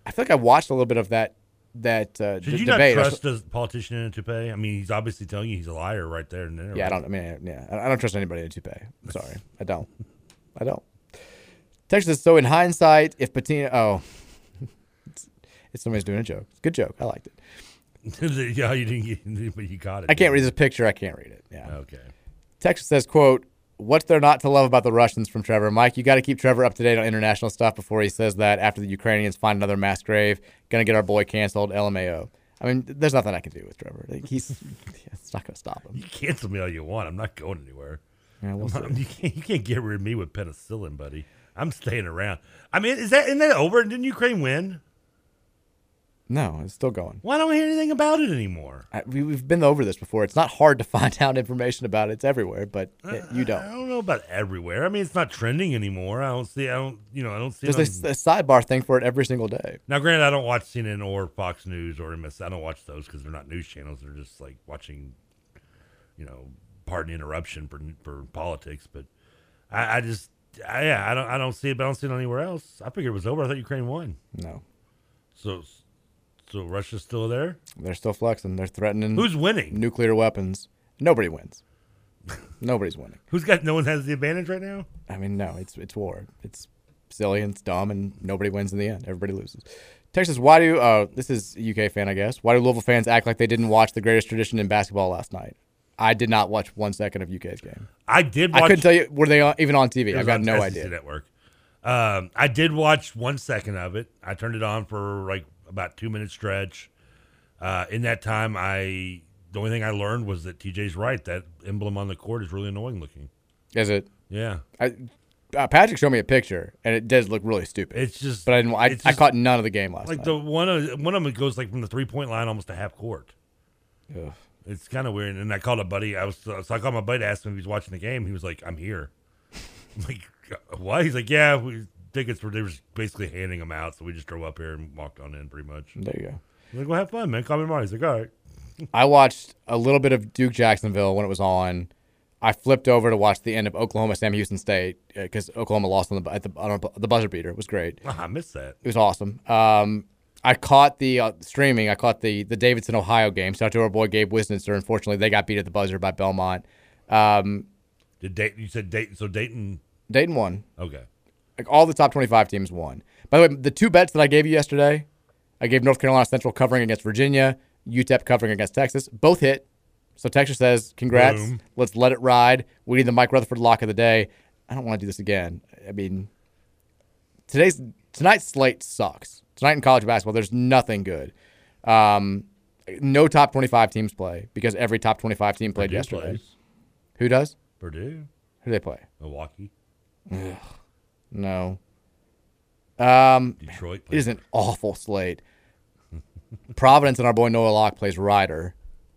I feel like I watched a little bit of that. That uh, Should d- you debate. not trust a politician in a toupee? I mean, he's obviously telling you he's a liar right there and there. Yeah, I don't. I mean, yeah, I don't trust anybody in a toupee. I'm sorry, I don't. I don't. Texas. So in hindsight, if Patina, oh, it's, [LAUGHS] it's somebody's doing a joke. It's a good joke. I liked [LAUGHS] it. yeah, you didn't get, but you got it. I can't read this picture. I can't read it. Yeah. Okay. Texas says, "quote What's there not to love about the Russians?" From Trevor. Mike, you got to keep Trevor up to date on international stuff before he says that. After the Ukrainians find another mass grave, gonna get our boy canceled. LMAO. I mean, there's nothing I can do with Trevor. Like, he's [LAUGHS] it's not gonna stop him. You cancel me all you want. I'm not going anywhere. Yeah, we'll not- see. [LAUGHS] you can't. You can't get rid of me with penicillin, buddy. I'm staying around. I mean, is that isn't that over? Didn't Ukraine win? No, it's still going. Why don't we hear anything about it anymore? I, we, we've been over this before. It's not hard to [LAUGHS] find out information about it. It's everywhere, but eh, you don't. I don't know about everywhere. I mean, it's not trending anymore. I don't see. I don't. You know, I don't see. it There's a, on- a sidebar thing for it every single day. Now, granted, I don't watch CNN or Fox News or MS. I don't watch those because they're not news channels. They're just like watching, you know, pardon interruption for, for politics. But I, I just, I, yeah, I don't, I don't see it. But I don't see it anywhere else. I figured it was over. I thought Ukraine won. No. So, so Russia's still there. They're still flexing. They're threatening. Who's winning? Nuclear weapons. Nobody wins. Nobody's winning. [LAUGHS] Who's got? No one has the advantage right now. I mean, no, it's it's war. It's silly and it's dumb, and nobody wins in the end. Everybody loses. Texas, why do uh, this is a UK fan, I guess? Why do Louisville fans act like they didn't watch the greatest tradition in basketball last night? I did not watch one second of UK's game. I did. I Watch, couldn't tell you were they on, even on TV. I was got no SEC idea. Network. Um, I did watch one second of it. I turned it on for like about two minute stretch. Uh, in that time, I the only thing I learned was that TJ's right. That emblem on the court is really annoying looking. Is it? Yeah. I, uh, Patrick showed me a picture, and it does look really stupid. It's just, but I didn't. I, it's I caught none of the game last Like night. the one of one of them goes like from the three point line almost to half court. Ugh. It's kind of weird. And I called a buddy. I was so I called my buddy to ask him if he was watching the game. He was like, "I'm here." [LAUGHS] I'm like, "What?" He's like, "Yeah, we tickets were they were basically handing them out, so we just drove up here and walked on in, pretty much." There you go. I'm like, well, have fun, man. Call me tomorrow. He's like, all right. [LAUGHS] I watched a little bit of Duke Jacksonville when it was on. I flipped over to watch the end of Oklahoma Sam Houston State because Oklahoma lost on the at the, on the buzzer beater. It was great. Ah, I missed that. It was awesome. Um, I caught the uh, streaming. I caught the the Davidson Ohio game. Shout out to our boy Gabe Wiznitzer. Unfortunately, they got beat at the buzzer by Belmont. Um, Did Dayton? You said Dayton. So Dayton. Dayton won. Okay. Like all the top 25 teams won. By the way, the two bets that I gave you yesterday, I gave North Carolina Central covering against Virginia, UTEP covering against Texas. Both hit. So Texas says, congrats. Boom. Let's let it ride. We need the Mike Rutherford lock of the day. I don't want to do this again. I mean, today's tonight's slate sucks. Tonight in college basketball, there's nothing good. Um, no top 25 teams play because every top 25 team played Purdue yesterday. plays. Who does? Purdue. Who do they play? Milwaukee. Ugh, no. Um, Detroit It is an awful slate. Providence and our boy Noah Locke plays Rider.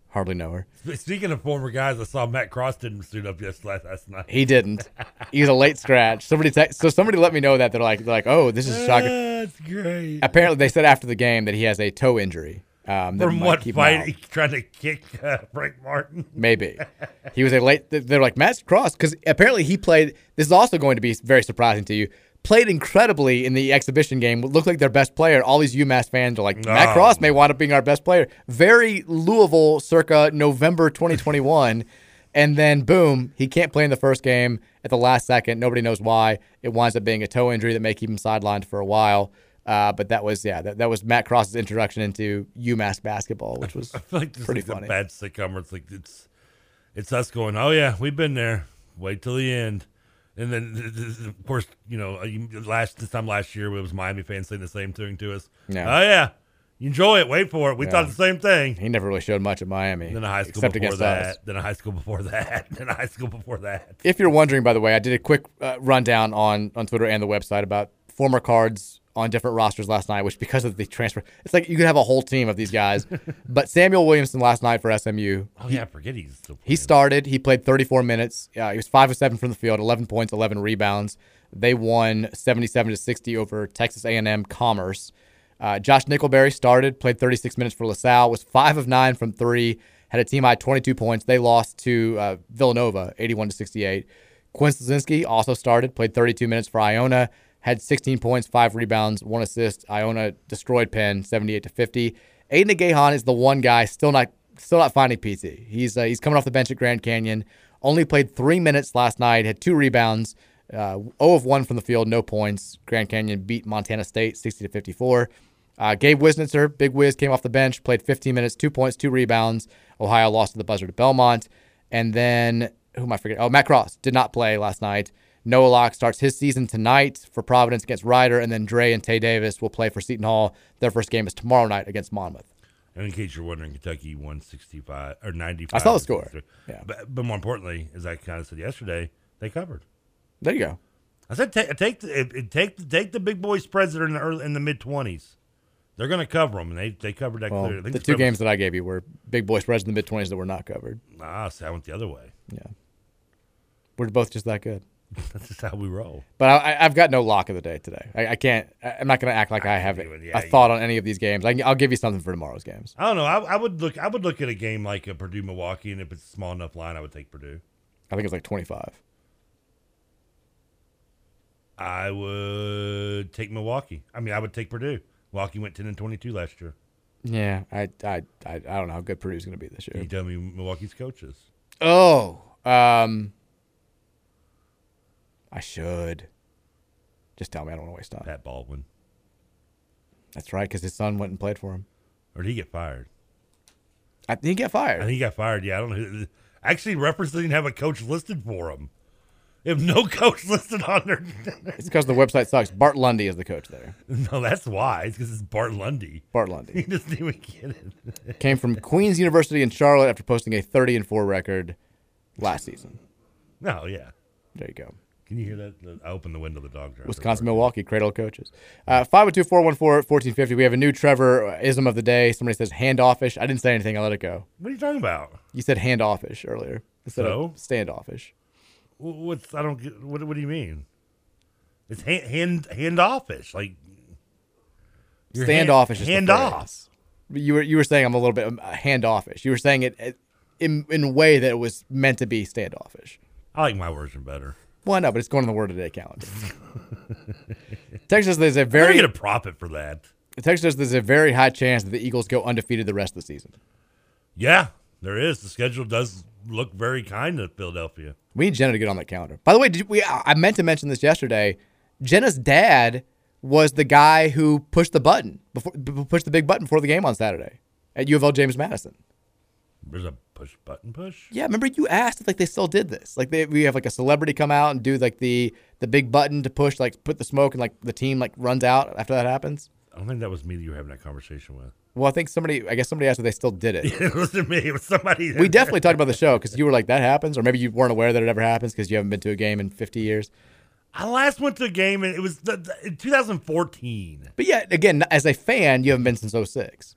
Hardly know her. Speaking of former guys, I saw Matt Cross didn't suit up yesterday last night. He didn't. He's a late scratch. Somebody te- so somebody let me know that they're like they're like oh this is a shocker. That's great. Apparently they said after the game that he has a toe injury. Um, From what fight? He trying to kick uh, Frank Martin. Maybe [LAUGHS] he was a late. They're like Matt Cross because apparently he played. This is also going to be very surprising to you. Played incredibly in the exhibition game. Looked like their best player. All these UMass fans are like Matt Oh. Cross may wind up being our best player. Very Louisville, circa November 2021, [LAUGHS] and then boom, he can't play in the first game at the last second. Nobody knows why. It winds up being a toe injury that may keep him sidelined for a while. Uh, but that was yeah, that, that was Matt Cross's introduction into UMass basketball, which was [LAUGHS] I feel like this pretty is funny. a bad sitcom it's like it's it's us going, oh yeah, we've been there. Wait till the end, and then th- th- th- of course you know uh, last this time last year it was Miami fans saying the same thing to us. Yeah. Oh yeah, enjoy it. Wait for it. We Yeah. thought the same thing. He never really showed much at Miami. Then a high school except before against that. us. Then a high school before that. [LAUGHS] Then a high school before that. If you're wondering, by the way, I did a quick uh, rundown on, on Twitter and the website about former cards on different rosters last night, which because of the transfer, it's like you could have a whole team of these guys. [LAUGHS] but Samuel Williamson last night for SMU. Oh yeah, I forget he's still He started. He played 34 minutes. Uh, he was five of seven from the field, 11 points, 11 rebounds. They won 77 to 60 over Texas A&M Commerce. Uh, Josh Nickelberry started, played 36 minutes for LaSalle, was five of nine from three, had a team high 22 points. They lost to uh, Villanova, 81 to 68. Quinn Slazinski also started, played 32 minutes for Iona, had 16 points, five rebounds, one assist. Iona destroyed Penn, 78 to 50. Aiden Gahan is the one guy still not still not finding PT. He's uh, he's coming off the bench at Grand Canyon. Only played three minutes last night. Had two rebounds. Uh, 0 of 1 from the field, no points. Grand Canyon beat Montana State 60 to 54. Uh, Gabe Wiznitzer, big whiz, came off the bench, played 15 minutes, two points, two rebounds. Ohio lost to the buzzer to Belmont. And then, who am I forgetting? Oh, Matt Cross did not play last night. Noah Locke starts his season tonight for Providence against Rider, and then Dre and Tay Davis will play for Seton Hall. Their first game is tomorrow night against Monmouth. And in case you're wondering, Kentucky won 65 or 95. I saw the score. 63. Yeah. But, but more importantly, as I kind of said yesterday, they covered. There you go. I said take take the, it, it- take take the big boy spreads that are in the early, in the mid 20s. They're going to cover them, and they they covered that Well, clearly. I think the the two games that I gave you were big boy spreads in the mid twenties that were not covered. Ah, see, I went the other way. Yeah, we're both just that good. [LAUGHS] That's just how we roll. But I, I- I've got no lock of the day today. I, I can't. I- I'm not going to act like I, have a, yeah, a thought on any of these games. I, will give you something for tomorrow's games. I don't know. I, I would look. I would look at a game like a Purdue Milwaukee, and if it's a small enough line, I would take Purdue. I think it's like 25. I would take Milwaukee. I mean, I would take Purdue. Milwaukee went ten and twenty-two last year. Yeah, I I I, I don't know how good Purdue's going to be this year. you tell me Milwaukee's coaches? Oh, um, I should. Just tell me. I don't want to waste time. Pat Baldwin. That's right, because his son went and played for him. Or did he get fired? I think he got fired. I think he got fired. Yeah, I don't know. Actually, reference didn't have a coach listed for him. They have no [LAUGHS] coach listed on their. [LAUGHS] It's because the website sucks. Bart Lundy is the coach there. no, that's why. It's because it's Bart Lundy. Bart Lundy. [LAUGHS] He doesn't even get it. Came from Queens University in Charlotte after posting a 30 and 4 record last season. No, yeah. There you go. Can you hear that? I opened the window. The dog. Wisconsin, Milwaukee, Cradle Coaches. Uh, 502 414 1450. We have a new Trevor ism of the day. Somebody says handoffish. I didn't say anything. I let it go. What are you talking about? You said handoffish earlier instead So? of standoffish. What's I don't get. What, what do you mean? It's hand hand handoffish. Like you're hand- Standoffish is handoff. You were you were saying I'm a little bit um, handoffish. You were saying it uh, in in a way that it was meant to be standoffish. I like my version better. Well, no, but it's going on the word of the day calendar. [LAUGHS] Texas, there's a very get a profit for that. Texas, there's a very high chance that the Eagles go undefeated the rest of the season. Yeah, there is. The schedule does look very kind to Philadelphia. We need Jenna to get on that calendar. By the way, did we? I meant to mention this yesterday. Jenna's dad was the guy who pushed the button before pushed the big button before the game on Saturday at U of L James Madison. There's a push button push. Yeah, remember you asked if like they still did this. Like they, we have like a celebrity come out and do like the the big button to push like put the smoke and like the team like runs out after that happens. I don't think that was me that you were having that conversation with. Well, I think somebody I guess somebody asked if they still did it. [LAUGHS] it wasn't me. It was somebody. we definitely talked about the show because you were like that happens, or maybe you weren't aware that it ever happens because you haven't been to a game in 50 years. I last went to a game and it was the, the, in 2014. But yeah, again, as a fan, you haven't been since 06.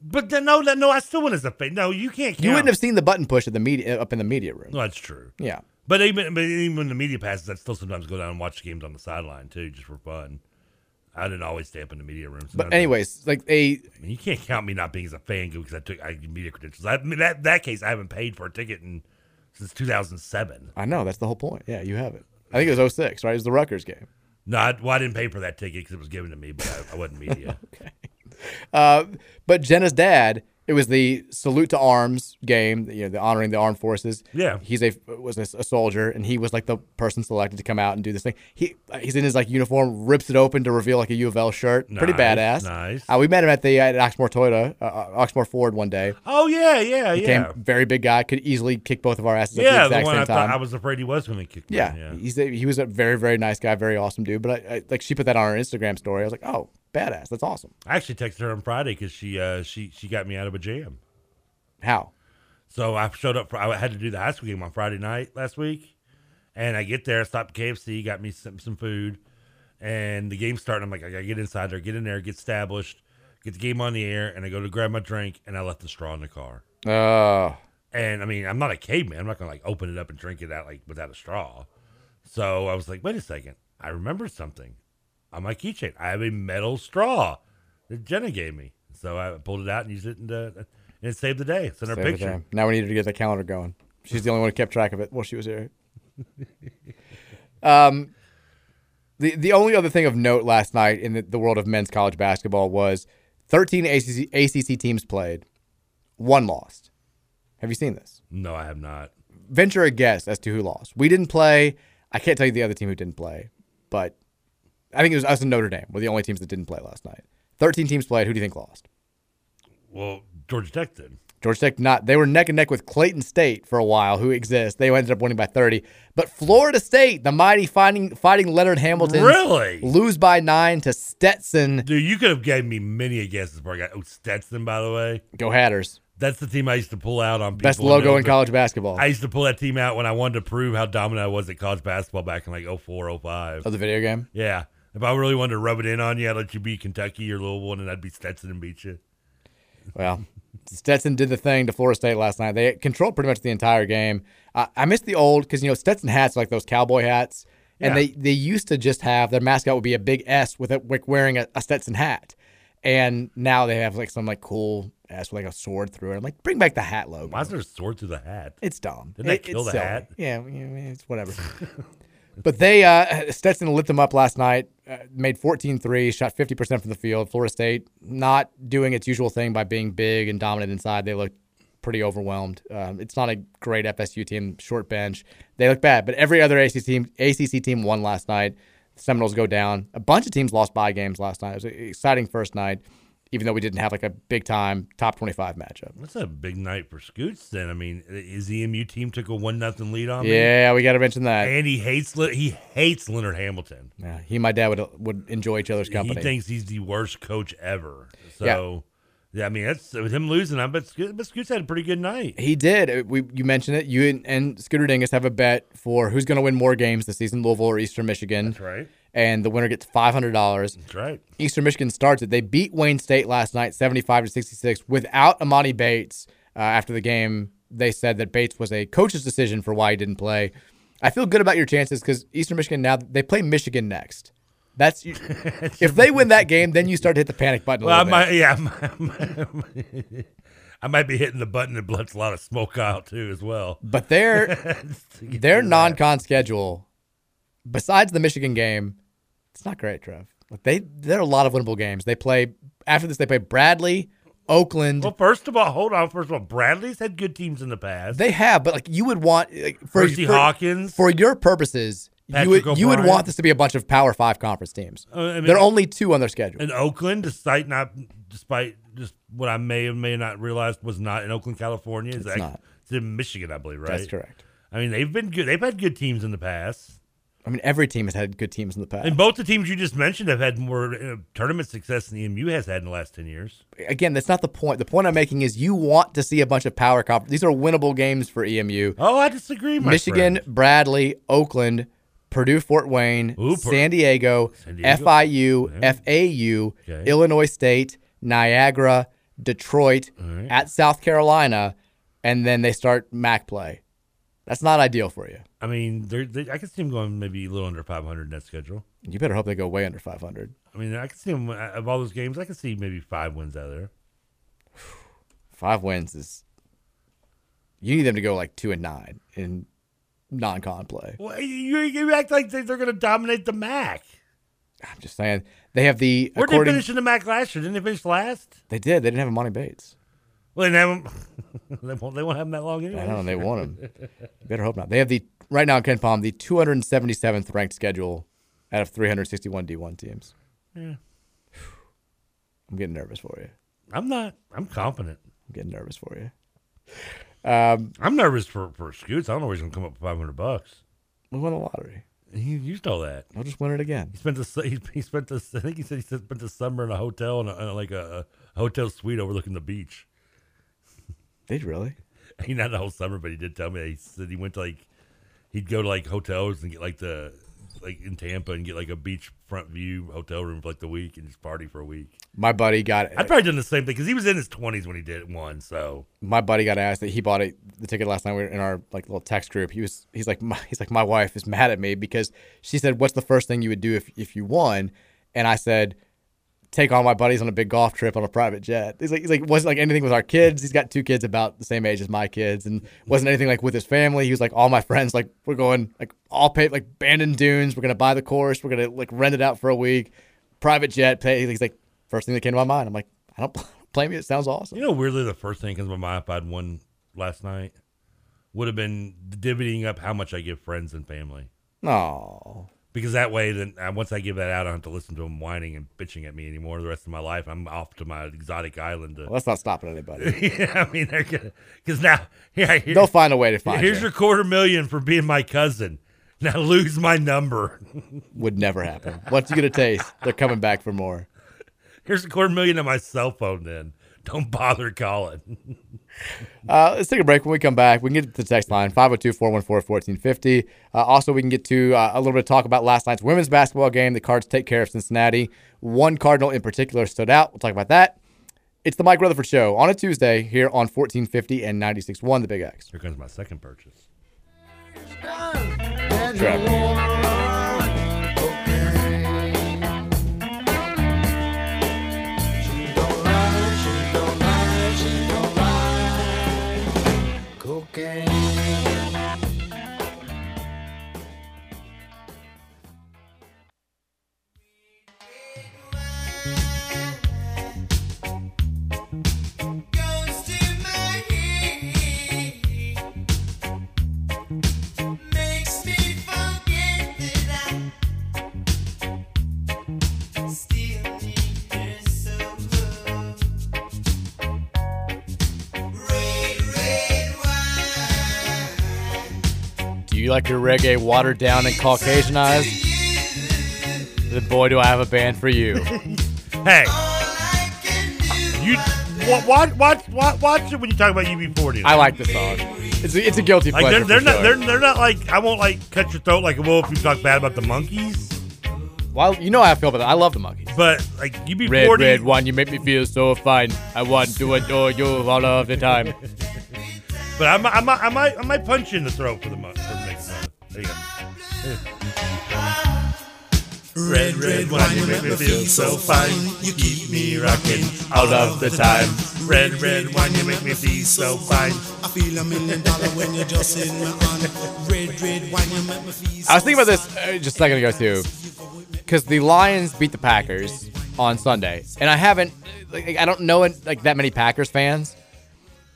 But then, no, no, I still went as a fan. No, you can't. Count. You wouldn't have seen the button push at the media up in the media room. No, that's true. Yeah. But even but even when the media passes, I still sometimes go down and watch games on the sideline too, just for fun. I didn't always stay up in the media room. But anyways, like a I mean, you can't count me not being as a fan because I took I, media credentials. I, I mean, that that case, I haven't paid for a ticket in since 2007. I know that's the whole point. Yeah, you have it. I think it was 06, right? It was the Rutgers game. No, I, well, I didn't pay for that ticket because it was given to me, but I, I wasn't media. [LAUGHS] okay. Uh, but Jenna's dad, it was the salute to arms game, you know, the honoring the armed forces. Yeah. he's a was a, a soldier, and he was like the person selected to come out and do this thing. He he's in his like uniform, rips it open to reveal like a U of L shirt. Pretty badass. nice. Uh, we met him at the at Oxmoor Toyota, uh, uh, Oxmoor Ford one day. Oh yeah, yeah, He yeah. came very big guy, could easily kick both of our asses. yeah, the the exact one same I thought time. I was afraid he was going to kick. me, Yeah, yeah. he's a, he was a very very nice guy, very awesome dude. But I, I, like she put that on her Instagram story. I was like, oh, badass, that's awesome. I actually texted her on Friday because she uh, she she got me out of a jam. How? So I showed up. For, I had to do the high school game on Friday night last week, and I get there, stopped at KFC, got me some some food, and the game's starting. I'm like, I gotta get inside there, get in there, get established, get the game on the air, and I go to grab my drink, and I left the straw in the car. Oh, And I mean, I'm not a caveman. I'm not gonna like open it up and drink it out like without a straw. So I was like, wait a second. I remember something on my keychain. I have a metal straw that Jenna gave me. So I pulled it out and used it, and, uh, and it saved the day. It's in her Save the picture. Now we need her to get the calendar going. She's the only one who kept track of it while she was here. [LAUGHS] um, the the only other thing of note last night in the, the world of men's college basketball was 13 ACC, ACC teams played, one lost. Have you seen this? No, I have not. Venture a guess as to who lost. We didn't play. I can't tell you the other team who didn't play, but I think it was us and Notre Dame were the only teams that didn't play last night. 13 teams played. Who do you think lost? Well, Georgia Tech did. Georgia Tech not. They were neck and neck with Clayton State for a while, who exists. They ended up winning by 30. But Florida State, the mighty fighting fighting Leonard Hamilton, Really? lose by nine to Stetson. Dude, you could have gave me many a guesses before I got oh, Stetson, by the way. Go Hatters. That's the team I used to pull out on people. Best logo in college basketball. I used to pull that team out when I wanted to prove how dominant I was at college basketball back in like 04, 05. Of the video game? Yeah. If I really wanted to rub it in on you, I'd let you beat Kentucky or Louisville, and I'd be Stetson and beat you. Well, Stetson did the thing to Florida State last night. They controlled pretty much the entire game. Uh, I missed the old because you know Stetson hats are like those cowboy hats, and Yeah. they they used to just have their mascot would be a big S with a like wearing a, a Stetson hat, and now they have like some like cool S with like a sword through it. I'm like, bring back the hat logo. Why is there a sword through the hat? It's dumb. Didn't they It- kill the silly. hat? Yeah, yeah, it's whatever. [LAUGHS] but they uh, Stetson lit them up last night. Uh, made 14 threes, shot 50% from the field. Florida State not doing its usual thing by being big and dominant inside. They looked pretty overwhelmed. Um, it's not a great FSU team, short bench. They look bad, but every other ACC team, ACC team won last night. The Seminoles go down. A bunch of teams lost by games last night. It was an exciting first night, even though we didn't have like a big time top 25 matchup. That's a big night for Scoots. Then I mean, his EMU team took a one nothing lead on me. Yeah, we got to mention that. and he hates he hates Leonard Hamilton. Yeah, he and my dad would would enjoy each other's company. He thinks he's the worst coach ever. So, yeah, I mean, that's with him losing. I bet Scoots, but Scoots had a pretty good night. He did. Uh, We you mentioned it. You and, and Scooter Dingus have a bet for who's going to win more games this season, Louisville or Eastern Michigan. That's right. And the winner gets five hundred dollars. That's right. Eastern Michigan starts it. They beat Wayne State last night, seventy-five to sixty-six, without Emoni Bates. Uh, after the game, they said that Bates was a coach's decision for why he didn't play. I feel good about your chances because Eastern Michigan now they play Michigan next. That's [LAUGHS] if they win that game, then you start to hit the panic button. A Well, I might, bit. yeah, [LAUGHS] I might, [LAUGHS] I might be hitting the button that lets a lot of smoke out too, as well. But their their non-con schedule, besides the Michigan game, it's not great, Trev. Like they there are a lot of winnable games. They play after this. They play Bradley, Oakland. Well, first of all, hold on. First of all, Bradley's had good teams in the past. They have, but like you would want like, for, Percy for- Hawkins. for your purposes. you Patrick would you would want this to be a bunch of Power Five conference teams. Uh, I mean- there are only two on their schedule. in Oakland, despite not, despite just what I may or may not realized was not in Oakland, California. It's, It's not. It's in Michigan, I believe. Right. That's correct. I mean, they've been good. They've had good teams in the past. I mean, every team has had good teams in the past. And both the teams you just mentioned have had more uh, tournament success than the EMU has had in the last ten years. Again, that's not the point. The point I'm making is you want to see a bunch of power conference. These are winnable games for EMU. Oh, I disagree. Michigan, friend. Bradley, Oakland, Purdue, Fort Wayne, Ooh, San Diego, San Diego. FIU, Yeah. FAU, Okay. Illinois State, Niagara, Detroit, right. at South Carolina, and then they start MAC play. That's not ideal for you. I mean, they're, they, I can see them going maybe a little under 500 in that schedule. You better hope they go way under 500. I mean, I can see them uh, of all those games. I can see maybe five wins out of there. [SIGHS] Five wins is. You need them to go like two and nine in non-con play. Well, you, you act like they- they're going to dominate the MAC. I'm just saying they have the. Where did they finish in the MAC last year? Didn't they finish last? They did. They didn't have Monty Bates. Well, they, him, [LAUGHS] they won't. They won't have him that long anyway. I know, and they want him. [LAUGHS] Better hope not. They have the right now KenPom the 277th ranked schedule out of 361 D1 teams. Yeah. I'm getting nervous for you. I'm not. I'm confident. I'm getting nervous for you. Um, I'm nervous for for Scoots. I don't know where he's going to come up with 500 bucks. we won the lottery. He used all that. I'll just win it again. He spent the he, he spent the I think he said he spent the summer in a hotel in, a, in like a, a hotel suite overlooking the beach. Did really? [LAUGHS] He not the whole summer, but he did tell me that he said he went to like he'd go to like hotels and get like the like in Tampa and get like a beach front view hotel room for like the week and just party for a week. My buddy got I'd probably done the same thing because he was in his twenties when he did one. So my buddy got asked that he bought it, the ticket last night. We were in our like little text group. He was he's like my, he's like my wife is mad at me because she said, "What's the first thing you would do if if you won?" And I said, "Take all my buddies on a big golf trip on a private jet." He's like he's like wasn't like anything with our kids. He's got two kids about the same age as my kids, and wasn't anything like with his family. He was like all my friends like we're going like all paid like Bandon Dunes. We're gonna buy the course. We're gonna like rent it out for a week, private jet. Pay. He's like first thing that came to my mind. I'm like I don't [LAUGHS] blame you. It sounds awesome. you know, weirdly, the first thing that comes to my mind if I'd won last night would have been divvying up how much I give friends and family. No. Because that way, then uh, once I give that out, I don't have to listen to them whining and bitching at me anymore the rest of my life. I'm off to my exotic island. To, Well, that's not stopping anybody. [LAUGHS] yeah, I mean, they're gonna because now, [LAUGHS] yeah, here- They'll find a way to find Here's you. your quarter million for being my cousin. Now [LAUGHS] lose my number. Would never happen. Once you get a taste, they're coming back for more. Here's a quarter million on my cell phone. Then don't bother calling. [LAUGHS] Uh, let's take a break. When we come back, we can get to the text line 502 414 1450. Uh, Also, we can get to uh, a little bit of talk about last night's women's basketball game. The Cards take care of Cincinnati. One Cardinal in particular stood out. We'll talk about that. It's the Mike Rutherford Show on a Tuesday here on 1450 and 96.1 The Big X. Here comes my second purchase. Do you like your reggae watered down and Caucasianized? Then boy, do I have a band for you. [LAUGHS] Hey, you wa- watch watch watch watch it when you talk about UB40. I like the song. It's a, it's a guilty Like pleasure. they're, they're for not sure. they're, they're not like I won't like cut your throat like well if you talk bad about the Monkees. Well, you know how I feel about that. I love the Monkees. But like UB40, Red, red one, you make me feel so fine. I want to adore you all of the time. [LAUGHS] But I might, I might I might I might punch you in the throat for the mon- There you go. Red, red wine, you make me feel so fine. You keep me rocking all of the time. Red, red wine, you make me feel so fine. I feel a million dollar when you're just in my hand. Red, red wine, you make me feel I was thinking about this uh, just a second ago too, because the Lions beat the Packers on Sunday, and I haven't, like, I don't know like that many Packers fans.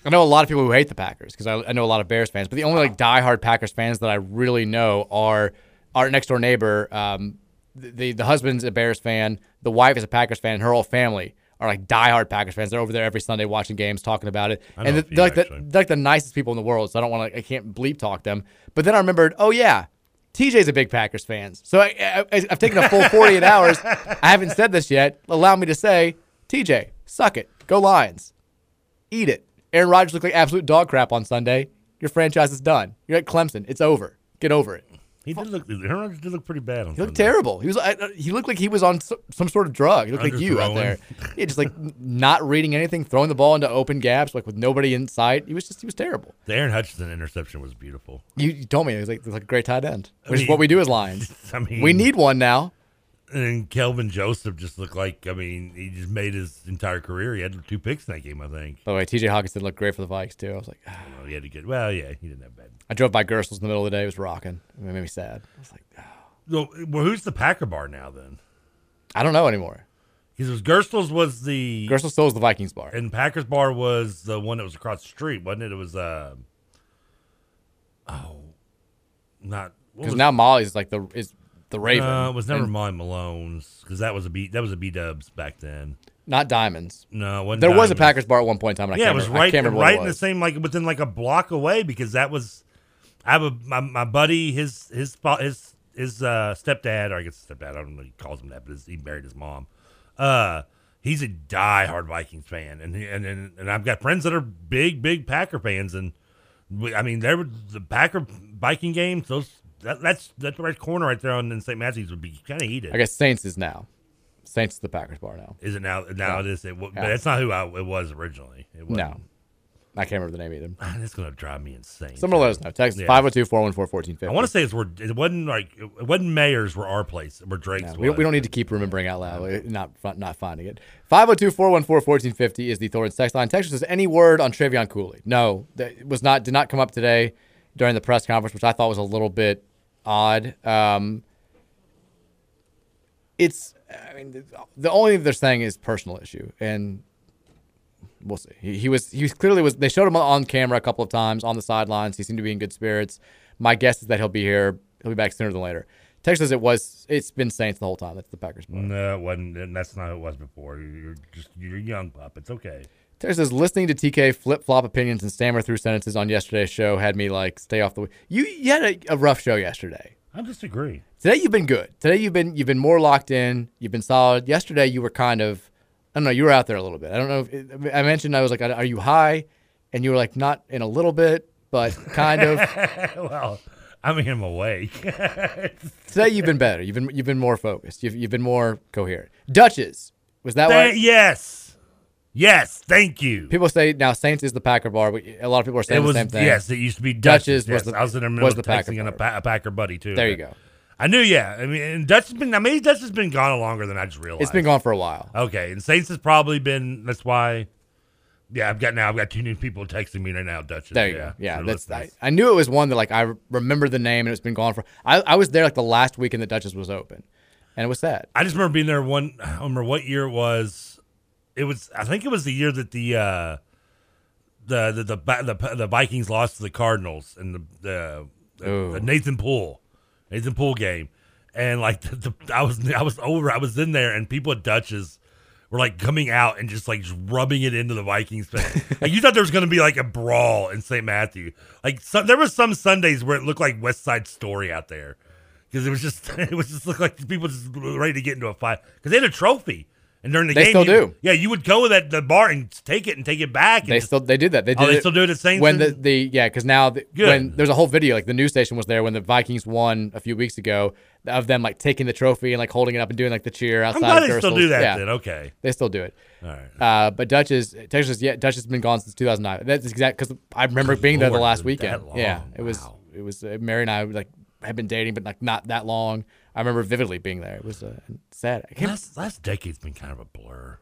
I know a lot of people who hate the Packers because I, I know a lot of Bears fans, but the only like diehard Packers fans that I really know are our next door neighbor. Um, the the husband's a Bears fan, the wife is a Packers fan, and her whole family are like diehard Packers fans. They're over there every Sunday watching games, talking about it, and a they're, like the, they're like the nicest people in the world. So I don't want to, I can't bleep talk them. But then I remembered, oh yeah, TJ's a big Packers fan. So I, I, I've taken a full 48 hours. I haven't said this yet. Allow me to say, TJ, suck it. Go Lions. Eat it. Aaron Rodgers looked like absolute dog crap on Sunday. Your franchise is done. You're at Clemson. It's over. Get over it. He did look. Aaron Rodgers did look pretty bad on Sunday. He looked Sunday. terrible. He was. He looked like he was on some sort of drug. He looked like you out there. Yeah, just like not reading anything, throwing the ball into open gaps, like with nobody in sight. He was just. He was terrible. The Aidan Hutchinson interception was beautiful. You, you told me it was like, it was like a great tight end, I which is what we do as Lions. [LAUGHS] I mean, we need one now. And Kelvin Joseph just looked like. I mean, he just made his entire career. He had two picks in that game. I think. By the way, TJ Hockenson looked great for the Vikes too. I was like, ah. He had to get. Well, yeah, he didn't have bad. I drove by Gerstle's in the middle of the day. It was rocking. It made me sad. I was like, Well, well, who's the Packer bar now then? I don't know anymore. Because it was Gerstle's was the Gerstle's still is the Vikings bar, and Packers bar was the one that was across the street, wasn't it? It was uh, oh, not because now Molly's like the is the Raven. It was never and Molly Malone's because that was a B that was a B Dubs back then. not Diamonds. No, it wasn't there was a Packers bar at one point in time. And I yeah, it can't was right, right in the same like within like a block away because that was I have a my, my buddy his his his his uh, stepdad or I guess stepdad I don't know he calls him that but his, he married his mom. Uh, he's a diehard Vikings fan and he, and and and I've got friends that are big big Packer fans and we, I mean there were the Packer Viking games those that, that's that right corner right there on in St. Matthews would be kind of heated. I guess Saints is now. Saints is the Packers bar now. Is it now? Now Yeah. it is. It, but Yeah. that's not who I, it was originally. It wasn't. No, I can't remember the name either. [SIGHS] That's gonna drive me insane. Someone let us know. Text Yeah. 502 414 1450. I want to say it's where it wasn't like it wasn't Mayors were our place where Drake's No, we, don't, we don't need to keep remembering out loud. Not not finding it. 502 414 1450 is the Thorns text line. Text says any word on Travion Cooley. No, that was not did not come up today during the press conference, which I thought was a little bit odd. Um, it's I mean the, the only thing they're saying is personal issue, and we'll see. He, he was he was clearly was. They showed him on camera a couple of times on the sidelines. He seemed to be in good spirits. My guess is that he'll be here. He'll be back sooner than later. Text says it was. It's been Saints the whole time. That's the Packers. No, it wasn't. and That's not who it was before. You're just you're young pup. It's okay. Terry says listening to TK flip flop opinions and stammer through sentences on yesterday's show had me like stay off the. You you had a, a rough show yesterday. I disagree. Today you've been good. Today you've been you've been more locked in. You've been solid. Yesterday you were kind of I don't know. You were out there a little bit. I don't know. If I mentioned I was like, are you high? And you were like, not in a little bit, but kind of. [LAUGHS] well, I mean, I'm awake. [LAUGHS] Today you've been better. You've been you've been more focused. You've you've been more coherent. Duchess was that why? Yes, yes. Thank you. People say now Saints is the Packer bar, but a lot of people are saying it was the same thing. yes. It used to be Duchess was yes. the I was in the middle was of the Packer and a, pa- a Packer buddy too. There you go. I knew. Yeah. I mean, and Dutch has been. I mean, Dutch has been gone longer than I just realized. It's been gone for a while. Okay, and Saints has probably been. That's why. Yeah, I've got now. I've got two new people texting me right now. Duchess. There you yeah, go. Yeah, that's. I. I knew it was one that like I remember the name and it's been gone for. I, I was there like the last weekend that Duchess was open, and it was sad. I just remember being there one. I don't remember what year it was. It was. I think it was the year that the uh, the the the the, the Vikings lost to the Cardinals and the the, the, Nathan Poole Nathan Poole game, and like [LAUGHS] the, the, I was I was over. I was in there, and people at Dutch's were like coming out and just like just rubbing it into the Vikings fan. [LAUGHS] like you thought there was going to be like a brawl in St. Matthew. Like some, there was some Sundays where it looked like West Side Story out there because it was just [LAUGHS] it was just looked like people just ready to get into a fight because they had a trophy. And during the They game, still you- do. Yeah, you would go to that the bar and take it and take it back. They just- still they did that. They did Oh, they still do it at Saints when the, the yeah because now the, Good. when there's a whole video like the news station was there when the Vikings won a few weeks ago of them like taking the trophy and like holding it up and doing like the cheer outside. glad of they still do that Yeah. then, okay. they still do it. All right. Uh, but Dutchess, Texas, yeah, Dutchess has been gone since 2009. That's exact because I remember being there the last weekend. Yeah, it was. It was. Uh, Mary and I like had been dating, but like not that long. I remember vividly being there. It was uh, sad. I can't, last last decade's been kind of a blur.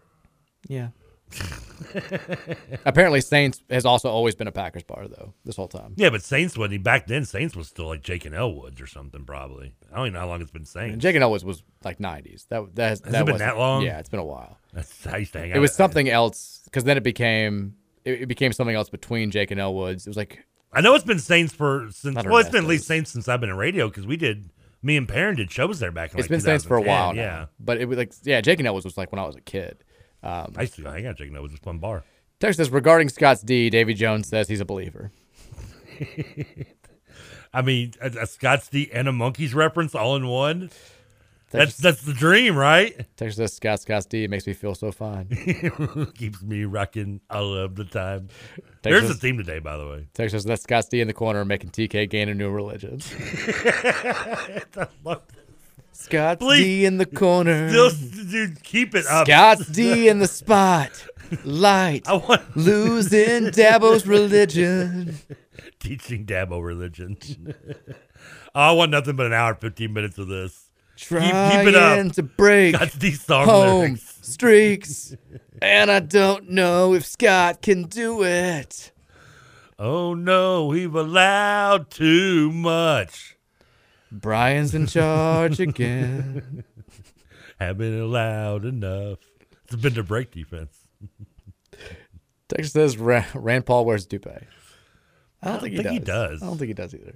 yeah. [LAUGHS] Apparently, Saints has also always been a Packers bar though. This whole time. Yeah, but Saints wasn't he back then? Saints was still like Jake and Elwoods or something, probably. I don't even know how long it's been Saints. Jake and Elwoods was like 90s. That that has, Has that it been that long? Yeah, it's been a while. That's I used to hang out. It was something else because then it became it, it became something else between Jake and Elwoods. It was like I know it's been Saints for since. Well, it's been at least Saints since I've been in radio because we did. Me and Perrin did shows there back in. it's like been Saints for a while now. Yeah, but it was like yeah, Jake and Elwoods was like when I was a kid. Um, I used to hang out. Jake and was a fun bar. Text says regarding Scott's D, Davy Jones says he's a believer. [LAUGHS] I mean, a, a Scott's D and a Monkees reference all in one. That's that's the dream, right? Text says Scott Scott's D makes me feel so fine. [LAUGHS] Keeps me rocking all of the time. Text There's a theme today, by the way. Text says that's Scott's D in the corner making TK gain a new religion. [LAUGHS] Scott's Please, D in the corner. Still, dude, keep it up. Scott D [LAUGHS] in the spot. Light. I want losing Dabo's religion. Teaching Dabo religion. Oh, I want nothing but an hour, and fifteen minutes of this. Keep, Trying keep it up. to break Scott's D song home lyrics. streaks, [LAUGHS] and I don't know if Scott can do it. Oh no, we've allowed too much. Brian's in charge again. [LAUGHS] Haven't allowed enough. It's been the break defense. Text says Rand Paul wears toupee. I don't, I don't think, think he, he does. does. I don't think he does either.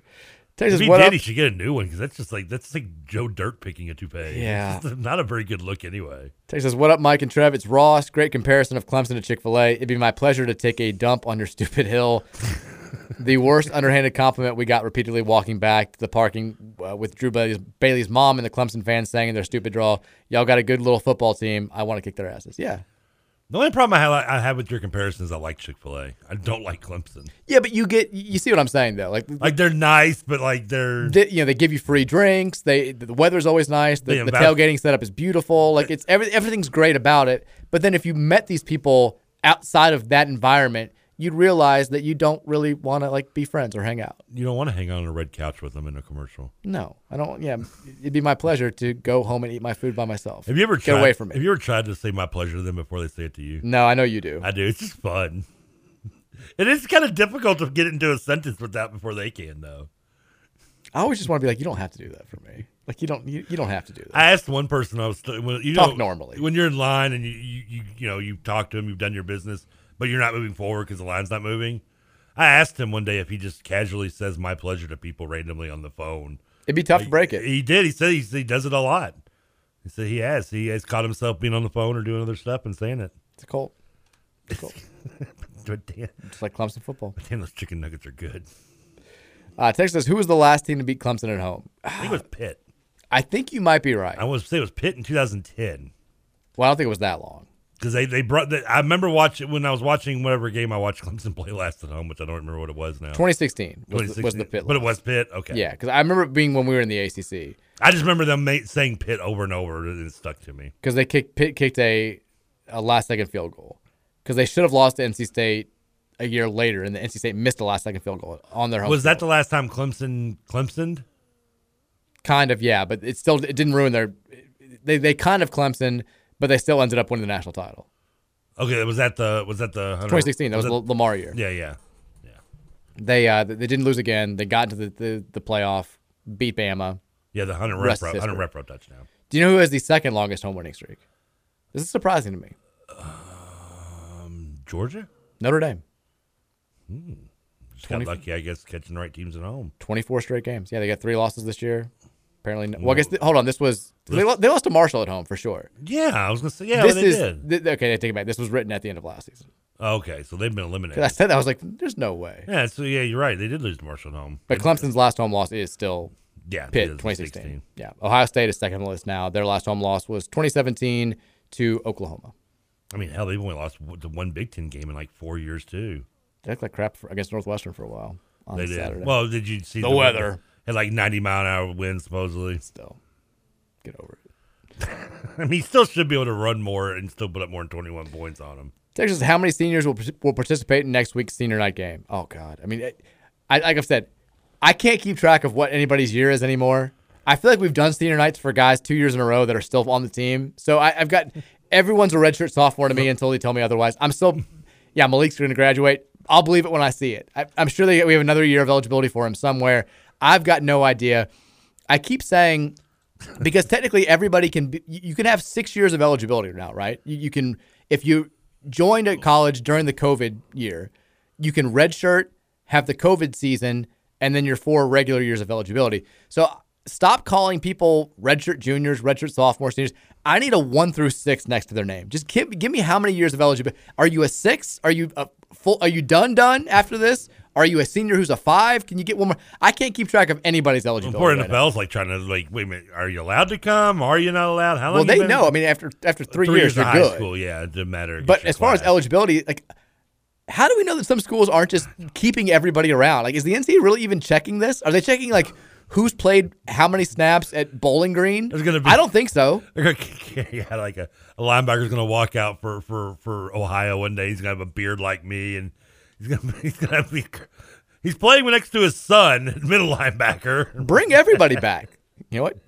If Text he what did, up? he should get a new one because that's just like that's like Joe Dirt picking a toupee. Yeah. [LAUGHS] Not a very good look anyway. Text says, What up, Mike and Trev? It's Ross. Great comparison of Clemson to Chick fil A. It'd be my pleasure to take a dump on your [LAUGHS] stupid hill. [LAUGHS] the worst underhanded compliment we got repeatedly walking back to the parking uh, with Drew Bailey's, Bailey's mom and the Clemson fans saying in their stupid draw, Y'all got a good little football team. I want to kick their asses. Yeah. The only problem I have, I have with your comparison is I like Chick Fil A. I don't like Clemson. Yeah, but you get, you see what I'm saying, though. Like, Like they're nice, but like they're they, you know, they give you free drinks. They the weather's always nice. The, the tailgating setup is beautiful. Like it's every, everything's great about it. But then if you met these people outside of that environment, you'd realize that you don't really want to like be friends or hang out. you don't want to hang out on a red couch with them in a commercial. No, I don't. Yeah, it'd be my pleasure to go home and eat my food by myself. Have you ever get tried, away from me? Have you ever tried to say my pleasure to them before they say it to you? No, I know you do. I do. It's just fun. [LAUGHS] It is kind of difficult to get into a sentence with that before they can, though. I always just want to be like, you don't have to do that for me. Like you don't, you, you don't have to do that. I asked one person I was when you Talk know, normally. when you're in line and you you, you you know you talk to them, you've done your business, but you're not moving forward because the line's not moving. I asked him one day if he just casually says "my pleasure" to people randomly on the phone. It'd be tough to break it. He did. He said he, he does it a lot. He said he has. He has caught himself being on the phone or doing other stuff and saying it. It's a cult. It's a cult. [LAUGHS] Just like Clemson football. but damn, those chicken nuggets are good. Uh, text says, who was the last team to beat Clemson at home? I think it was Pitt. I think you might be right. I to say it was Pitt in 2010. Well, I don't think it was that long. Because they they brought. The, I remember watching when I was watching whatever game I watched [LAUGHS] Clemson play last at home, which I don't remember what it was now. 2016 was the- was the Pitt but it was Pitt. Okay, Yeah, because I remember it being when we were in the ACC I just remember them saying Pitt over and over, and it stuck to me. because they kicked Pitt kicked a a last second field goal because they should have lost to NC State a year later, and the NC State missed the last second field goal on their home. Was that the last time Clemson Clemson? Kind of, yeah, but it still it didn't ruin their. They they kind of Clemson, but they still ended up winning the national title. Okay, was that the was that the 2016. That was, it- the Lamar year. Yeah, yeah. Yeah. They uh they didn't lose again. They got into the the, the playoff, beat Bama. Yeah, the Hunter Rest Renfrow, is Hunter history. Renfrow touchdown. Do you know who has the second longest home winning streak? This is surprising to me. Um, Georgia. Notre Dame, Hmm. Just got 20 lucky, I guess, catching the right teams at home. 24 straight games. Yeah, they got three losses this year. Apparently, no- well, I guess th- hold on. This was they, lo- they lost to Marshall at home for sure. Yeah, I was gonna say yeah, this they is did. th- okay. I take it back. This was written at the end of last season. Okay, so they've been 'Cause eliminated. I said that I was like, "There's no way." Yeah, so yeah, you're right. They did lose to Marshall at home. But Clemson's last home loss is still Yeah, Pitt it is, 2016. 16. Yeah, Ohio State is second on the list now. Their last home loss was 2017 to Oklahoma. I mean, hell, they've only lost to one Big Ten game in like four years too. They looked like crap for, against Northwestern for a while on they did. Saturday. Well, did you see the, weather? Had like 90 mile an hour winds supposedly. Still, get over it. [LAUGHS] I mean, he still should be able to run more and still put up more than 21 points on him. Texas, how many seniors will will participate in next week's senior night game? Oh God, I mean, it- I like I've said, I can't keep track of what anybody's year is anymore. I feel like we've done senior nights for guys two years in a row that are still on the team. So I, I've got everyone's a redshirt sophomore to me until they tell me otherwise. I'm still, yeah, Malik's going to graduate. I'll believe it when I see it. I, I'm sure they, we have another year of eligibility for him somewhere. I've got no idea. I keep saying because technically everybody can be, you can have six years of eligibility now, right? You, you can if you joined at college during the COVID year, you can redshirt, have the COVID season, and then your four regular years of eligibility. So stop calling people redshirt juniors, redshirt sophomores, seniors. I need a one through six next to their name. Just give, give me how many years of eligibility. Are you a six? Are you a full? Are you done done after this? Are you a senior who's a five? Can you get one more? I can't keep track of anybody's eligibility. Poor right now. NFL's like trying to like, wait a minute, are you allowed to come? Are you not allowed? How long? Well, they been- know. I mean, after after uh, three, Three years, of you're high good. school, yeah, it doesn't matter. But as far as eligibility, like, how do we know that some schools aren't just keeping everybody around? Like, is the NCAA really even checking this? Are they checking like who's played how many snaps at Bowling Green? There's gonna be- I don't think so. [LAUGHS] They're gonna, yeah, like a, a linebacker's gonna walk out for, for, for Ohio one day. He's gonna have a beard like me, and he's gonna [LAUGHS] he's gonna be he's playing next to his son, [LAUGHS] middle linebacker. Bring everybody back. You know what?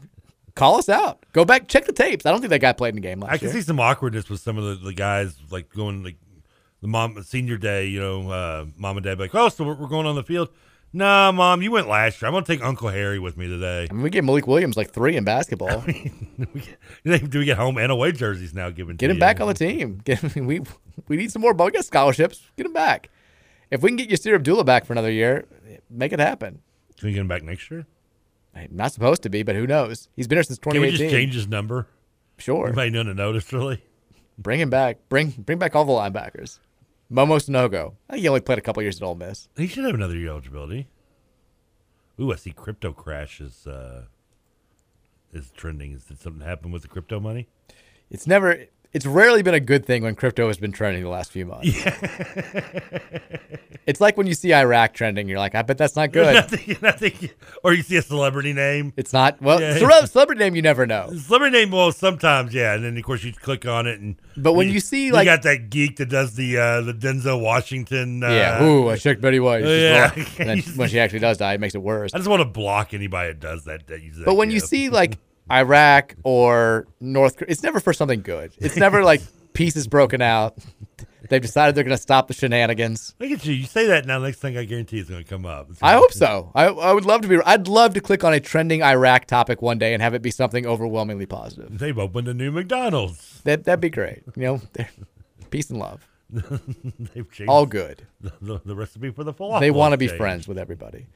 Call us out. Go back, check the tapes. I don't think that guy played in the game last I can year. see some awkwardness with some of the, the guys like going like the mom senior day. You know, uh, mom and dad be like, oh, so we're, we're going on the field. Nah, mom, you went last year. I'm gonna take Uncle Harry with me today. I mean, we get Malik Williams like three in basketball. [LAUGHS] Do we get home and away jerseys now given? Get to him you? back on the team. Get we we need some more. We got scholarships. Get him back. If we can get Yasir Abdullah back for another year, make it happen. Can we get him back next year? Hey, Not supposed to be, but who knows? He's been here since 2018. Can we just change his number? Sure. Anybody know to notice really? Bring him back. Bring bring back all the linebackers. Momo Sanogo. I think he only played a couple years at Ole Miss. He should have another year eligibility. Ooh, I see crypto crash is uh, is trending. Is did something happen with the crypto money? It's never. It's rarely been a good thing when crypto has been trending the last few months. it's like when you see Iraq trending, you're like, I bet that's not good. [LAUGHS] Nothing, nothing, or you see a celebrity name. It's not. Well, Yeah. cele- celebrity name you never know. Celebrity name, well, sometimes, yeah, and then of course you click on it, and But when you see, like you got that geek that does the uh, the Denzel Washington, uh, yeah. Ooh, I checked Betty White. Yeah. [LAUGHS] And then when she actually does die, it makes it worse. I just want to block anybody that does that. That that But when you see like Iraq or North, Korea, it's never for something good. It's never like [LAUGHS] peace is broken out. They've decided they're going to stop the shenanigans. look at you, you say that now. Next thing I guarantee is going to come up. I hope so. I, I would love to be. I'd love to click on a trending Iraq topic one day and have it be something overwhelmingly positive. They've opened a new McDonald's. That that'd be great. You know, [LAUGHS] peace and love. [LAUGHS] They've changed All good. The, the, the recipe for the falafel. They want to be changed. friends with everybody.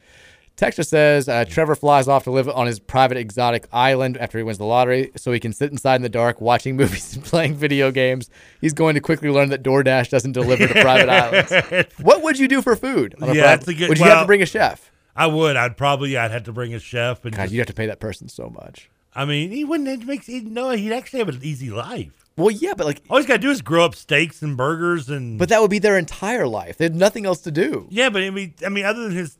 Texture says uh, Trevor flies off to live on his private exotic island after he wins the lottery so he can sit inside in the dark watching [LAUGHS] movies and playing video games. He's going to quickly learn that DoorDash doesn't deliver to private [LAUGHS] islands. What would you do for food? on a Yeah, private- good- would you have to bring a chef? I would. I'd probably. Yeah, I'd have to bring a chef. And God, you'd have to pay that person so much. I mean, he wouldn't. He, no, he'd actually have an easy life. Well, yeah, but like all he's got to do is grow up steaks and burgers and. But that would be their entire life. They have nothing else to do. Yeah, but I mean, I mean, other than his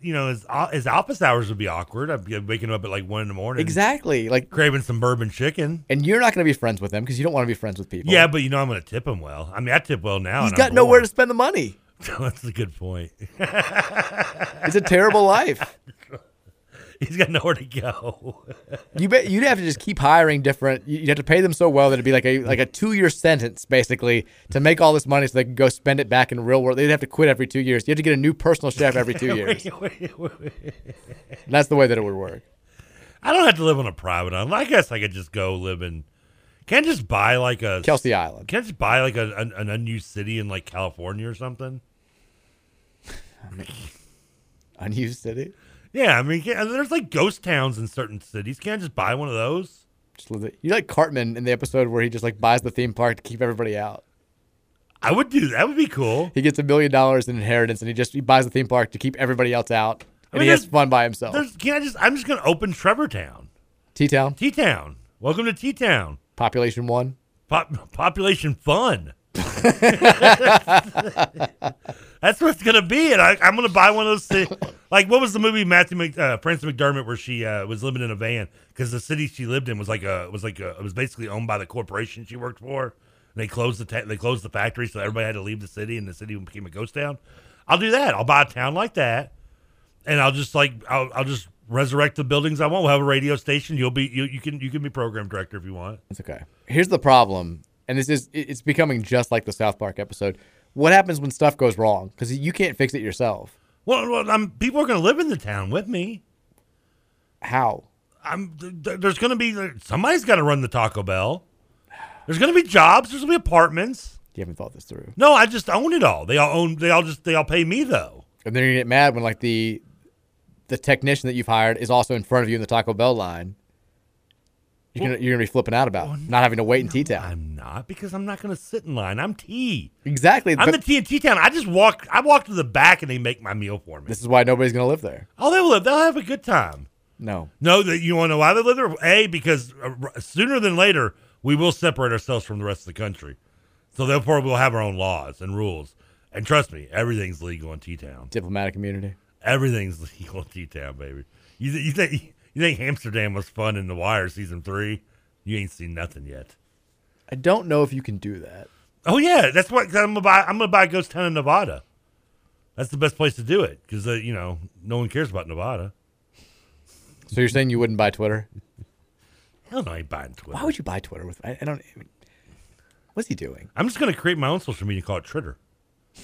you know, his his office hours would be awkward. I'd be waking up at like one in the morning, Exactly. Like craving some bourbon chicken. And you're not going to be friends with them because you don't want to be friends with people. Yeah, but you know I'm going to tip him well. I mean, I tip well now. He's got I'm nowhere to spend the money. [LAUGHS] That's a good point. [LAUGHS] It's a terrible life. [LAUGHS] He's got nowhere to go. [LAUGHS] You bet you'd have to just keep hiring different. You'd have to pay them so well that it'd be like a like a two year sentence basically to make all this money so they can go spend it back in real world. They'd have to quit every two years. You have to get a new personal chef every two [LAUGHS] years. That's the way that it would work. I don't have to live on a private island. I guess I could just go live in. Can't just buy like a Kelsey Island? Can't just buy like a, an, an unused city in like California or something? [LAUGHS] Unused city. Yeah, I mean, there's like ghost towns in certain cities. Can't I just buy one of those? Just live it. You like Cartman in the episode where he just like buys the theme park to keep everybody out. I would do that. Would be cool. He gets a million dollars in inheritance and he just he buys the theme park to keep everybody else out. I And mean, he has fun by himself. Can I just? I'm just gonna open Trevor Town. T Town. T Town. Welcome to T Town. Population one. Pop, [LAUGHS] population fun. [LAUGHS] That's what it's gonna be, and I, I'm gonna buy one of those. Ci- [LAUGHS] like, what was the movie Matthew Mc, uh, Francis McDermott where she uh, was living in a van because the city she lived in was like a was like a, it was basically owned by the corporation she worked for. And they closed the ta- they closed the factory, so everybody had to leave the city, and the city became a ghost town. I'll do that. I'll buy a town like that, and I'll just like I'll, I'll just resurrect the buildings I want. We'll have a radio station. You'll be you, you can you can be program director if you want. It's okay. Here's the problem, and this is it's becoming just like the South Park episode. What happens when stuff goes wrong? Because you can't fix it yourself. Well, well I'm, people are going to live in the town with me. How? I'm. th- th- There's going to be somebody's got to run the Taco Bell. There's going to be jobs. There's going to be apartments. You haven't thought this through. No, I just own it all. They all own. They all just. They all pay me though. And then you get mad when like the the technician that you've hired is also in front of you in the Taco Bell line. You're gonna you're gonna be flipping out about not having to wait in T Town. I'm not because I'm not going to sit in line. I'm T. Exactly. I'm the T in T town. I just walk. I walk to the back and they make my meal for me. this is why nobody's gonna live there. Oh, they will. Live. They'll have a good time. No. No, that you want to know why they live there? A because uh, sooner than later we will separate ourselves from the rest of the country, so therefore we'll have our own laws and rules. And trust me, everything's legal in T Town. Diplomatic immunity. Everything's [LAUGHS] legal in T Town, baby. You th- you think you think Amsterdam was fun in The Wire season three? You ain't seen nothing yet. I don't know if you can do that. Oh yeah, that's what 'cause I'm gonna buy. I'm gonna buy ghost town in Nevada. That's the best place to do it because uh, you know no one cares about Nevada. So you're saying you wouldn't buy Twitter? Hell no, I ain't buying Twitter. Why would you buy Twitter with? I, I don't. I mean, what's he doing? I'm just gonna create my own social media called Twitter. [LAUGHS]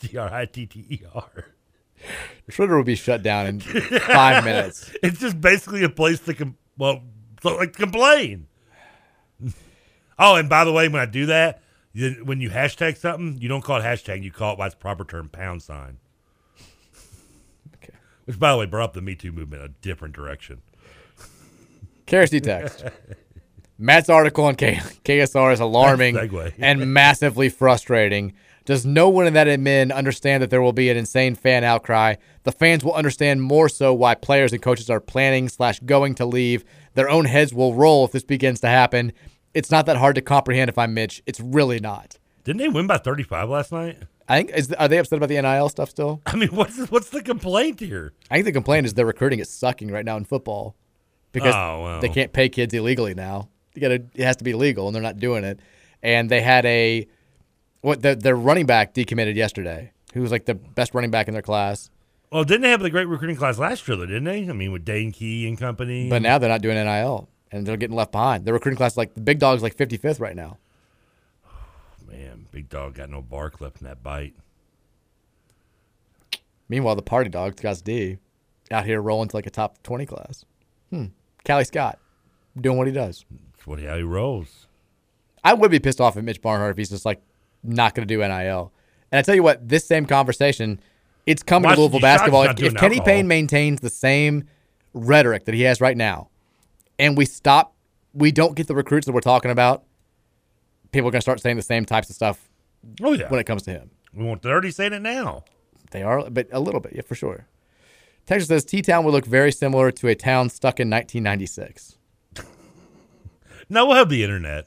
T R I T T E R. Twitter would be shut down in five minutes. [LAUGHS] It's just basically a place to com- well, like complain. oh, and by the way, when I do that, you, when you hashtag something, you don't call it hashtag. You call it by its proper term, pound sign. Okay. Which, by the way, brought up the Me Too movement a different direction. KRC text. [LAUGHS] Matt's article on K- KSR is [LAUGHS] alarming and massively frustrating. Does no one in that admin understand that there will be an insane fan outcry? The fans will understand more so why players and coaches are planning slash going to leave. Their own heads will roll if this begins to happen. It's not that hard to comprehend if I'm Mitch. It's really not. Didn't they win by 35 last night? I think is are they upset about the NIL stuff still? [LAUGHS] I mean, what's the, what's the complaint here? I think the complaint is their recruiting is sucking right now in football because Oh, well. they can't pay kids illegally now. You got it has to be legal, and they're not doing it. And they had a what the, their running back decommitted yesterday, who was like the best running back in their class. Well, didn't they have the great recruiting class last year, though, didn't they? I mean, with Dane Key and company. But now they're not doing NIL, and they're getting left behind. Their recruiting class, like the big dog's, like 55th right now. [SIGHS] Man, big dog got no bark left in that bite. Meanwhile, the party dog, Scott D, out here rolling to like a top 20 class. Hmm. Callie Scott doing what he does. That's what how he rolls. I would be pissed off at Mitch Barnhart if he's just like not going to do NIL. And I tell you what, this same conversation, it's coming to Louisville should you shock basketball. If, if Kenny alcohol? Payne maintains the same rhetoric that he has right now, and we stop, we don't get the recruits that we're talking about, people are going to start saying the same types of stuff. Oh yeah, when it comes to him, we won't. They're already saying it now. they are, but a little bit, yeah, for sure. Texas says T Town would look very similar to a town stuck in 1996. [LAUGHS] No, we'll have the internet.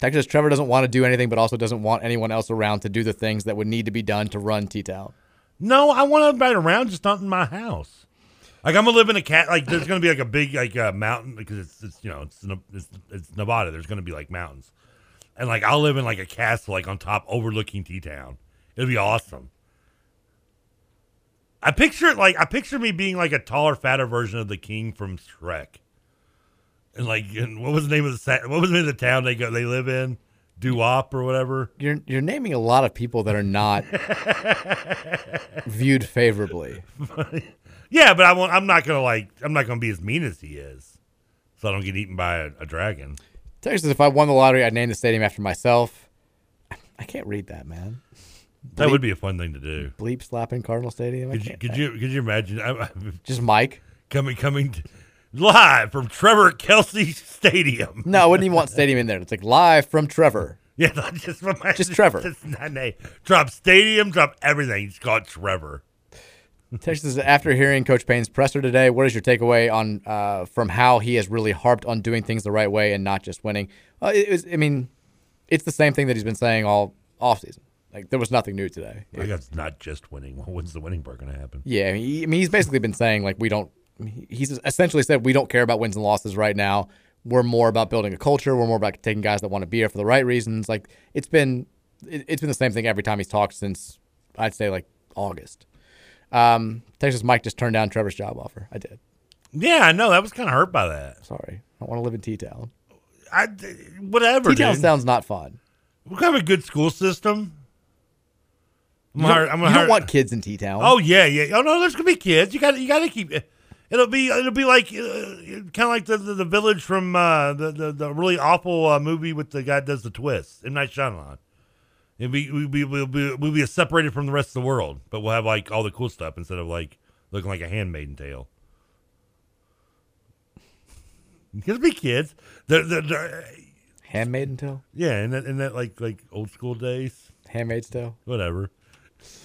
Texas Trevor doesn't want to do anything, but also doesn't want anyone else around to do the things that would need to be done to run T Town. No, I want everybody around, just not in my house. Like I'm gonna live in a cat. Like there's gonna be like a big like uh, mountain because it's, it's you know it's, it's it's Nevada. There's gonna be like mountains, and like I'll live in like a castle like on top overlooking T Town. It'll be awesome. I picture it like I picture me being like a taller, fatter version of the king from Shrek. And like, and what was the name of the what was the name of the town they go they live in? Duop or whatever. You're you're naming a lot of people that are not [LAUGHS] viewed favorably. [LAUGHS] Yeah, but I won't, I'm not gonna like I'm not gonna be as mean as he is, so I don't get eaten by a, a dragon. Texas, if I won the lottery, I'd name the stadium after myself. I can't read that, man. That would be a fun thing to do. Bleep slapping Cardinal Stadium. Could you could you could you imagine? I, I, Just Mike coming coming live from Trevor Kelsey Stadium. [LAUGHS] No, I wouldn't even want stadium in there. It's like live from Trevor. [LAUGHS] Yeah, not just from my, Just Trevor. [LAUGHS] Just not name. Drop stadium, drop everything. Just call Trevor. Texas, after hearing Coach Payne's presser today, what is your takeaway on uh, from how he has really harped on doing things the right way and not just winning? Uh, it was, I mean, it's the same thing that he's been saying all offseason. Like there was nothing new today. I guess it's not just winning. When's the winning part going to happen? Yeah, I mean, he- I mean, he's basically been saying like we don't. He's essentially said we don't care about wins and losses right now. We're more about building a culture. We're more about taking guys that want to be here for the right reasons. Like it's been, it, it's been the same thing every time he's talked since I'd say like August. Um, Texas Mike just turned down Trevor's job offer. I did. Yeah, I know. That was kind of hurt by that. Sorry, I want to live in T Town. I whatever. T Town sounds not fun. We have a good school system. I'm You don't, hire- I'm gonna don't want kids in T Town. Oh yeah, yeah. Oh no, there's gonna be kids. You got you got to keep. It'll be it'll be like uh, kind of like the, the the village from uh, the, the the really awful uh, movie with the guy that does the twist. M Night Shyamalan. It'll be we'll be we'll be we'll be separated from the rest of the world, but we'll have like all the cool stuff instead of like looking like a handmaiden tale. It'll be kids. They're, they're, they're, Handmaiden Tale. yeah, in that in that like like old school days. Handmaid's Tale. Whatever.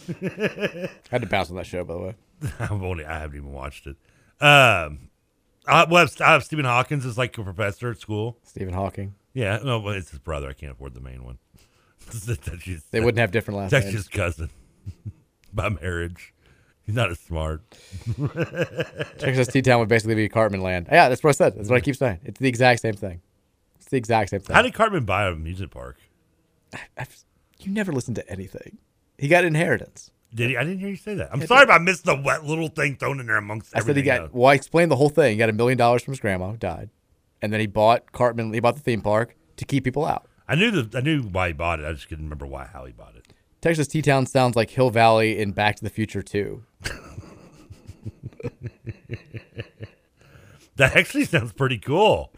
I [LAUGHS] had to bounce on that show by the way. [LAUGHS] I've only I haven't even watched it. Um, I, well, Stephen Hawkins is like a professor at school. Stephen Hawking. Yeah, no, well, it's his brother. I can't afford the main one. [LAUGHS] Just- They wouldn't have different last That's names. his cousin [LAUGHS] by marriage. He's not as smart. [LAUGHS] Texas T Town would basically be Cartman land. Yeah, that's what I said. That's what I keep saying. It's the exact same thing. It's the exact same thing. How did Cartman buy a music park? I, you never listen to anything? He got inheritance. Did he? I didn't hear you say that. I'm sorry if I missed the wet little thing thrown in there amongst I said he everything. Else. Well, I explained the whole thing. He got a million dollars from his grandma who died, and then he bought Cartman. He bought the theme park to keep people out. I knew the I knew why he bought it. I just couldn't remember why how he bought it. Texas T Town sounds like Hill Valley in Back to the Future too. [LAUGHS] That actually sounds pretty cool.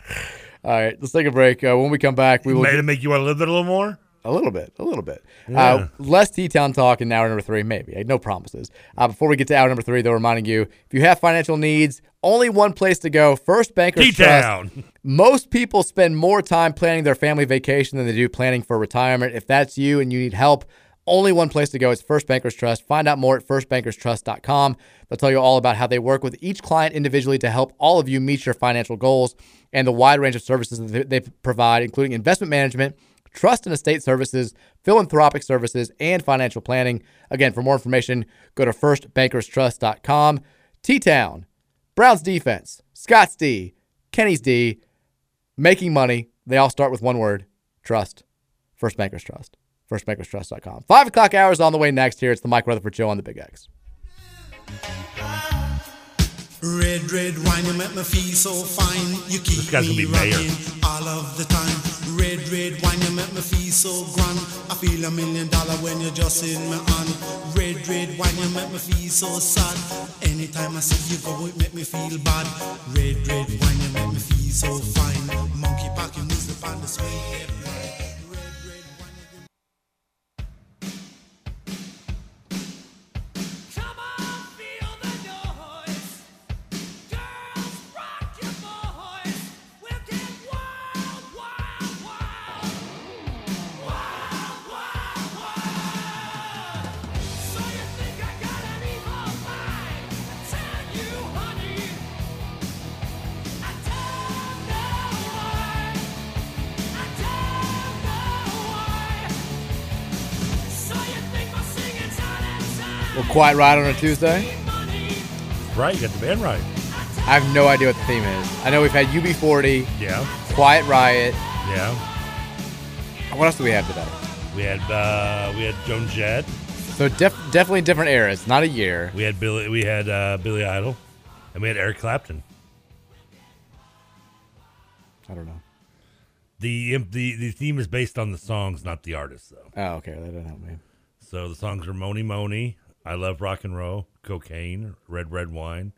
All right, let's take a break. Uh, when we come back, we will Made it make you want to live it a little more. A little bit, a little bit. Yeah. Uh, less T Town talk in hour number three, maybe. No promises. Uh, before we get to hour number three, though, reminding you if you have financial needs, only one place to go First Bankers T-Town. Trust. Most people spend more time planning their family vacation than they do planning for retirement. If that's you and you need help, only one place to go is First Bankers Trust. Find out more at firstbankerstrust.com. They'll tell you all about how they work with each client individually to help all of you meet your financial goals and the wide range of services that they provide, including investment management, trust and estate services, philanthropic services, and financial planning. Again, for more information, go to firstbankerstrust.com. T Town, Browns defense, Scott's D, Kenny's D, making money. They all start with one word trust. First Bankers Trust. FirstBankersTrust.com. Five o'clock hours on the way next. Here it's the Mike Rutherford Show on the Big X. Red, red wine, you make me feel so fine. You keep This guy's gonna me be rocking all of the time. Red, red wine, you make me feel so grand. I feel a million dollar when you're just in my hand. Red, red wine, you make me feel so sad. Anytime I see you go, it make me feel bad. Red, red wine, you make me feel so fine. Monkey packing music on the sweet. Quiet Riot on a Tuesday. Right, you got the band right. I have no idea what the theme is. I know we've had UB40. Yeah. Quiet Riot. Yeah. What else do we have today? We had uh, we had Joan Jett. So def- definitely different eras, not a year. We had Billy. We had uh, Billy Idol, and we had Eric Clapton. I don't know. The the the theme is based on the songs, not the artists, though. Oh, okay, that didn't help me. So the songs are "Mony Mony," "I Love Rock and Roll," "Cocaine," "Red Red Wine,"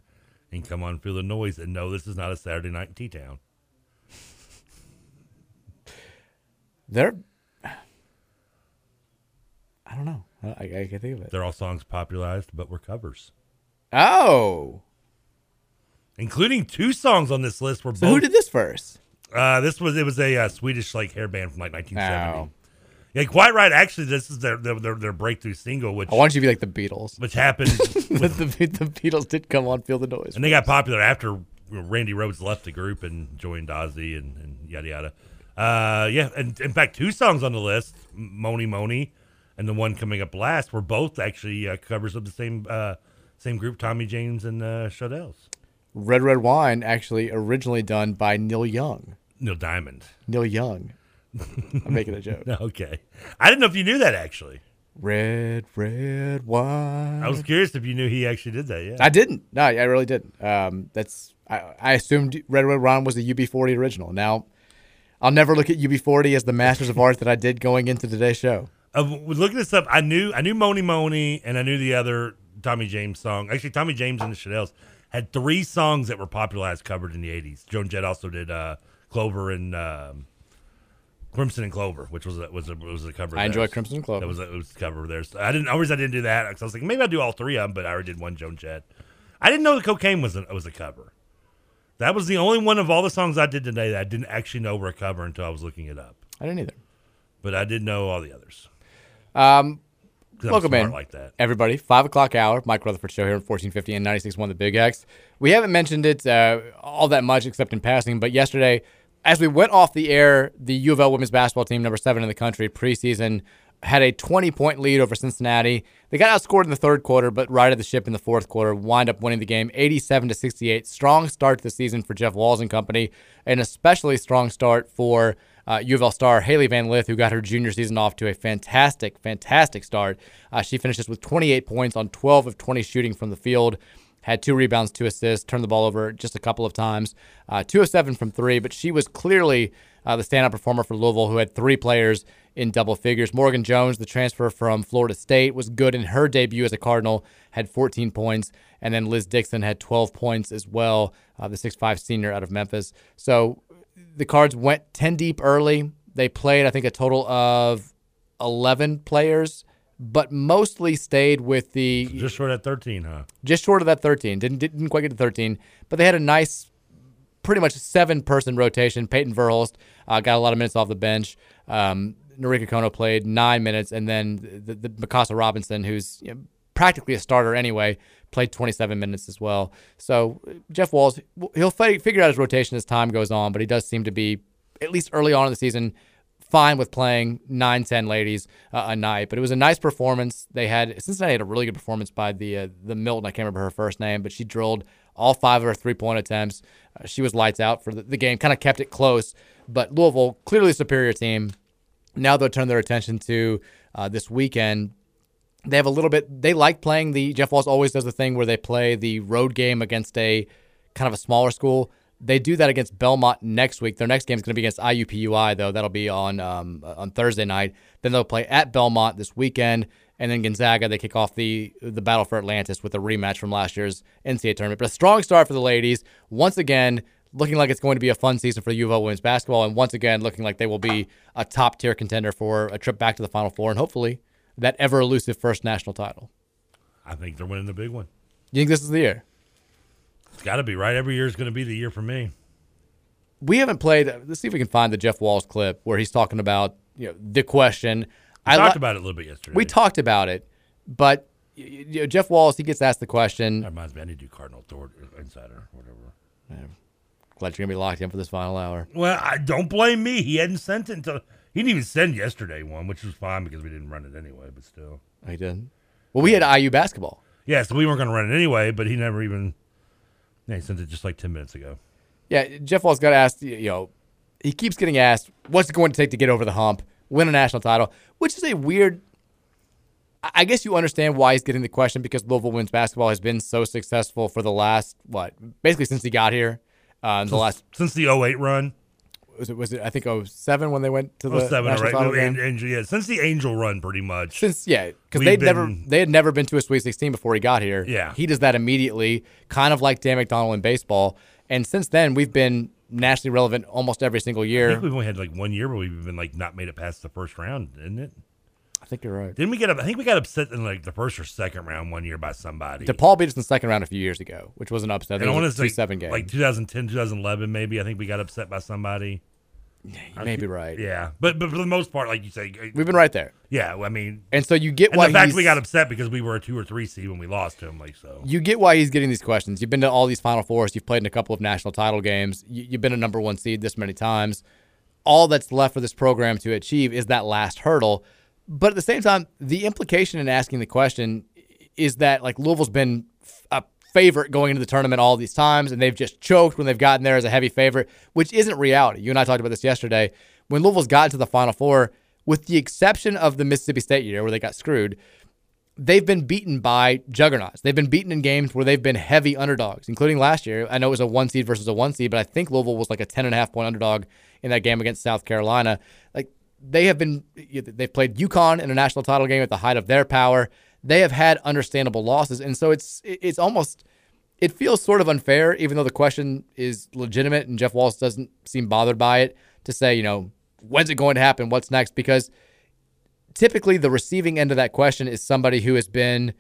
and "Come On Feel the Noise." And no, this is not a Saturday night in T Town. They're. I don't know. I, I, can think of it. They're all songs popularized, but were covers. Oh. Including two songs on this list were So both. who did this first? Uh, this was it was a uh, Swedish like hair band from like 1970. Oh. Yeah, quite right. Actually, this is their their, their, their breakthrough single, which I want you to be like the Beatles. which happened, [LAUGHS] with, the, the Beatles did come on Feel the Noise. and they got popular after Randy Rhoads left the group and joined Ozzy and, and yada yada. Uh, yeah, and in fact, two songs on the list, "Mony Mony," and the one coming up last, were both actually uh, covers of the same uh, same group, Tommy James and uh, Shondells. Red Red Wine actually originally done by Neil Young. Neil Diamond. Neil Young. I'm making a joke. [LAUGHS] okay, I didn't know if you knew that actually. Red Red Wine. I was curious if you knew he actually did that. Yeah, I didn't. No, I really didn't. Um, that's I, I assumed Red Red Wine was the UB40 original. Now, I'll never look at UB40 as the masters of art that I did going into today's show. Uh, looking this up, I knew I knew Mony Mony and I knew the other Tommy James song. Actually, Tommy James and the Shondells had three songs that were popularized covered in the '80s. Joan Jett also did uh, Clover and um, Crimson and Clover, which was a, was a was a cover. I enjoy. Crimson and Clover. That was a, it was a cover there. theirs. I didn't always I didn't do that because I was like maybe I'll do all three of them, but I already did one Joan Jett. I didn't know the cocaine was a, was a cover. That was the only one of all the songs I did today that I didn't actually know were a cover until I was looking it up. I didn't either. But I did know all the others. Um, welcome in, like that. everybody. Five o'clock hour. Mike Rutherford show here on 1450 and 96.1 The Big X. We haven't mentioned it uh, all that much except in passing, but yesterday, as we went off the air, the U of L women's basketball team, number seven in the country, preseason, had a 20 point lead over Cincinnati. They got outscored in the third quarter, but righted the ship in the fourth quarter, wind up winning the game 87 to 68. Strong start to the season for Jeff Walz and company, an especially strong start for uh, U of L star Hailey Van Lith, who got her junior season off to a fantastic, fantastic start. Uh, she finishes with 28 points on 12 of 20 shooting from the field. Had two rebounds, two assists, turned the ball over just a couple of times. Uh, two of seven from three, but she was clearly uh, the standout performer for Louisville, who had three players in double figures. Morgan Jones, the transfer from Florida State, was good in her debut as a Cardinal, had 14 points. And then Liz Dixon had 12 points as well, uh, the 6'5 senior out of Memphis. So the Cards went 10 deep early. They played, I think, a total of 11 players, but mostly stayed with the Just short at 13, huh? just short of that 13. Didn't didn't quite get to 13, but they had a nice, pretty much seven person rotation. Peyton Verhulst uh, got a lot of minutes off the bench. Um, Norika Konno played nine minutes, and then the, the Mykasa Robinson, who's you know, practically a starter anyway, played 27 minutes as well. So Jeff Walz, he'll fi- figure out his rotation as time goes on, but he does seem to be at least early on in the season fine with playing 9 10 ladies uh, a night but it was a nice performance. They had cincinnati had a really good performance by the uh, the milton. I can't remember her first name but she drilled all five of her three point attempts. Uh, she was lights out for the, the game kind of kept it close but louisville clearly superior team. Now they'll turn their attention to uh, this weekend. They have a little bit they like playing the jeff walz always does the thing where they play the road game against a kind of a smaller school they do that against Belmont next week. Their next game is going to be against IUPUI, though. That'll be on um, on Thursday night. Then they'll play at Belmont this weekend, and then Gonzaga. They kick off the the battle for Atlantis with a rematch from last year's NCAA tournament. But a strong start for the ladies. Once again, looking like it's going to be a fun season for the U of women's basketball, and once again, looking like they will be a top tier contender for a trip back to the Final Four, and hopefully that ever elusive first national title. I think they're winning the big one. You think this is the year? It's got to be right. Every year is going to be the year for me. we haven't played. Let's see if we can find the Jeff Walz clip where he's talking about you know the question. We talked about it a little bit yesterday. We talked about it, but y- y- Jeff Walz he gets asked the question. That reminds me, I need to do Cardinal Thor uh, Insider, whatever. Glad you're gonna be locked in for this final hour. Well, I don't blame me. He hadn't sent it until he didn't even send yesterday one, which was fine because we didn't run it anyway. But still, He didn't. Well, we had IU basketball. Yeah, so we weren't going to run it anyway, but he never even. Yeah, he sent it just like ten minutes ago. Yeah, Jeff Walz got asked, you know, he keeps getting asked, what's it going to take to get over the hump, win a national title, which is a weird. I I guess you understand why he's getting the question because Louisville women's basketball has been so successful for the last, what, basically since he got here. Uh, the Since- last since the 08 run. Was it, was it, I think, 07 when they went to oh, the Oh, seven, national right? title No, game? An- Angel, yeah, since the Angel run, pretty much. Since yeah, because they'd never they had never been to a Sweet 16 before he got here. Yeah. he does that immediately, kind of like Dan McDonnell in baseball. And since then, we've been nationally relevant almost every single I year. think we've only had like one year where we've been like not made it past the first round, isn't it? I think you're right. Didn't we get? up- I think we got upset in like the first or second round one year by somebody. DePaul beat us in the second round a few years ago, which was an upset. I And think it was a two seven game. like 2010, 2011, maybe. I think we got upset by somebody. you may be right. Yeah, but but for the most part, like you say, uh, We've been right there. Yeah, I mean, And so you get why the fact we got upset because we were a two or three seed when we lost to him, like so. You get why he's getting these questions. You've been to all these Final Fours. You've played in a couple of national title games. You, you've been a number one seed this many times. All that's left for this program to achieve is that last hurdle. But at the same time, the implication in asking the question is that like Louisville's been a favorite going into the tournament all these times, and they've just choked when they've gotten there as a heavy favorite, which isn't reality. You and I talked about this yesterday. When Louisville's gotten to the Final Four, with the exception of the Mississippi State year where they got screwed, they've been beaten by juggernauts. They've been beaten in games where they've been heavy underdogs, including last year. I know it was a one seed versus a one seed, but I think Louisville was like a 10 and a half point underdog in that game against South Carolina. Like they have been, they've played UConn in a national title game at the height of their power. They have had understandable losses. And so it's, it's almost, it feels sort of unfair, even though the question is legitimate and Jeff Wallace doesn't seem bothered by it, to say, you know, when's it going to happen? What's next? Because typically the receiving end of that question is somebody who has been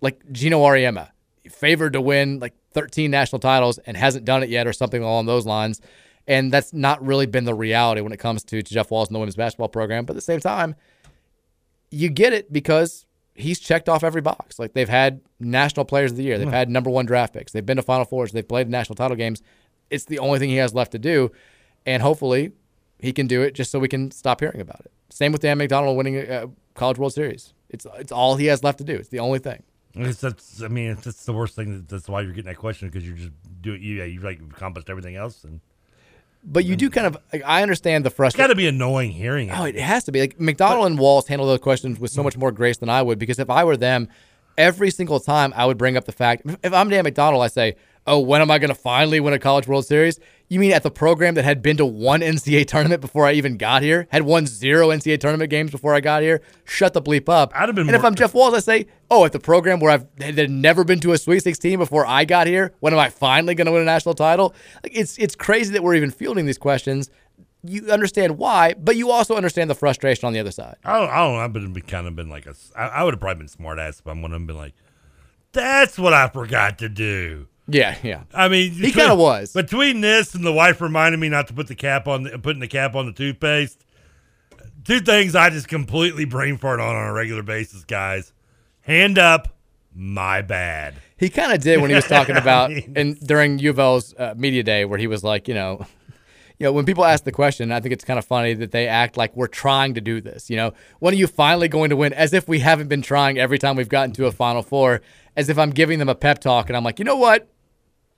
like Geno Auriemma, favored to win like 13 national titles and hasn't done it yet or something along those lines. And that's not really been the reality when it comes to, Jeff Walz and the women's basketball program. But at the same time, you get it because he's checked off every box. Like they've had national players of the year, they've had number one draft picks, they've been to Final Fours, they've played national title games. It's the only thing he has left to do, and hopefully he can do it just so we can stop hearing about it. Same with Dan McDonnell winning a uh, College World Series. It's it's all he has left to do. It's the only thing. It's, that's, I mean, it's, that's the worst thing. That's why you're getting that question because you're just doing. You, yeah, you've like accomplished everything else, and But you do kind of. Like, I understand the it's frustration. got to be annoying hearing it. Oh, it has to be. Like McDonnell and Walz handle those questions with so hmm. much more grace than I would because if I were them, every single time I would bring up the fact if I'm Dan McDonnell, I say, "Oh, when am I going to finally win a College World Series?" You mean at the program that had been to one NCAA tournament before I even got here, had won zero NCAA tournament games before I got here? Shut the bleep up. I'd have been and if I'm Jeff Walz, I say, "Oh, at the program where I've had never been to a Sweet 16 before I got here, when am I finally going to win a national title?" Like it's it's crazy that we're even fielding these questions. You understand why, but you also understand the frustration on the other side. I don't, I don't know. I've been, been kind of been like a. I, I would have probably been smart ass if I'm one of them. Been like, that's what I forgot to do. Yeah, yeah. I mean, He kinda was. between this and the wife reminding me not to put the cap on, the, putting the cap on the toothpaste. Two things I just completely brain fart on on a regular basis, guys. Hand up, my bad. He kind of did when he was talking [LAUGHS] I about mean, and during U of L's uh, media day where he was like, you know, you know, when people ask the question, I think it's kind of funny that they act like we're trying to do this. You know, when are you finally going to win? As if we haven't been trying every time we've gotten to a Final Four. As if I'm giving them a pep talk and I'm like, you know what?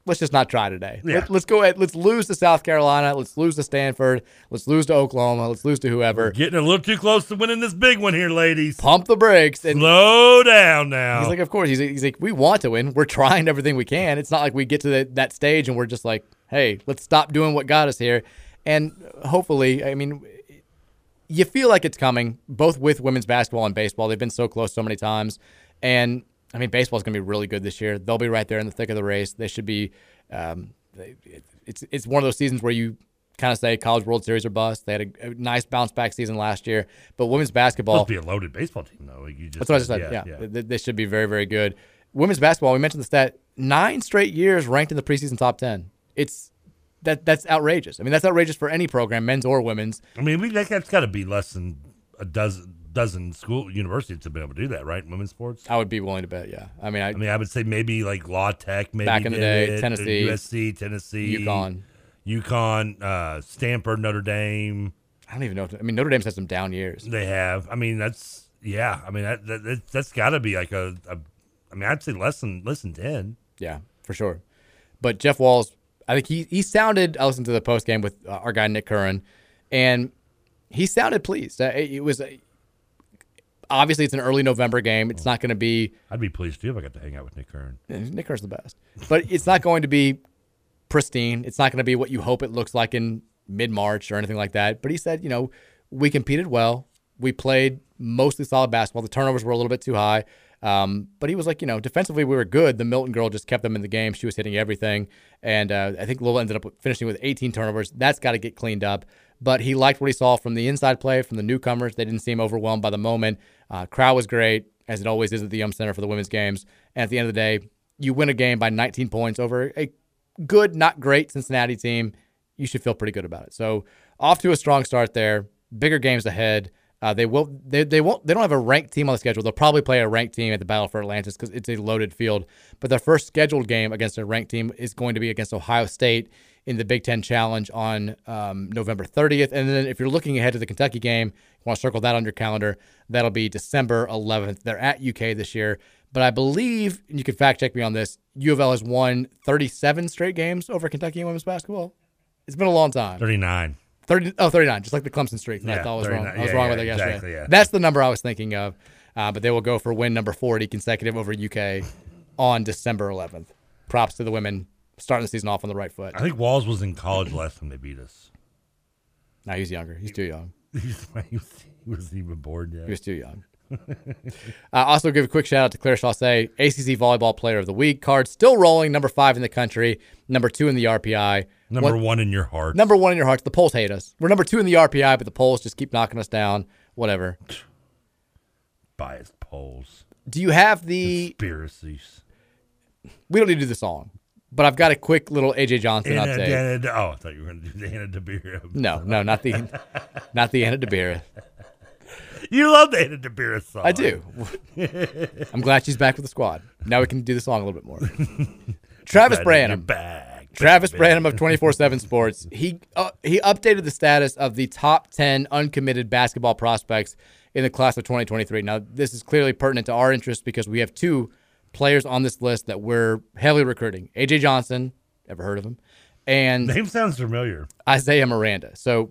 Let's just not try today. Yeah. Let, us go ahead. Let's lose to South Carolina. Let's lose to Stanford. Let's lose to Oklahoma. Let's lose to whoever. Getting a little too close to winning this big one here, ladies. Pump the brakes and slow down now. He's like, of course. He's, he's like, we want to win. We're trying everything we can. It's not like we get to the, that stage and we're just like, hey, let's stop doing what got us here. And hopefully, I mean, you feel like it's coming, both with women's basketball and baseball. They've been so close so many times. And I mean, baseball's going to be really good this year. They'll be right there in the thick of the race. They should be. Um, it's it's one of those seasons where you kind of say College World Series or bust. They had a, a nice bounce back season last year, but women's basketball to be a loaded baseball team, though. You just that's what I just said. Yeah, They, they should be very, very good. Women's basketball. We mentioned the stat: nine straight years ranked in the preseason top ten. It's that that's outrageous. I mean, that's outrageous for any program, men's or women's. I mean, we that's got to be less than a dozen dozen school universities to be able to do that, right? Women's sports. I would be willing to bet. Yeah, I mean, I, I mean, I would say maybe like La Tech, maybe Back in the day, it, Tennessee, USC, Tennessee, UConn. UConn, uh, Stanford, Notre Dame. I don't even know. I mean, Notre Dame's had some down years. They have. I mean, that's Yeah, I mean that, that that- that's got to be like a, a. I mean, I'd say less than less than ten. Yeah, for sure. But Jeff Walz, I think he he sounded. I listened to the post game with uh, our guy Nick Curran, and he sounded pleased. Uh, it, it was uh, obviously it's an early November game. It's not going to be. I'd be pleased too if I got to hang out with Nick Kern. Nick Kern's the best, but it's not going to be pristine. It's not going to be what you hope it looks like in mid March or anything like that. But he said, you know, we competed well. We played mostly solid basketball. The turnovers were a little bit too high. Um, but he was like, you know, defensively we were good. The Milton girl just kept them in the game. She was hitting everything, and uh, I think Louisville ended up finishing with 18 turnovers. That's got to get cleaned up. But he liked what he saw from the inside play from the newcomers. They didn't seem overwhelmed by the moment. Uh, crowd was great, as it always is at the Yum Center for the women's games. And at the end of the day, you win a game by 19 points over a good, not great Cincinnati team. You should feel pretty good about it. So off to a strong start there. Bigger games ahead. Uh, they will. They, they won't. They don't have a ranked team on the schedule. They'll probably play a ranked team at the Battle for Atlantis because it's a loaded field. But their first scheduled game against a ranked team is going to be against Ohio State in the Big Ten Challenge on um, November 30th. And then if you're looking ahead to the Kentucky game, you want to circle that on your calendar. That'll be December 11th. They're at UK this year. But I believe, and you can fact check me on this, U of L has won 37 straight games over Kentucky women's basketball. It's been a long time. Thirty nine. 30, oh, 39, just like the Clemson streak. that I Yeah, thought was wrong. I was Yeah, wrong yeah, with that yesterday. exactly, yeah. That's the number I was thinking of. Uh, but they will go for win number 40 consecutive over UK on December 11th. Props to the women starting the season off on the right foot. I think Walz was in college last time they beat us. No, he's younger. He's too young. [LAUGHS] he was- even born yet. He was too young. Uh, also, give a quick shout out to Claire Chaussee, ACC Volleyball Player of the Week card, still rolling, number five in the country, number two in the RPI, Number one in your heart. Number one in your hearts. The polls hate us. We're number two in the RPI, but the polls just keep knocking us down. Whatever. Biased polls. Do you have the Conspiracies. We don't need to do the song, but I've got a quick little AJ Johnson Anna, update. Anna, oh, I thought you were going to do the Anna DeBeer. No, no, not the, not the Anna DeBeer. [LAUGHS] You love the Anna DeBeer song. I do. [LAUGHS] I'm glad she's back with the squad. Now we can do the song a little bit more. [LAUGHS] Travis Branham. back, Travis. Branham of 24/7 Sports. He uh, he updated the status of the top 10 uncommitted basketball prospects in the class of 2023. Now, this is clearly pertinent to our interest because we have two players on this list that we're heavily recruiting. AJ Johnson, ever heard of him? And Name sounds familiar. Isaiah Miranda. So,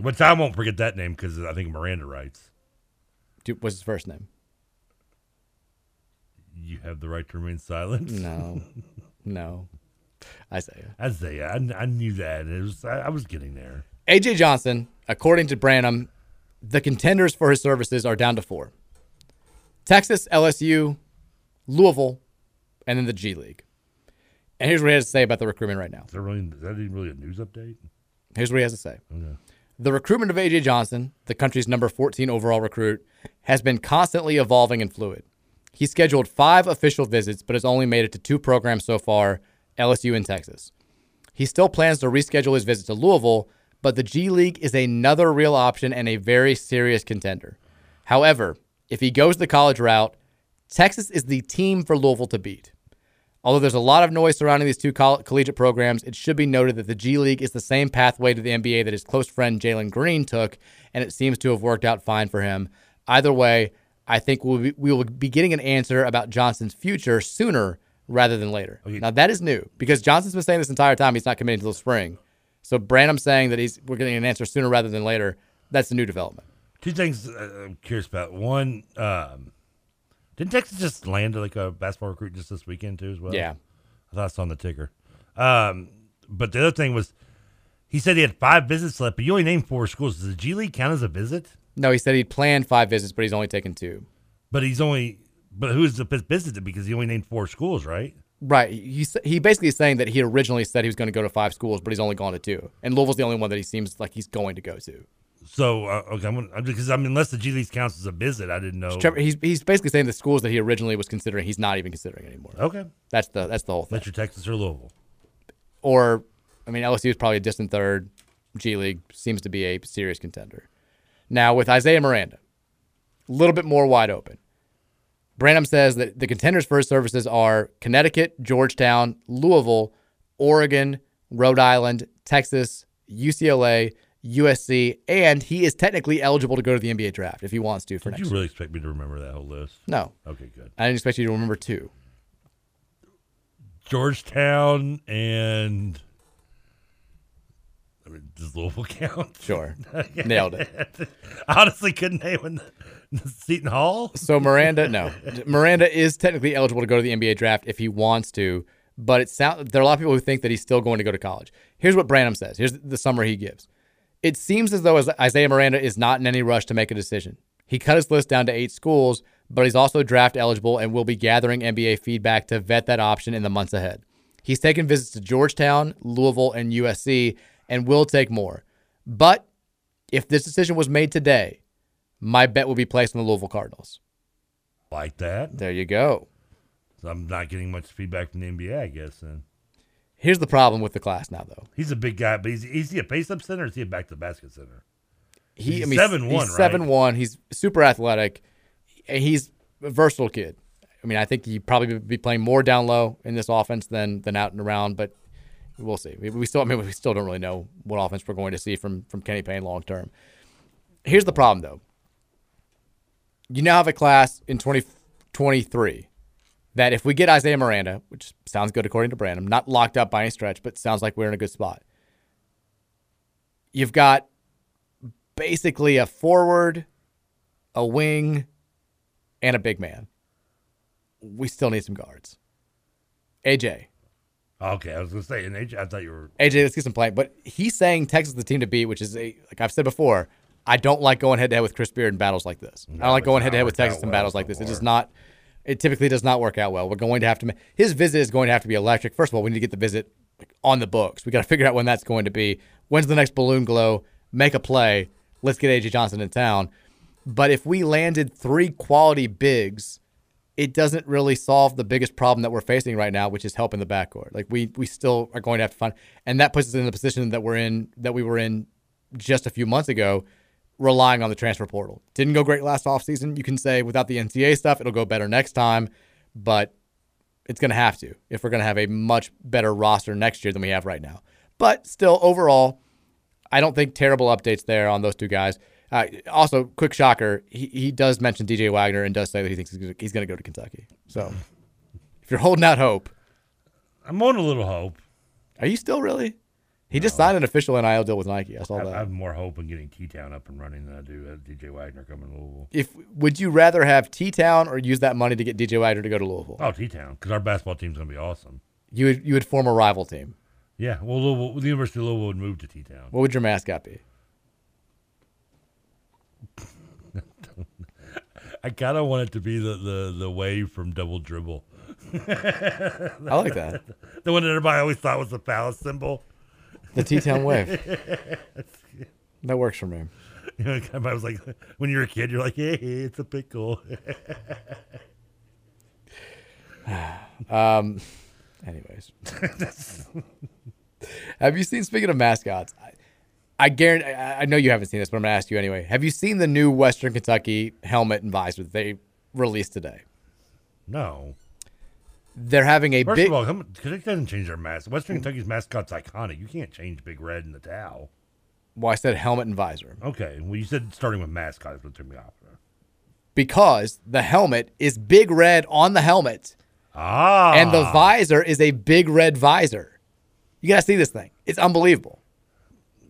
Which I won't forget that name because I think Miranda writes. What's his first name? You have the right to remain silent. No, no, Isaiah. Isaiah. I, I knew that. It was. I, I was getting there. AJ Johnson, according to Branham, the contenders for his services are down to four Texas, LSU, Louisville, and then the G League. And here's what he has to say about the recruitment right now. Is that really? Is that even really a news update? Here's what he has to say. Okay. The recruitment of AJ Johnson, the country's number 14 overall recruit, has been constantly evolving and fluid. He scheduled five official visits, but has only made it to two programs so far LSU and Texas. He still plans to reschedule his visit to Louisville, but the G League is another real option and a very serious contender. However, if he goes the college route, Texas is the team for Louisville to beat. Although there's a lot of noise surrounding these two coll- collegiate programs, it should be noted that the G League is the same pathway to the NBA that his close friend Jalen Green took, and it seems to have worked out fine for him. Either way, I think we'll be, we will be getting an answer about Johnson's future sooner rather than later. Now that is new because Johnson's been saying this entire time he's not committing until spring. So Branham saying that he's we're getting an answer sooner rather than later. That's a new development. Two things uh, I'm curious about. One, um, didn't Texas just land like a basketball recruit just this weekend too as well? Yeah. I thought I saw on the ticker. Um, but the other thing was, he said he had five visits left, but you only named four schools. Does the G League count as a visit? No, he said he'd planned five visits, but he's only taken two. But he's only, but who's the visit because he only named four schools, right? Right. He he basically is saying that he originally said he was going to go to five schools, but he's only gone to two, and Louisville's the only one that he seems like he's going to go to. So uh, okay, I'm gonna, because I mean, unless the G League counts as a visit, I didn't know. Trevor, he's he's basically saying the schools that he originally was considering, he's not even considering anymore. Okay. That's the that's the whole thing. Metro Texas or Louisville. Or, I mean, LSU is probably a distant third. G League seems to be a serious contender. Now with Isaiah Miranda, a little bit more wide open. Branham says that the contenders for his services are Connecticut, Georgetown, Louisville, Oregon, Rhode Island, Texas, UCLA, USC, and he is technically eligible to go to the NBA draft if he wants to for Did next you really expect me to remember that whole list? No. Okay, good. I didn't expect you to remember two. Georgetown and I mean, does Louisville count? Sure. [LAUGHS] Nailed it. [LAUGHS] Honestly couldn't name one. Seton Hall. So Miranda, no, Miranda is technically eligible to go to the NBA draft if he wants to, but it sound there are a lot of people who think that he's still going to go to college. Here's what Branham says. Here's the summary he gives. It seems as though Isaiah Miranda is not in any rush to make a decision. He cut his list down to eight schools, but he's also draft eligible and will be gathering NBA feedback to vet that option in the months ahead. He's taken visits to Georgetown, Louisville, and USC, and will take more. But if this decision was made today, my bet would be placed on the Louisville Cardinals. Like that. There you go. So I'm not getting much feedback from the NBA, I guess. Then Here's the problem with the class now, though. he's a big guy, but he's, is he a pace up center or is he a back to the basket center? He, He's I mean, seven one, he's right? seven one. He's super athletic. He's a versatile kid. I mean, I think he'd probably be playing more down low in this offense than than out and around, but we'll see. We, we still, I mean, we still don't really know what offense we're going to see from from Kenny Payne long term. Here's the problem, though. You now have a class in 2023 that if we get Isaiah Miranda, which sounds good according to Brandon, not locked up by any stretch, but sounds like we're in a good spot. You've got basically a forward, a wing, and a big man. We still need some guards. AJ. Okay, I was gonna say, and AJ, I thought you were. AJ, let's get some play. But he's saying Texas is the team to beat, which is a like I've said before. I don't like going head to head with Chris Beard in battles like this. I don't like going head to head with Texas in battles like this. It's does not. It typically does not work out well. We're going to have to. ma- His visit is going to have to be electric. First of all, we need to get the visit on the books. We got to [LAUGHS] figure out when that's going to be. When's the next balloon glow? Make a play. Let's get AJ Johnson in town. But if we landed three quality bigs, it doesn't really solve the biggest problem that we're facing right now, which is helping the backcourt. Like we we still are going to have to find, and that puts us in the position that we're in that we were in just a few months ago, relying on the transfer portal. Didn't go great last offseason. You can say without the NCAA stuff, it'll go better next time, but it's going to have to if we're going to have a much better roster next year than we have right now. But still, overall, I don't think terrible updates there on those two guys. Uh, also, quick shocker, he, he does mention DJ Wagner and does say that he thinks he's going to go to Kentucky. So if you're holding out hope, I'm on a little hope. Are you still really? He just signed an official NIL deal with Nike. I saw I, that. I have more hope in getting T Town up and running than I do uh, DJ Wagner coming to Louisville. if would you rather have T Town or use that money to get DJ Wagner to go to Louisville? Oh, T Town, because our basketball team's gonna be awesome. You would you would form a rival team. Yeah, well, Louisville, the University of Louisville would move to T Town. What would your mascot be? [LAUGHS] I kind of want it to be the, the, the wave from Double Dribble. [LAUGHS] I like that. The one that everybody always thought was the palace symbol. The T-Town wave. [LAUGHS] That works for me. You know, everybody was like, when you're a kid, you're like, hey, it's a pickle. [SIGHS] um. Anyways, [LAUGHS] have you seen? Speaking of mascots, I, I guarantee. I I know you haven't seen this, but I'm gonna ask you anyway. Have you seen the new Western Kentucky helmet and visor that they released today? no. They're having a First big. of all, Kentucky doesn't change their mascot. Western Kentucky's mascot's iconic. You can't change Big Red in the towel. well, I said helmet and visor Okay, well, you said starting with mascot is what threw me off. because the helmet is big red on the helmet, Ah. and the visor is a big red visor. You gotta see this thing. It's unbelievable.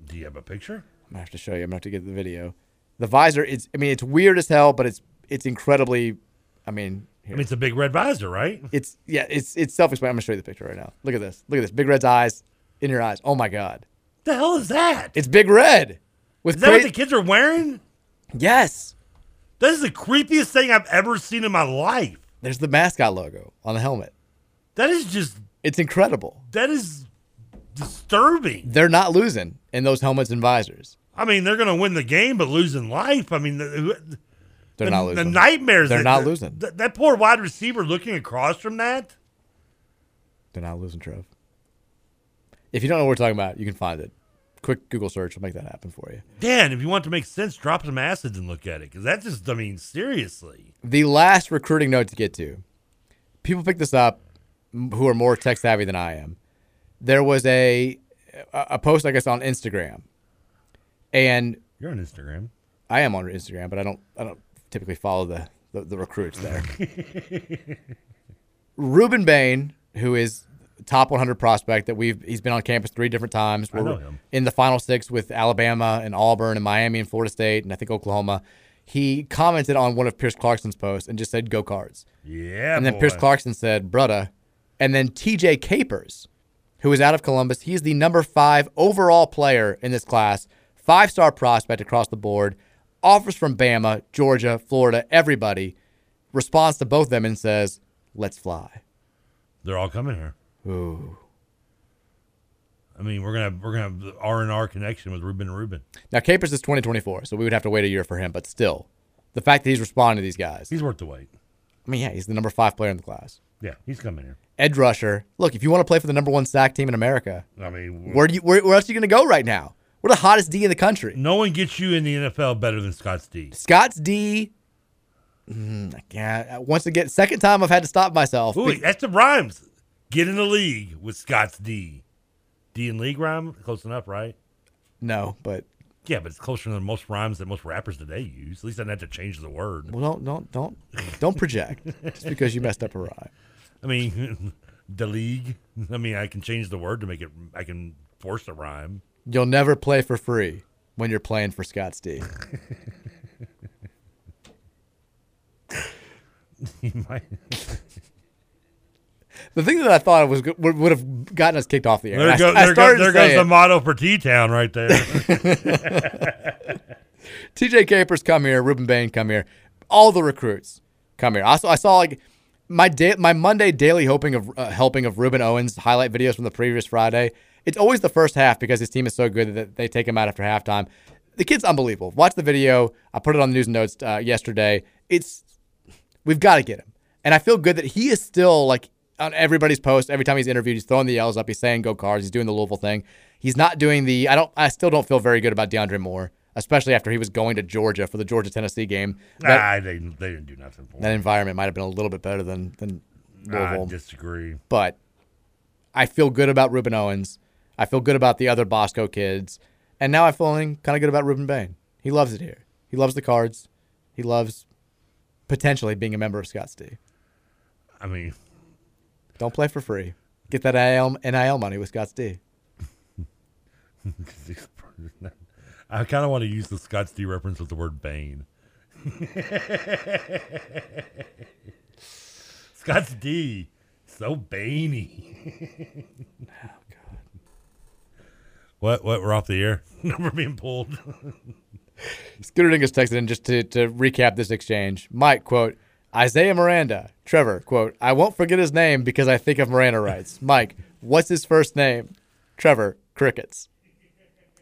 Do you have a picture? I'm gonna have to show you. I'm gonna have to get the video. The visor, it's I mean, it's weird as hell, but it's it's incredibly I mean I mean, it's a big red visor, right? It's yeah, it's it's self explanatory. I'm gonna show you the picture right now. Look at this. Look at this. Big Red's eyes in your eyes. Oh my god. The hell is that? It's Big Red. With Is that what the kids are wearing? Yes. That is the creepiest thing I've ever seen in my life. There's the mascot logo on the helmet. That is just It's incredible. that is disturbing. They're not losing in those helmets and visors. I mean, they're going to win the game, but losing life. I mean, They're the, not losing. The nightmares. They're that- not losing. That, that poor wide receiver looking across from that. They're not losing, Trev. If you don't know what we're talking about, you can find it. Quick Google search will make that happen for you. Dan, if you want to make sense, drop some acids and look at it because that just, I mean, seriously. The last recruiting note to get to. People pick this up who are more tech savvy than I am. There was a a a post, I guess, on Instagram, And You're on Instagram. I am on Instagram, but I don't I don't typically follow the the, the recruits there. [LAUGHS] Rueben Bain, who is top 100 prospect that we've he's been on campus three different times. I know him. in the final six with Alabama and Auburn and Miami and Florida State and I think Oklahoma. He commented on one of Pierce Clarkson's posts and just said "Go Cards." Yeah, and then Pierce. Clarkson said "Brudda," and then T.J. Capers, who is out of Columbus. He's the number five overall player in this class, five star prospect across the board. Offers from Bama, Georgia, Florida, everybody. Responds to both of them and says, "Let's fly." They're all coming here. Ooh. I mean, we're gonna we're gonna have R and R connection with Rueben and Rueben. Now Capers is 2024, so we would have to wait a year for him. But still, the fact that he's responding to these guys, he's worth the wait. I mean, yeah, he's the number five player in the class. Yeah, he's coming here. Edge rusher. Look, if you want to play for the number one sack team in America, I mean, where do you where, where else are you going to go right now? We're the hottest D in the country. No one gets you in the NFL better than Scott's D. Scott's D. Mm, I can't. Once again, second time I've had to stop myself. Ooh, that's the rhymes. Get in the league with Scott's D. D in league rhyme? Close enough, right? No, but yeah, but it's closer than most rhymes that most rappers today use. At least I didn't have to change the word. Well, don't don't don't don't project just because you messed up a rhyme. [LAUGHS] I mean, [LAUGHS] the league. I mean, I can change the word to make it. I can force a rhyme. You'll never play for free when you're playing for Scott D. [LAUGHS] The thing that I thought was would, would have gotten us kicked off the air. There, and I- go, I go, there goes the motto for T Town right there. [LAUGHS] TJ Capers come here, Rueben Bain come here, all the recruits come here. Also, I saw like my my Monday daily hoping of uh, helping of Rueben Owens highlight videos from the previous Friday. It's always the first half because his team is so good that they take him out after halftime. The kid's unbelievable. Watch the video. I put it on the news notes uh, yesterday. It's we've got to get him, and I feel good that he is still like on everybody's post. Every time he's interviewed, he's throwing the yells up. He's saying "Go Cards." He's doing the Louisville thing. He's not doing the. I don't. I still don't feel very good about DeAndre Moore, especially after he was going to Georgia for the Georgia Tennessee game. That, ah, they, they didn't do nothing for that him. environment might have been a little bit better than than Louisville. I disagree. But I feel good about Rueben Owens. I feel good about the other Bosco kids, and now I'm feeling kind of good about Rueben Bain. He loves it here. He loves the cards. He loves potentially being a member of Scott's D. I mean, don't play for free. Get that NIL, NIL money with Scott's [LAUGHS] D. I kind of want to use the Scott's D reference with the word Bane. [LAUGHS] Scott's D, so baney. [LAUGHS] What? What? We're off the air. [LAUGHS] We're being pulled. [LAUGHS] Scooter Dingus texted in just to, to recap this exchange. Mike, quote, Isaiah Miranda. Trevor, quote, I won't forget his name because I think of Miranda rights. [LAUGHS] Mike, what's his first name? Trevor, crickets.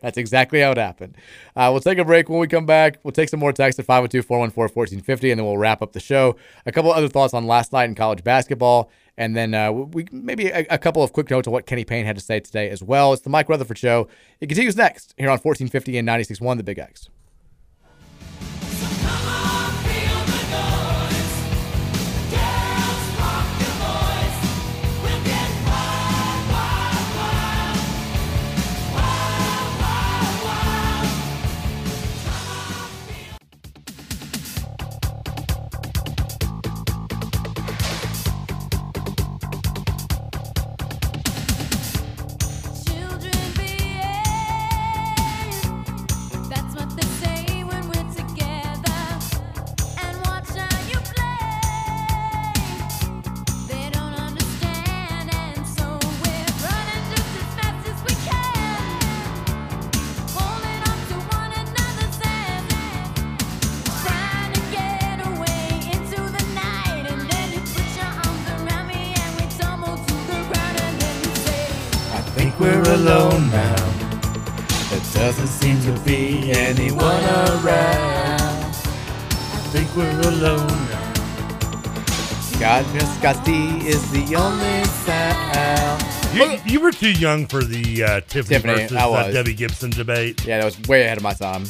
That's exactly how it happened. Uh, we'll take a break. When we come back, we'll take some more text at 502 414 1450, and then we'll wrap up the show. A couple other thoughts on last night in college basketball, and then uh, we maybe a, a couple of quick notes on what Kenny Payne had to say today as well. It's the Mike Rutherford Show. It continues next here on 1450 and 96.1 The Big X. too young for the uh, Tiffany, Tiffany, versus I uh, was. Debbie Gibson debate. Yeah, that was way ahead of my time.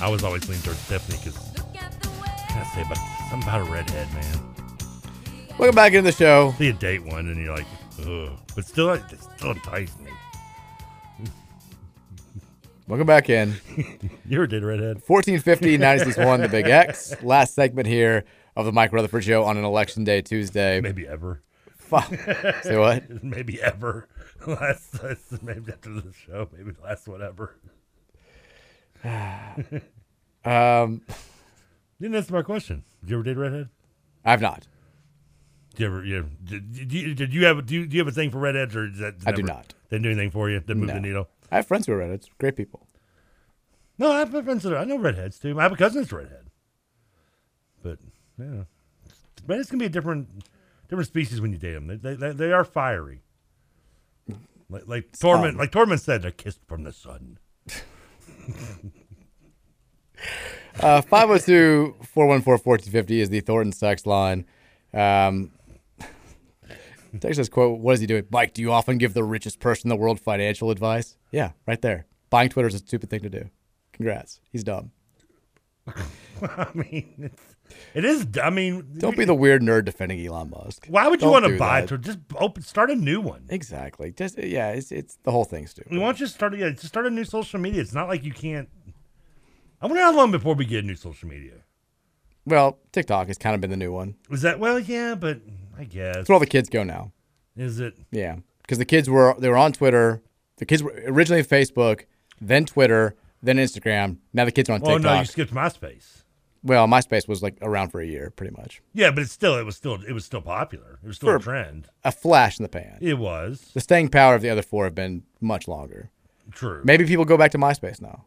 I was always leaning towards Tiffany because I say about something about a redhead, man. Welcome back into the show. See a date one and you're like, ugh, but still, it still entices me. Welcome back in. [LAUGHS] you were dead redhead. 1450 [LAUGHS] 96.1 The Big X. Last segment here of the Mike Rutherford Show on an election day Tuesday. Maybe ever. Fuck. Say what? [LAUGHS] maybe ever. [LAUGHS] Last, last, maybe after the show, maybe last whatever. [SIGHS] um, Didn't answer my question. Did you ever date redhead? I've not. Did you ever? Yeah. Did, did, you, did you have? Do you, do you have a thing for redheads, or is that? I do not. Didn't do anything for you. Didn't move No. the needle. I have friends who are redheads. Great people. No, I have friends that are, I know redheads too. I have a cousin that's redhead. But yeah, redheads can be a different different species when you date them. They they, they, are fiery. Like, like Torment, Um, like Torment said, they're kissed from the sun. [LAUGHS] Uh, 502 414 1450 is the Thornton sex line. Um, [LAUGHS] text says, quote, what is he doing? Mike, do you often give the richest person in the world financial advice? Yeah, right there. Buying Twitter is a stupid thing to do. Congrats. He's dumb. [LAUGHS] I mean, it's, it is. I mean, Don't be the weird nerd defending Elon Musk. Why would you Don't want to buy that. it? Just open, start a new one. Exactly. Just uh, yeah, it's it's the whole thing's stupid. We want you to start. Yeah, just start a new social media. It's not like you can't. I wonder how long before we get a new social media. Well, TikTok has kind of been the new one. Was that well? Yeah, but I guess That's where all the kids go now. Is it? Yeah, because the kids were they were on Twitter. The kids were originally Facebook, then Twitter, then Instagram. Now the kids are on Oh TikTok. Oh no, you skipped MySpace. Well, MySpace was like around for a year, pretty much. Yeah, but it's still it was still it was still popular. It was still For a trend. A flash in the pan. It was The staying power of the other four have been much longer. true. Maybe people go back to MySpace now.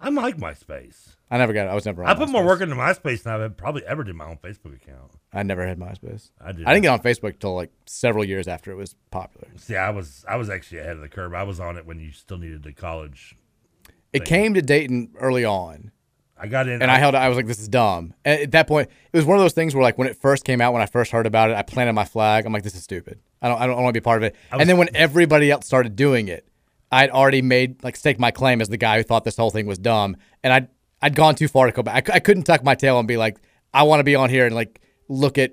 I like MySpace. I never got. I was never. On I put more MySpace. work into MySpace than I've probably ever did my own Facebook account. I never had MySpace. I did. I didn't get on Facebook until like several years after it was popular. See, I was I was actually ahead of the curve. I was on it when you still needed the college. It came to Dayton early on. I got in, and I held. I was like, "This is dumb." And at that point, it was one of those things where, like, when it first came out, when I first heard about it, I planted my flag. I'm like, "This is stupid. I don't. I don't want to be part of it." Was- and then when everybody else started doing it, I'd already made like stake my claim as the guy who thought this whole thing was dumb, and I'd I'd gone too far to go back. I, I couldn't tuck my tail and be like, "I want to be on here and like look at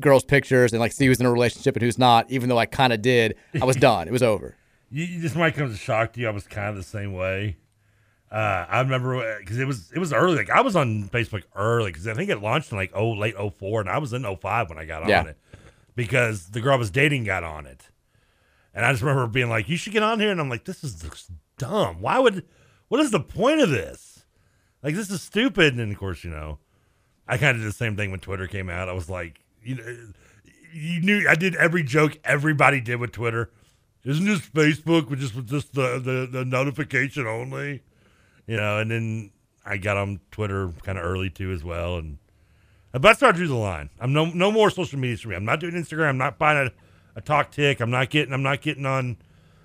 girls' pictures and like see who's in a relationship and who's not." Even though I kind of did, I was [LAUGHS] done. It was over. You, you- this might come as a shock to you. I was kind of the same way. Uh, I remember because it was it was early. Like I was on Facebook early because I think it launched in like oh late 04 and I was in 05 when I got Yeah. on it because the girl I was dating got on it, and I just remember being like, "You should get on here," and I'm like, "This is dumb. Why would? What is the point of this? Like this is stupid." And of course, you know, I kind of did the same thing when Twitter came out. I was like, you know, you knew I did every joke everybody did with Twitter. Isn't this Facebook with just with just the, the, the notification only? You know, and then I got on Twitter kind of early too as well, and but I started to do the line. I'm no no more social media for me. I'm not doing Instagram. I'm not buying a, a talk tick. I'm not getting I'm not getting on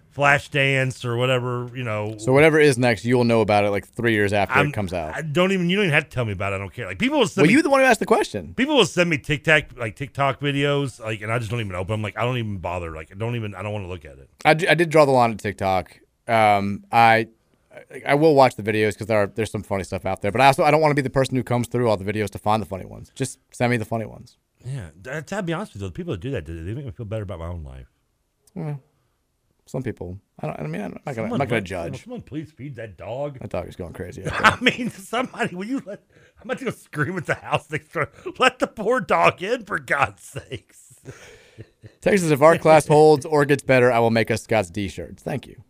Flash Dance or whatever. You know, So whatever is next, you'll know about it like three years after I'm- it comes out. I don't even you don't even have to tell me about it. I don't care. Like people will send well, me you the one who asked the question. People will send me TikTok like TikTok videos, like, and I just don't even open. them. like, I don't even bother. Like, I don't even. I don't want to look at it. I, d- I did draw the line at TikTok. Um, I I will watch the videos because there are there's some funny stuff out there. But I also I don't want to be the person who comes through all the videos to find the funny ones. Just send me the funny ones. Yeah, to be honest with you, the people that do that, they make me feel better about my own life. Yeah. Some people. I don't. I mean, I'm not gonna. Someone I'm not gonna judge. Someone please feed that dog. That dog is going crazy. [LAUGHS] I mean, somebody, will you let? I'm about to go scream at the house next door. Let the poor dog in, for God's sakes. Texas, if our class holds or gets better, I will make us Scott's D shirts. Thank you.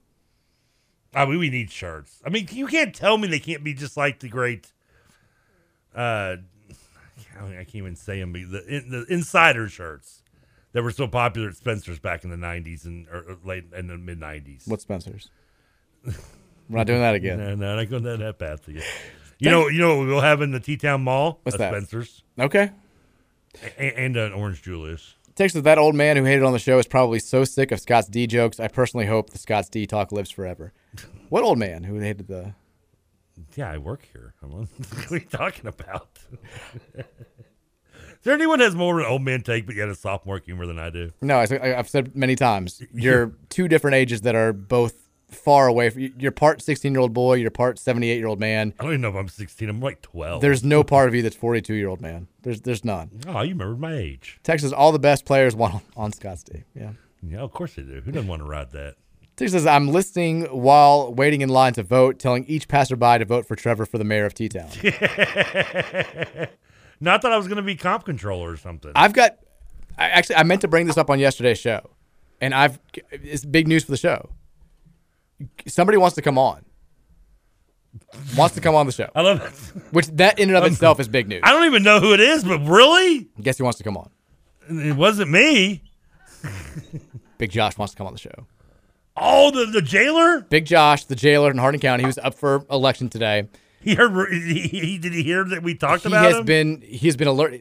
I mean, we need shirts. I mean, you can't tell me they can't be just like the great. Uh, I can't even say them. The, the insider shirts that were so popular at Spencer's back in the '90s and or late in the mid '90s. What Spencer's? We're not doing that again. [LAUGHS] No, no, not going down that path again. You know, you know what we'll have in the T Town Mall? What's that? Spencer's. Okay. A- and an Orange Julius. Texas, that old man who hated on the show is probably so sick of Scott's D jokes. I personally hope the Scott's D talk lives forever. What old man who hated the? Yeah, I work here. I'm [LAUGHS] what are you talking about? Is there anyone that has more of an old man take, but yet a sophomore humor than I do? No, I, I've said many times. You're [LAUGHS] two different ages that are both far away. From, you're part 16 year old boy. You're part 78 year old man. I don't even know if I'm 16. I'm like 12. There's no part of you that's 42 year old man. There's there's none. Oh, you remembered my age. Texas, all the best players want on Scott's D. Yeah. Yeah, of course they do. Who doesn't want to ride that? Texas says, I'm listening while waiting in line to vote, telling each passerby to vote for Trevor for the mayor of T Town. [LAUGHS] Not that I was going to be comp controller or something. I've got, I actually, I meant to bring this up on yesterday's show, and I've, it's big news for the show. Somebody wants to come on. Wants to come on the show. [LAUGHS] I love that. Which that in and of itself is big news. I don't even know who it is, but really? Guess who wants to come on? It wasn't me. Big Josh wants to come on the show. Oh, the, the jailer? Big Josh, the jailer in Hardin County, he was up for election today. He heard. He, he, did he hear that we talked he about has him? been he has been alert.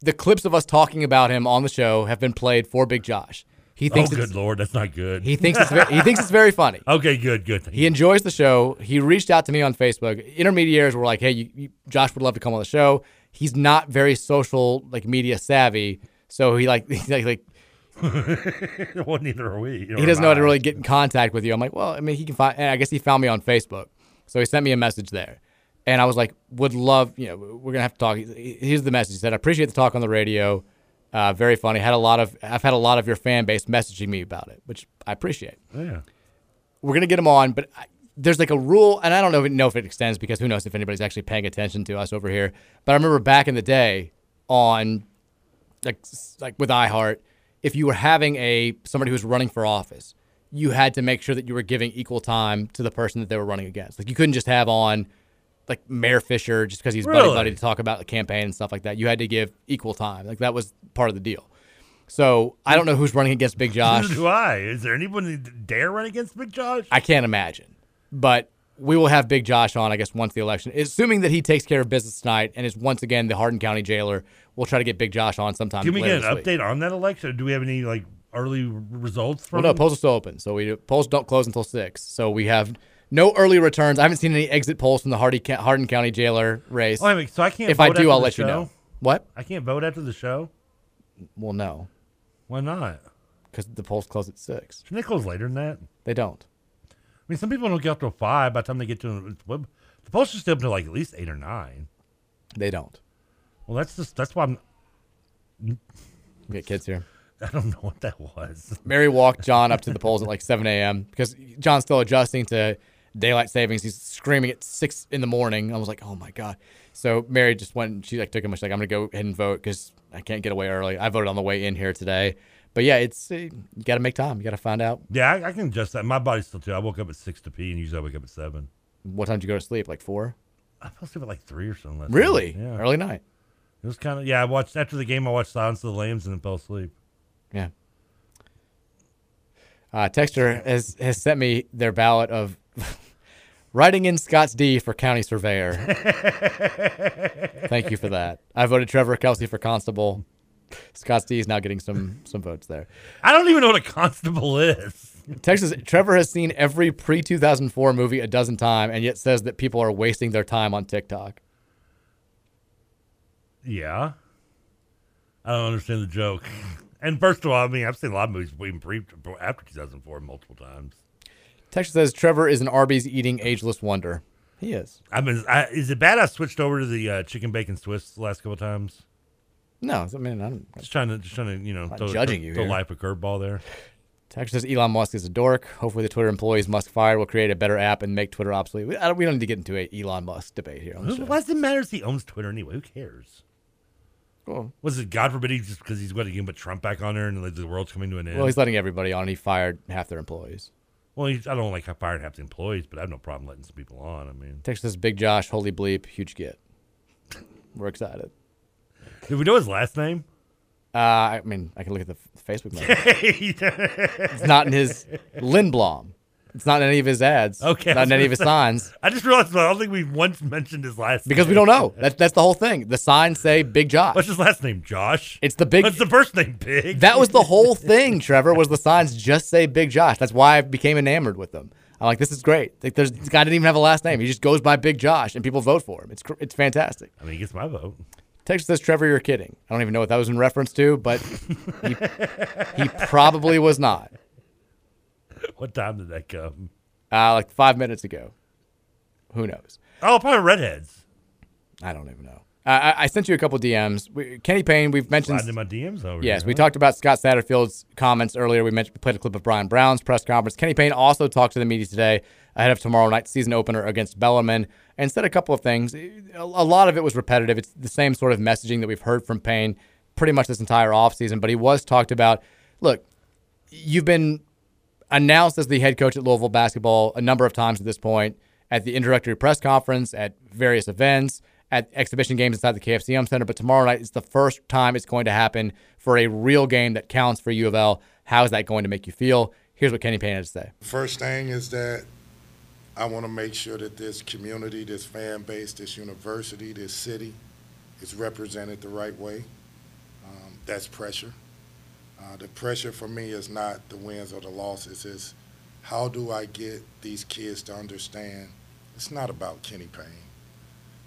The clips of us talking about him on the show have been played for Big Josh. He thinks oh, good lord, that's not good. he thinks it's ve- he thinks it's very funny. [LAUGHS] Okay, good, good. He enjoys the show. He reached out to me on Facebook. Intermediaries were like, "Hey, you, you, Josh would love to come on the show." He's not very social, like media savvy, so he like [LAUGHS] he's like, like [LAUGHS] well, neither are we. he doesn't know how to really get in contact with you. I'm like, well, I mean, he can find. And I guess he found me on Facebook, so he sent me a message there, and I was like, would love, you know, we're gonna have to talk. Here's the message. He said, I appreciate the talk on the radio. Uh, very funny. Had a lot of I've had a lot of your fan base messaging me about it, which I appreciate. Yeah. We're gonna get him on, but I, there's like a rule, and I don't know, know if it extends because who knows if anybody's actually paying attention to us over here. But I remember back in the day on like like with iHeart, if you were having a somebody who was running for office, you had to make sure that you were giving equal time to the person that they were running against. Like you couldn't just have on like Mayor Fisher just because he's buddy Really? buddy to talk about the campaign and stuff like that. You had to give equal time. Like that was part of the deal. So I don't know who's running against Big [LAUGHS] Josh. Do I. Is there anyone that dare run against Big Josh? I can't imagine. But we will have Big Josh on, I guess, once the election, assuming that he takes care of business tonight and is once again the Hardin County jailer. We'll try to get Big Josh on sometime. Can we get an this week. update on that election? Do we have any like early results Well, from? no, polls are still open, so we polls don't close until six. So we have no early returns. I haven't seen any exit polls from the Hardy, Hardin County jailer race. Oh, I mean, so I can't. If I do, I'll let you know. What? I can't vote after the show. Well, no, Why not? because the polls close at six. Shouldn't they close later than that? They don't. I mean, some people don't get up till five. By the time they get to the polls should stay up to like at least eight or nine. They don't. Well, that's just that's why I'm. We Get kids here. [LAUGHS] I don't know what that was. Mary walked [LAUGHS] John up to the polls at like 7 a.m. because John's still adjusting to daylight savings. He's screaming at six in the morning. I was like, oh my god. So Mary just went. and She like took him. She's like, I'm gonna go ahead and vote because I can't get away early. I voted on the way in here today. But yeah, it's uh, you got to make time. You got to find out Yeah, I, I can adjust that. My body's still too. I woke up at six to pee, and usually I wake up at seven. what time did you go to sleep. Like four. I fell asleep at like three or something. Really? night. Yeah. Early night. It was kind of yeah. I watched after the game. I watched Silence of the Lambs and then fell asleep. Yeah. Uh, Texter has has sent me their ballot of [LAUGHS] writing in Scott's D for county surveyor. [LAUGHS] Thank you for that. I voted Trevor Kelsey for constable. Scott's D is now getting some some votes there. I don't even know what a constable is. Texas Trevor has seen every pre 2004 movie a dozen times and yet says that people are wasting their time on TikTok. Yeah. I don't understand the joke. And first of all, I mean, I've seen a lot of movies even pre after 2004 multiple times. Texas says Trevor is an Arby's eating ageless wonder. He is. I mean, I, is it bad I switched over to the uh, chicken bacon Swiss the last couple times? No, I mean I'm Just trying to, just trying to, you know, Not throw, judging throw, you throw here. life a curveball there. Texas says Elon Musk is a dork. Hopefully, the Twitter employees Musk fired will create a better app and make Twitter obsolete. We, I don't, we don't need to get into a Elon Musk debate here on the show. why does it matter if he owns Twitter anyway? Who cares? Cool. Was it God forbid he just because he's going to put Trump back on there and like, the world's coming to an end? Well, he's letting everybody on. He fired half their employees. Well, he's, I don't like firing half the employees, but I have no problem letting some people on. I mean, Texas says Big Josh, holy bleep, huge get. [LAUGHS] We're excited. Do we know his last name? Uh, I mean, I can look at the Facebook [LAUGHS] it's not in his Lindblom. It's not in any of his ads. Okay, Not in any of his signs. [LAUGHS] I just realized I don't think we've once mentioned his last Because name. we don't know. That's that's the whole thing. The signs say Big Josh. What's his last name? Josh. It's the big. What's the first name? Big. That was the [LAUGHS] whole thing, Trevor. Was the signs just say Big Josh? That's why I became enamored with them. I'm like, this is great. Like, there's this guy didn't even have a last name. He just goes by Big Josh, and people vote for him. It's it's fantastic. I mean, he gets my vote. Texas says, Trevor, you're kidding. I don't even know what that was in reference to, but he, he probably was not. What time did that come? Uh, like five minutes ago. Who knows? Oh, probably redheads. I don't even know. Uh, I, I sent you a couple DMs. We, Kenny Payne, we've mentioned. Sliding my DMs over Yes, here, we huh? talked about Scott Satterfield's comments earlier. We mentioned we played a clip of Bryan Brown's press conference. Kenny Payne also talked to the media today ahead of tomorrow night's season opener against Bellarmine and said a couple of things. A a lot of it was repetitive. It's the same sort of messaging that we've heard from Payne pretty much this entire offseason, but he was talked about. Look, you've been announced as the head coach at Louisville basketball a number of times at this point at the introductory press conference, at various events, at exhibition games inside the KFC Yum! Center. But tomorrow night is the first time it's going to happen for a real game that counts for U of L. How is that going to make you feel? Here's what Kenny Payne had to say. First thing is that I want to make sure that this community, this fan base, this university, this city is represented the right way. Um, that's pressure. Uh, the pressure for me is not the wins or the losses. It's how do I get these kids to understand it's not about Kenny Payne.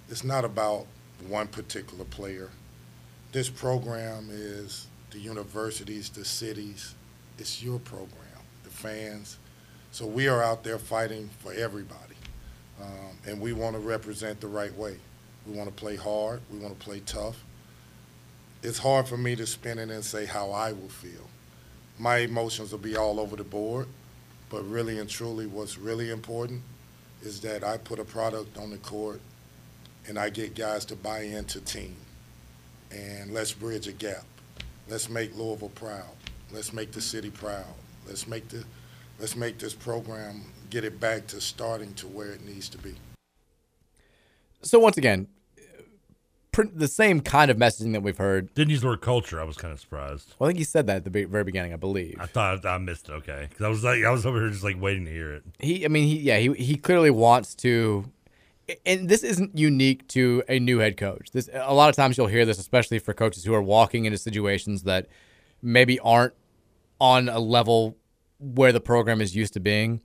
It's not about one particular player. This program is the universities, the cities. It's your program, the fans. So we are out there fighting for everybody. Um, and we want to represent the right way. We want to play hard. We want to play tough. It's hard for me to spin it and say how I will feel. My emotions will be all over the board, but really and truly, what's really important is that I put a product on the court and I get guys to buy into team. And let's bridge a gap. Let's make Louisville proud. Let's make the city proud. Let's make the let's make this program get it back to starting to where it needs to be. So once again, the same kind of messaging that we've heard. Didn't use the word culture. I was kind of surprised. Well, I think he said that at the very beginning, I believe. I thought I missed it. Okay, because I was like, I was over here just like waiting to hear it. He, I mean, he, yeah, he, he clearly wants to, and this isn't unique to a new head coach. This a lot of times you'll hear this, especially for coaches who are walking into situations that maybe aren't on a level where the program is used to being.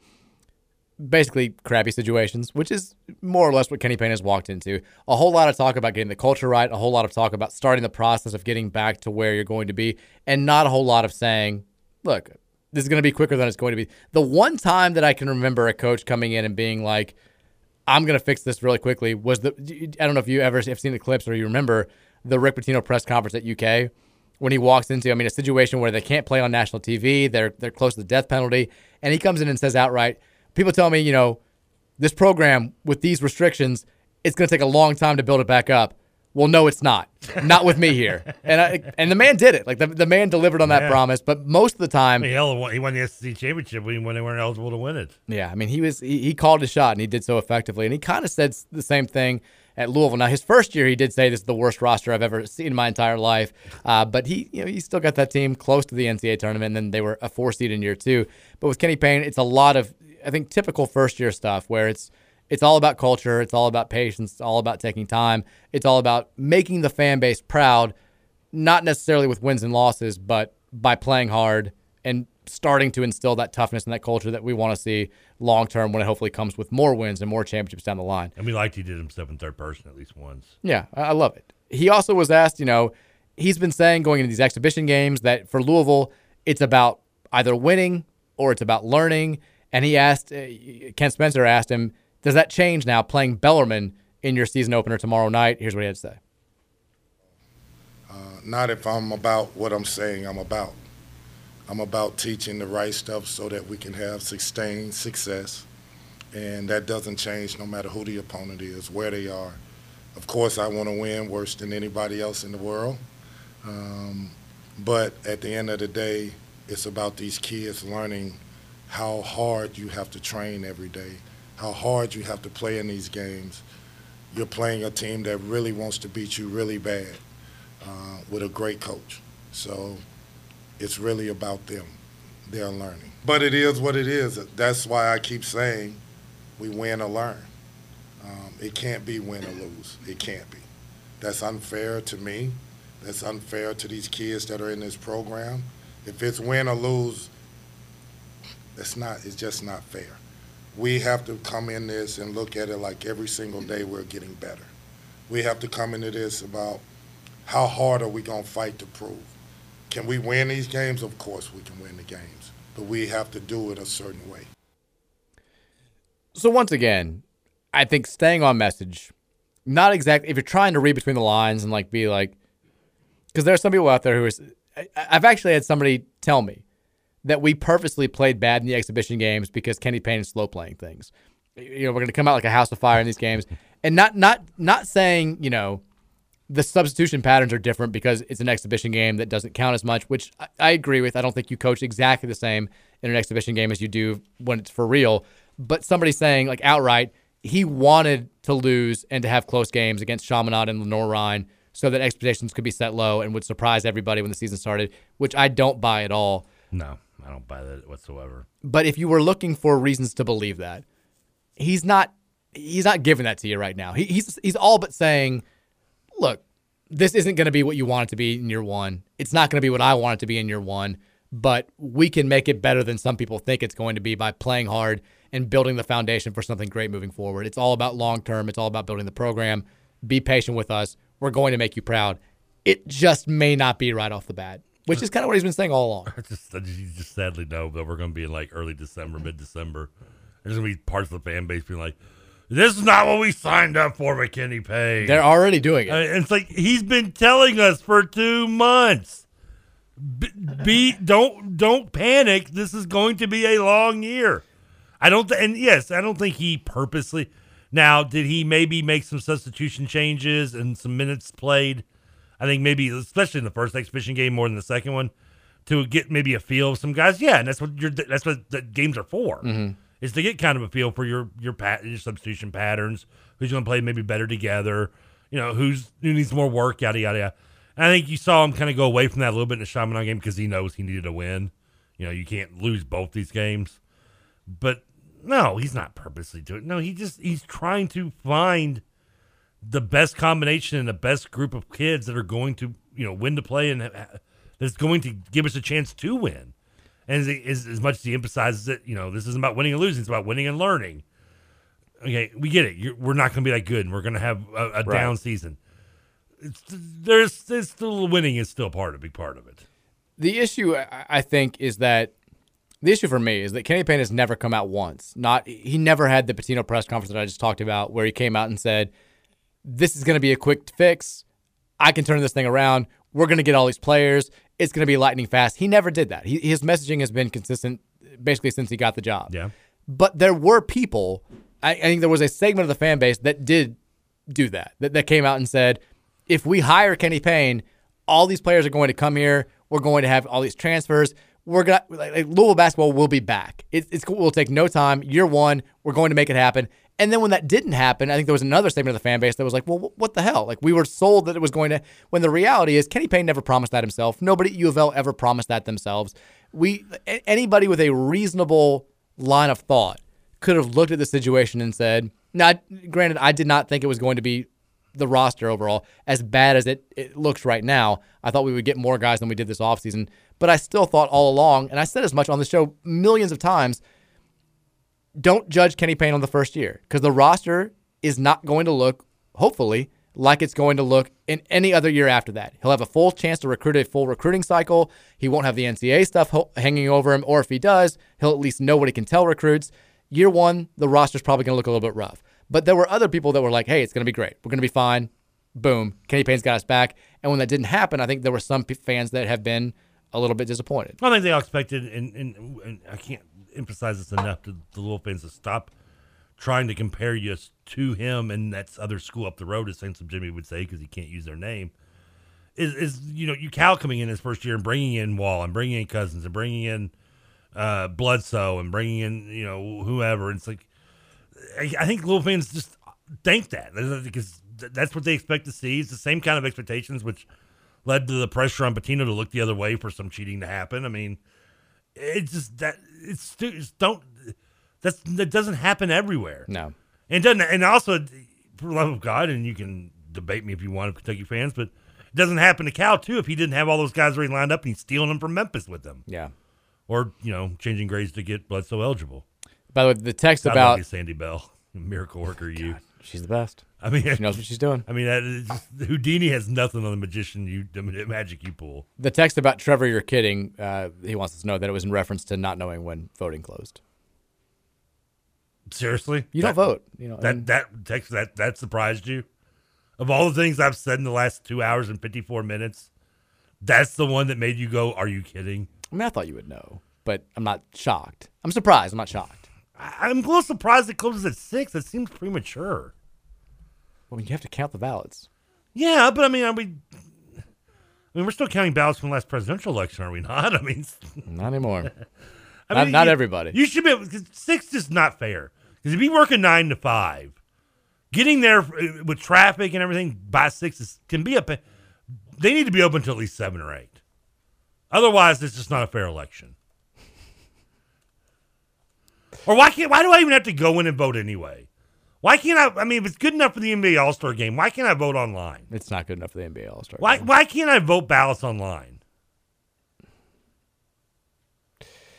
Basically, crappy situations, which is more or less what Kenny Payne has walked into. A whole lot of talk about getting the culture right, a whole lot of talk about starting the process of getting back to where you're going to be, and not a whole lot of saying, look, this is going to be quicker than it's going to be. The one time that I can remember a coach coming in and being like, I'm to fix this really quickly was the, I don't know if you ever have seen the clips or you remember the Rick Pitino press conference at UK when he walks into, I mean, a situation where they can't play on national TV, they're, they're close to the death penalty, and he comes in and says outright, people tell me, you know, this program with these restrictions, it's to take a long time to build it back up. Well, no, it's not. Not with me here. [LAUGHS] And I, and the man did it. Like the, the man delivered on that Yeah. promise. But most of the time, mean, hell, he won the SEC championship when when they weren't eligible to win it. yeah, I mean, he was he, he called his shot and he did so effectively. And he kind of said the same thing at Louisville. Now, his first year, he did say this is the worst roster I've ever seen in my entire life. Uh, but he, you know, he still got that team close to the NCAA tournament. And then they were a four seed in year two. But with Kenny Payne, it's a lot of I think typical first year stuff where it's it's all about culture, it's all about patience, it's all about taking time, it's all about making the fan base proud, not necessarily with wins and losses, but by playing hard and starting to instill that toughness and that culture that we want to see long term when it hopefully comes with more wins and more championships down the line. And we liked he did himself in third person at least once. Yeah, I love it. He also was asked, you know, he's been saying going into these exhibition games that for Louisville, it's about either winning or it's about learning. And he asked, uh, Ken Spencer asked him, does that change now playing Bellarmine in your season opener tomorrow night? Here's what he had to say. Uh, not if I'm about what I'm saying I'm about. I'm about teaching the right stuff so that we can have sustained success. And that doesn't change no matter who the opponent is, where they are. Of course, I want to win worse than anybody else in the world. Um, but at the end of the day, it's about these kids learning how hard you have to train every day, how hard you have to play in these games. You're playing a team that really wants to beat you really bad uh, with a great coach. So it's really about them. They're learning. But it is what it is. That's why I keep saying we win or learn. Um, it can't be win or lose. It can't be. That's unfair to me. That's unfair to these kids that are in this program. If it's win or lose, that's not. It's just not fair. We have to come in this and look at it like every single day we're getting better. We have to come into this about how hard are we going to fight to prove. Can we win these games? Of course we can win the games, but we have to do it a certain way. So once again, I think staying on message, not exactly if you're trying to read between the lines and like be like because there are some people out there who is I, I've actually had somebody tell me that we purposely played bad in the exhibition games because Kenny Payne is slow playing things. You know, we're going to come out like a house of fire in these games, and not not not saying you know the substitution patterns are different because it's an exhibition game that doesn't count as much, which I, I agree with. I don't think you coach exactly the same in an exhibition game as you do when it's for real. But somebody saying like outright, he wanted to lose and to have close games against Chaminade and Lenoir so that expectations could be set low and would surprise everybody when the season started, which I don't buy at all. No, I don't buy that whatsoever. But if you were looking for reasons to believe that, he's not he's not giving that to you right now. He, he's he's all but saying, look, this isn't going to be what you want it to be in year one. It's not going to be what I want it to be in year one. But we can make it better than some people think it's going to be by playing hard and building the foundation for something great moving forward. It's all about long term. It's all about building the program. Be patient with us. We're going to make you proud. It just may not be right off the bat, which is kind of what he's been saying all along. [LAUGHS] Just, just, you just sadly know that we're going to be in like early December, mid December. There's going to be parts of the fan base being like, this is not what we signed up for, McKinney Payne. They're already doing it. Uh, it's like he's been telling us for two months. Be, [LAUGHS] be don't don't panic. This is going to be a long year. I don't th- and yes, I don't think he purposely. Now, did he maybe make some substitution changes and some minutes played? I think maybe, especially in the first exhibition game more than the second one, to get maybe a feel of some guys. Yeah, and that's what your that's what the games are for. Mhm. Is to get kind of a feel for your your pat your substitution patterns. Who's going to play maybe better together? You know, who's who needs more work? Yada yada yada. And I think you saw him kind of go away from that a little bit in the Chaminade game because he knows he needed a win. You know, you can't lose both these games. But no, he's not purposely doing. it. No, he just he's trying to find the best combination and the best group of kids that are going to you know win to play and that's going to give us a chance to win. And as, as, much as he emphasizes it, you know, this isn't about winning and losing; it's about winning and learning. Okay, we get it. You're, we're not going to be that good, and we're going to have a, a Right. down season. It's, there's, there's still winning is still part, a big part of it. The issue, I I think, is that the issue for me is that Kenny Payne has never come out once. Not he never had the Pitino press conference that I just talked about, where he came out and said, "This is going to be a quick fix. I can turn this thing around. We're going to get all these players. It's going to be lightning fast." He never did that. He, his messaging has been consistent basically since he got the job. Yeah. But there were people. I, I think there was a segment of the fan base that did do that. That that came out and said, if we hire Kenny Payne, all these players are going to come here. We're going to have all these transfers. We're gonna like, like Louisville basketball will be back. It, it's will take no time. Year one, we're going to make it happen. And then when that didn't happen, I think there was another statement of the fan base that was like, "Well, what the hell?" Like we were sold that it was going to. When the reality is, Kenny Payne never promised that himself. Nobody at U of L ever promised that themselves. We anybody with a reasonable line of thought could have looked at the situation and said, "Now, granted, I did not think it was going to be the roster overall as bad as it, it looks right now. I thought we would get more guys than we did this offseason, but I still thought all along, and I said as much on the show millions of times, don't judge Kenny Payne on the first year because the roster is not going to look, hopefully, like it's going to look in any other year after that. He'll have a full chance to recruit a full recruiting cycle. He won't have the NCAA stuff ho- hanging over him, or if he does, he'll at least know what he can tell recruits. Year one, the roster's probably going to look a little bit rough. But there were other people that were like, hey, it's going to be great. We're going to be fine. Boom. Kenny Payne's got us back. And when that didn't happen, I think there were some p- fans that have been a little bit disappointed. I think they all expected, and, and, and I can't emphasize this enough to the little fans to stop trying to compare you to him and that other school up the road, as Saint Jimmy would say, because he can't use their name. Is, is you know you Cal coming in his first year and bringing in Wall and bringing in Cousins and bringing in uh, Bledsoe and bringing in you know whoever. It's like I, I think little fans just think that because that's what they expect to see. It's the same kind of expectations, which led to the pressure on Pitino to look the other way for some cheating to happen. I mean, it's just that it's, it's don't that's that doesn't happen everywhere. No, and doesn't and also for love of God, and you can debate me if you want, Kentucky fans, but it doesn't happen to Cal too if he didn't have all those guys already lined up and he's stealing them from Memphis with them. Yeah, or you know changing grades to get Bledsoe eligible. By the way, the text God about Sandy Bell, [LAUGHS] miracle worker, oh, you. She's the best. I mean, she knows what she's doing. I mean, that is Houdini has nothing on the magician you the magic you pull. The text about Trevor, you're kidding. Uh, he wants us to know that it was in reference to not knowing when voting closed. Seriously, You don't vote, you know, that and- that text that that surprised you. Of all the things I've said in the last two hours and 54 minutes, that's the one that made you go, Are you kidding? I mean, I thought you would know, but I'm not shocked. I'm surprised. I'm not shocked. I- I'm a little surprised it closes at six. That seems premature. Well, you have to count the ballots. Yeah, but I mean, are we? I mean, we're still counting ballots from the last presidential election, are we not? [LAUGHS] I mean, Not anymore. [LAUGHS] I Not- mean, not you- everybody. You should be able, cause six is not fair. Because if you work a nine to five, getting there uh, with traffic and everything by six is, can be a. They need to be open until at least seven or eight. Otherwise, it's just not a fair election. Or why can't? Why do I even have to go in and vote anyway? Why can't I? I mean, if it's good enough for the NBA All Star game, why can't I vote online? It's not good enough for the NBA All Star. Why? Why can't I vote ballots online?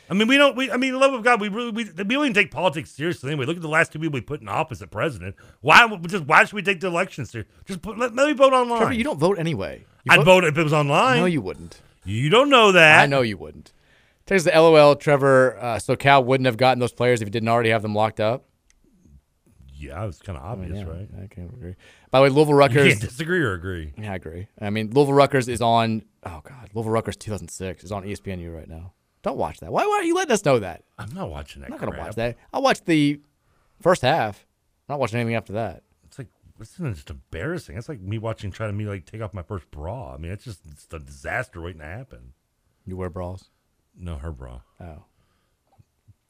I mean, we don't. We, I mean, the love of God, we really we, we don't even take politics seriously anyway. Look at the last two people we put in office at president. Why? Just why should we take the election seriously? Just put, let, let me vote online. Trevor, you don't vote anyway. You I'd vote if it was online. No, you wouldn't. You don't know that. I know you wouldn't. Text the LOL, Trevor. Uh, so Cal wouldn't have gotten those players if he didn't already have them locked up. Yeah, it's kind of obvious, yeah, right? I can't agree. By the way, Louisville You Rutgers. can't disagree or agree. Yeah, I agree. I mean, Louisville Rutgers is on. Oh God, Louisville Rutgers 2006 is on ESPNU right now. Don't watch that. Why, why are you letting us know that? I'm not watching that. I'm not gonna watch that. I'll watch the first half. I'm not watching anything after that. It's like this is just embarrassing. It's like me watching trying to me like take off my first bra. I mean, it's just it's a disaster waiting to happen. You wear bras? No, her bra. Oh.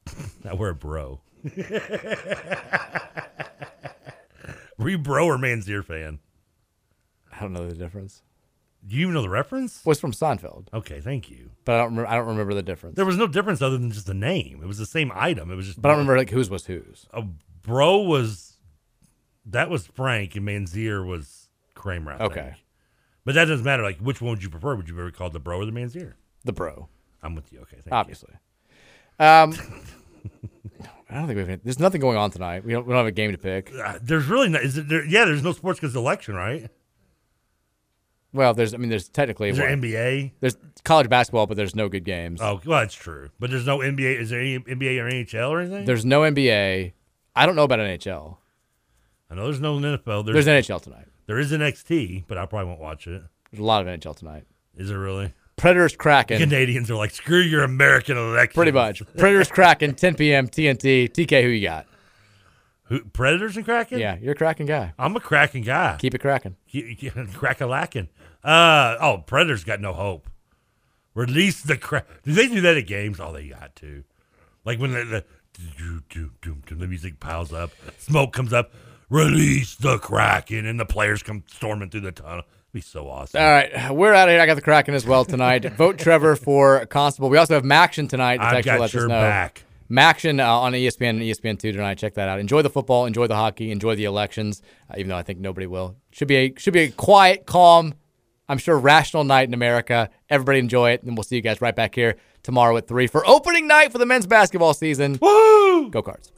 [LAUGHS] I wear a bro. [LAUGHS] Were you bro or Manssiere fan? I don't know the difference. Do you even know the reference? Was from Seinfeld. Okay, thank you. But I don't. Remember, I don't remember the difference. There was no difference other than just the name. It was the same item. It was just. But I don't remember like whose was whose. A bro was that was Frank and Manssiere was Kramer. I Okay. think. But that doesn't matter. Like, which one would you prefer? Would you prefer called the bro or the Manssiere? The bro. I'm with you. Okay, thank you. Obviously. Um, [LAUGHS] I don't think we have. Any, there's nothing going on tonight. We don't. We don't have a game to pick. Uh, there's really not. Is it? There, yeah, there's no sports because election, right? Well, there's. I mean, there's technically. Is there NBA? There's college basketball, but there's no good games. Oh, well, that's true. But there's no NBA. Is there any NBA or NHL or anything? There's no NBA. I don't know about NHL. I know there's no NFL. There's NHL tonight. There is an NXT, but I probably won't watch it. There's a lot of NHL tonight. Is it really? Predators Kraken. Canadians are like, screw your American election. Pretty much. Predators Kraken, [LAUGHS] 10 p.m. TNT. TK, who you got? Who, Predators and Kraken? Yeah, you're a Kraken guy. I'm a Kraken guy. Keep it cracking. [LAUGHS] Crack a lacking. Uh, oh, Predators got no hope. Release the crack. Do they do that at games? Oh, they got to. Like when the, the, the music piles up, smoke comes up. Release the Kraken, and the players come storming through the tunnel. Be so awesome. All right, we're out of here. I got the Kraken as well tonight. [LAUGHS] Vote Trevor for Constable. We also have MACtion tonight. to I've got let us your know. back. MACtion uh, on ESPN and ESPN2 tonight. Check that out. Enjoy the football. Enjoy the hockey. Enjoy the elections. Uh, even though I think nobody will. Should be a should be a quiet, calm, I'm sure rational night in America. Everybody enjoy it, and we'll see you guys right back here tomorrow at three for opening night for the men's basketball season. Woo! Go Cards.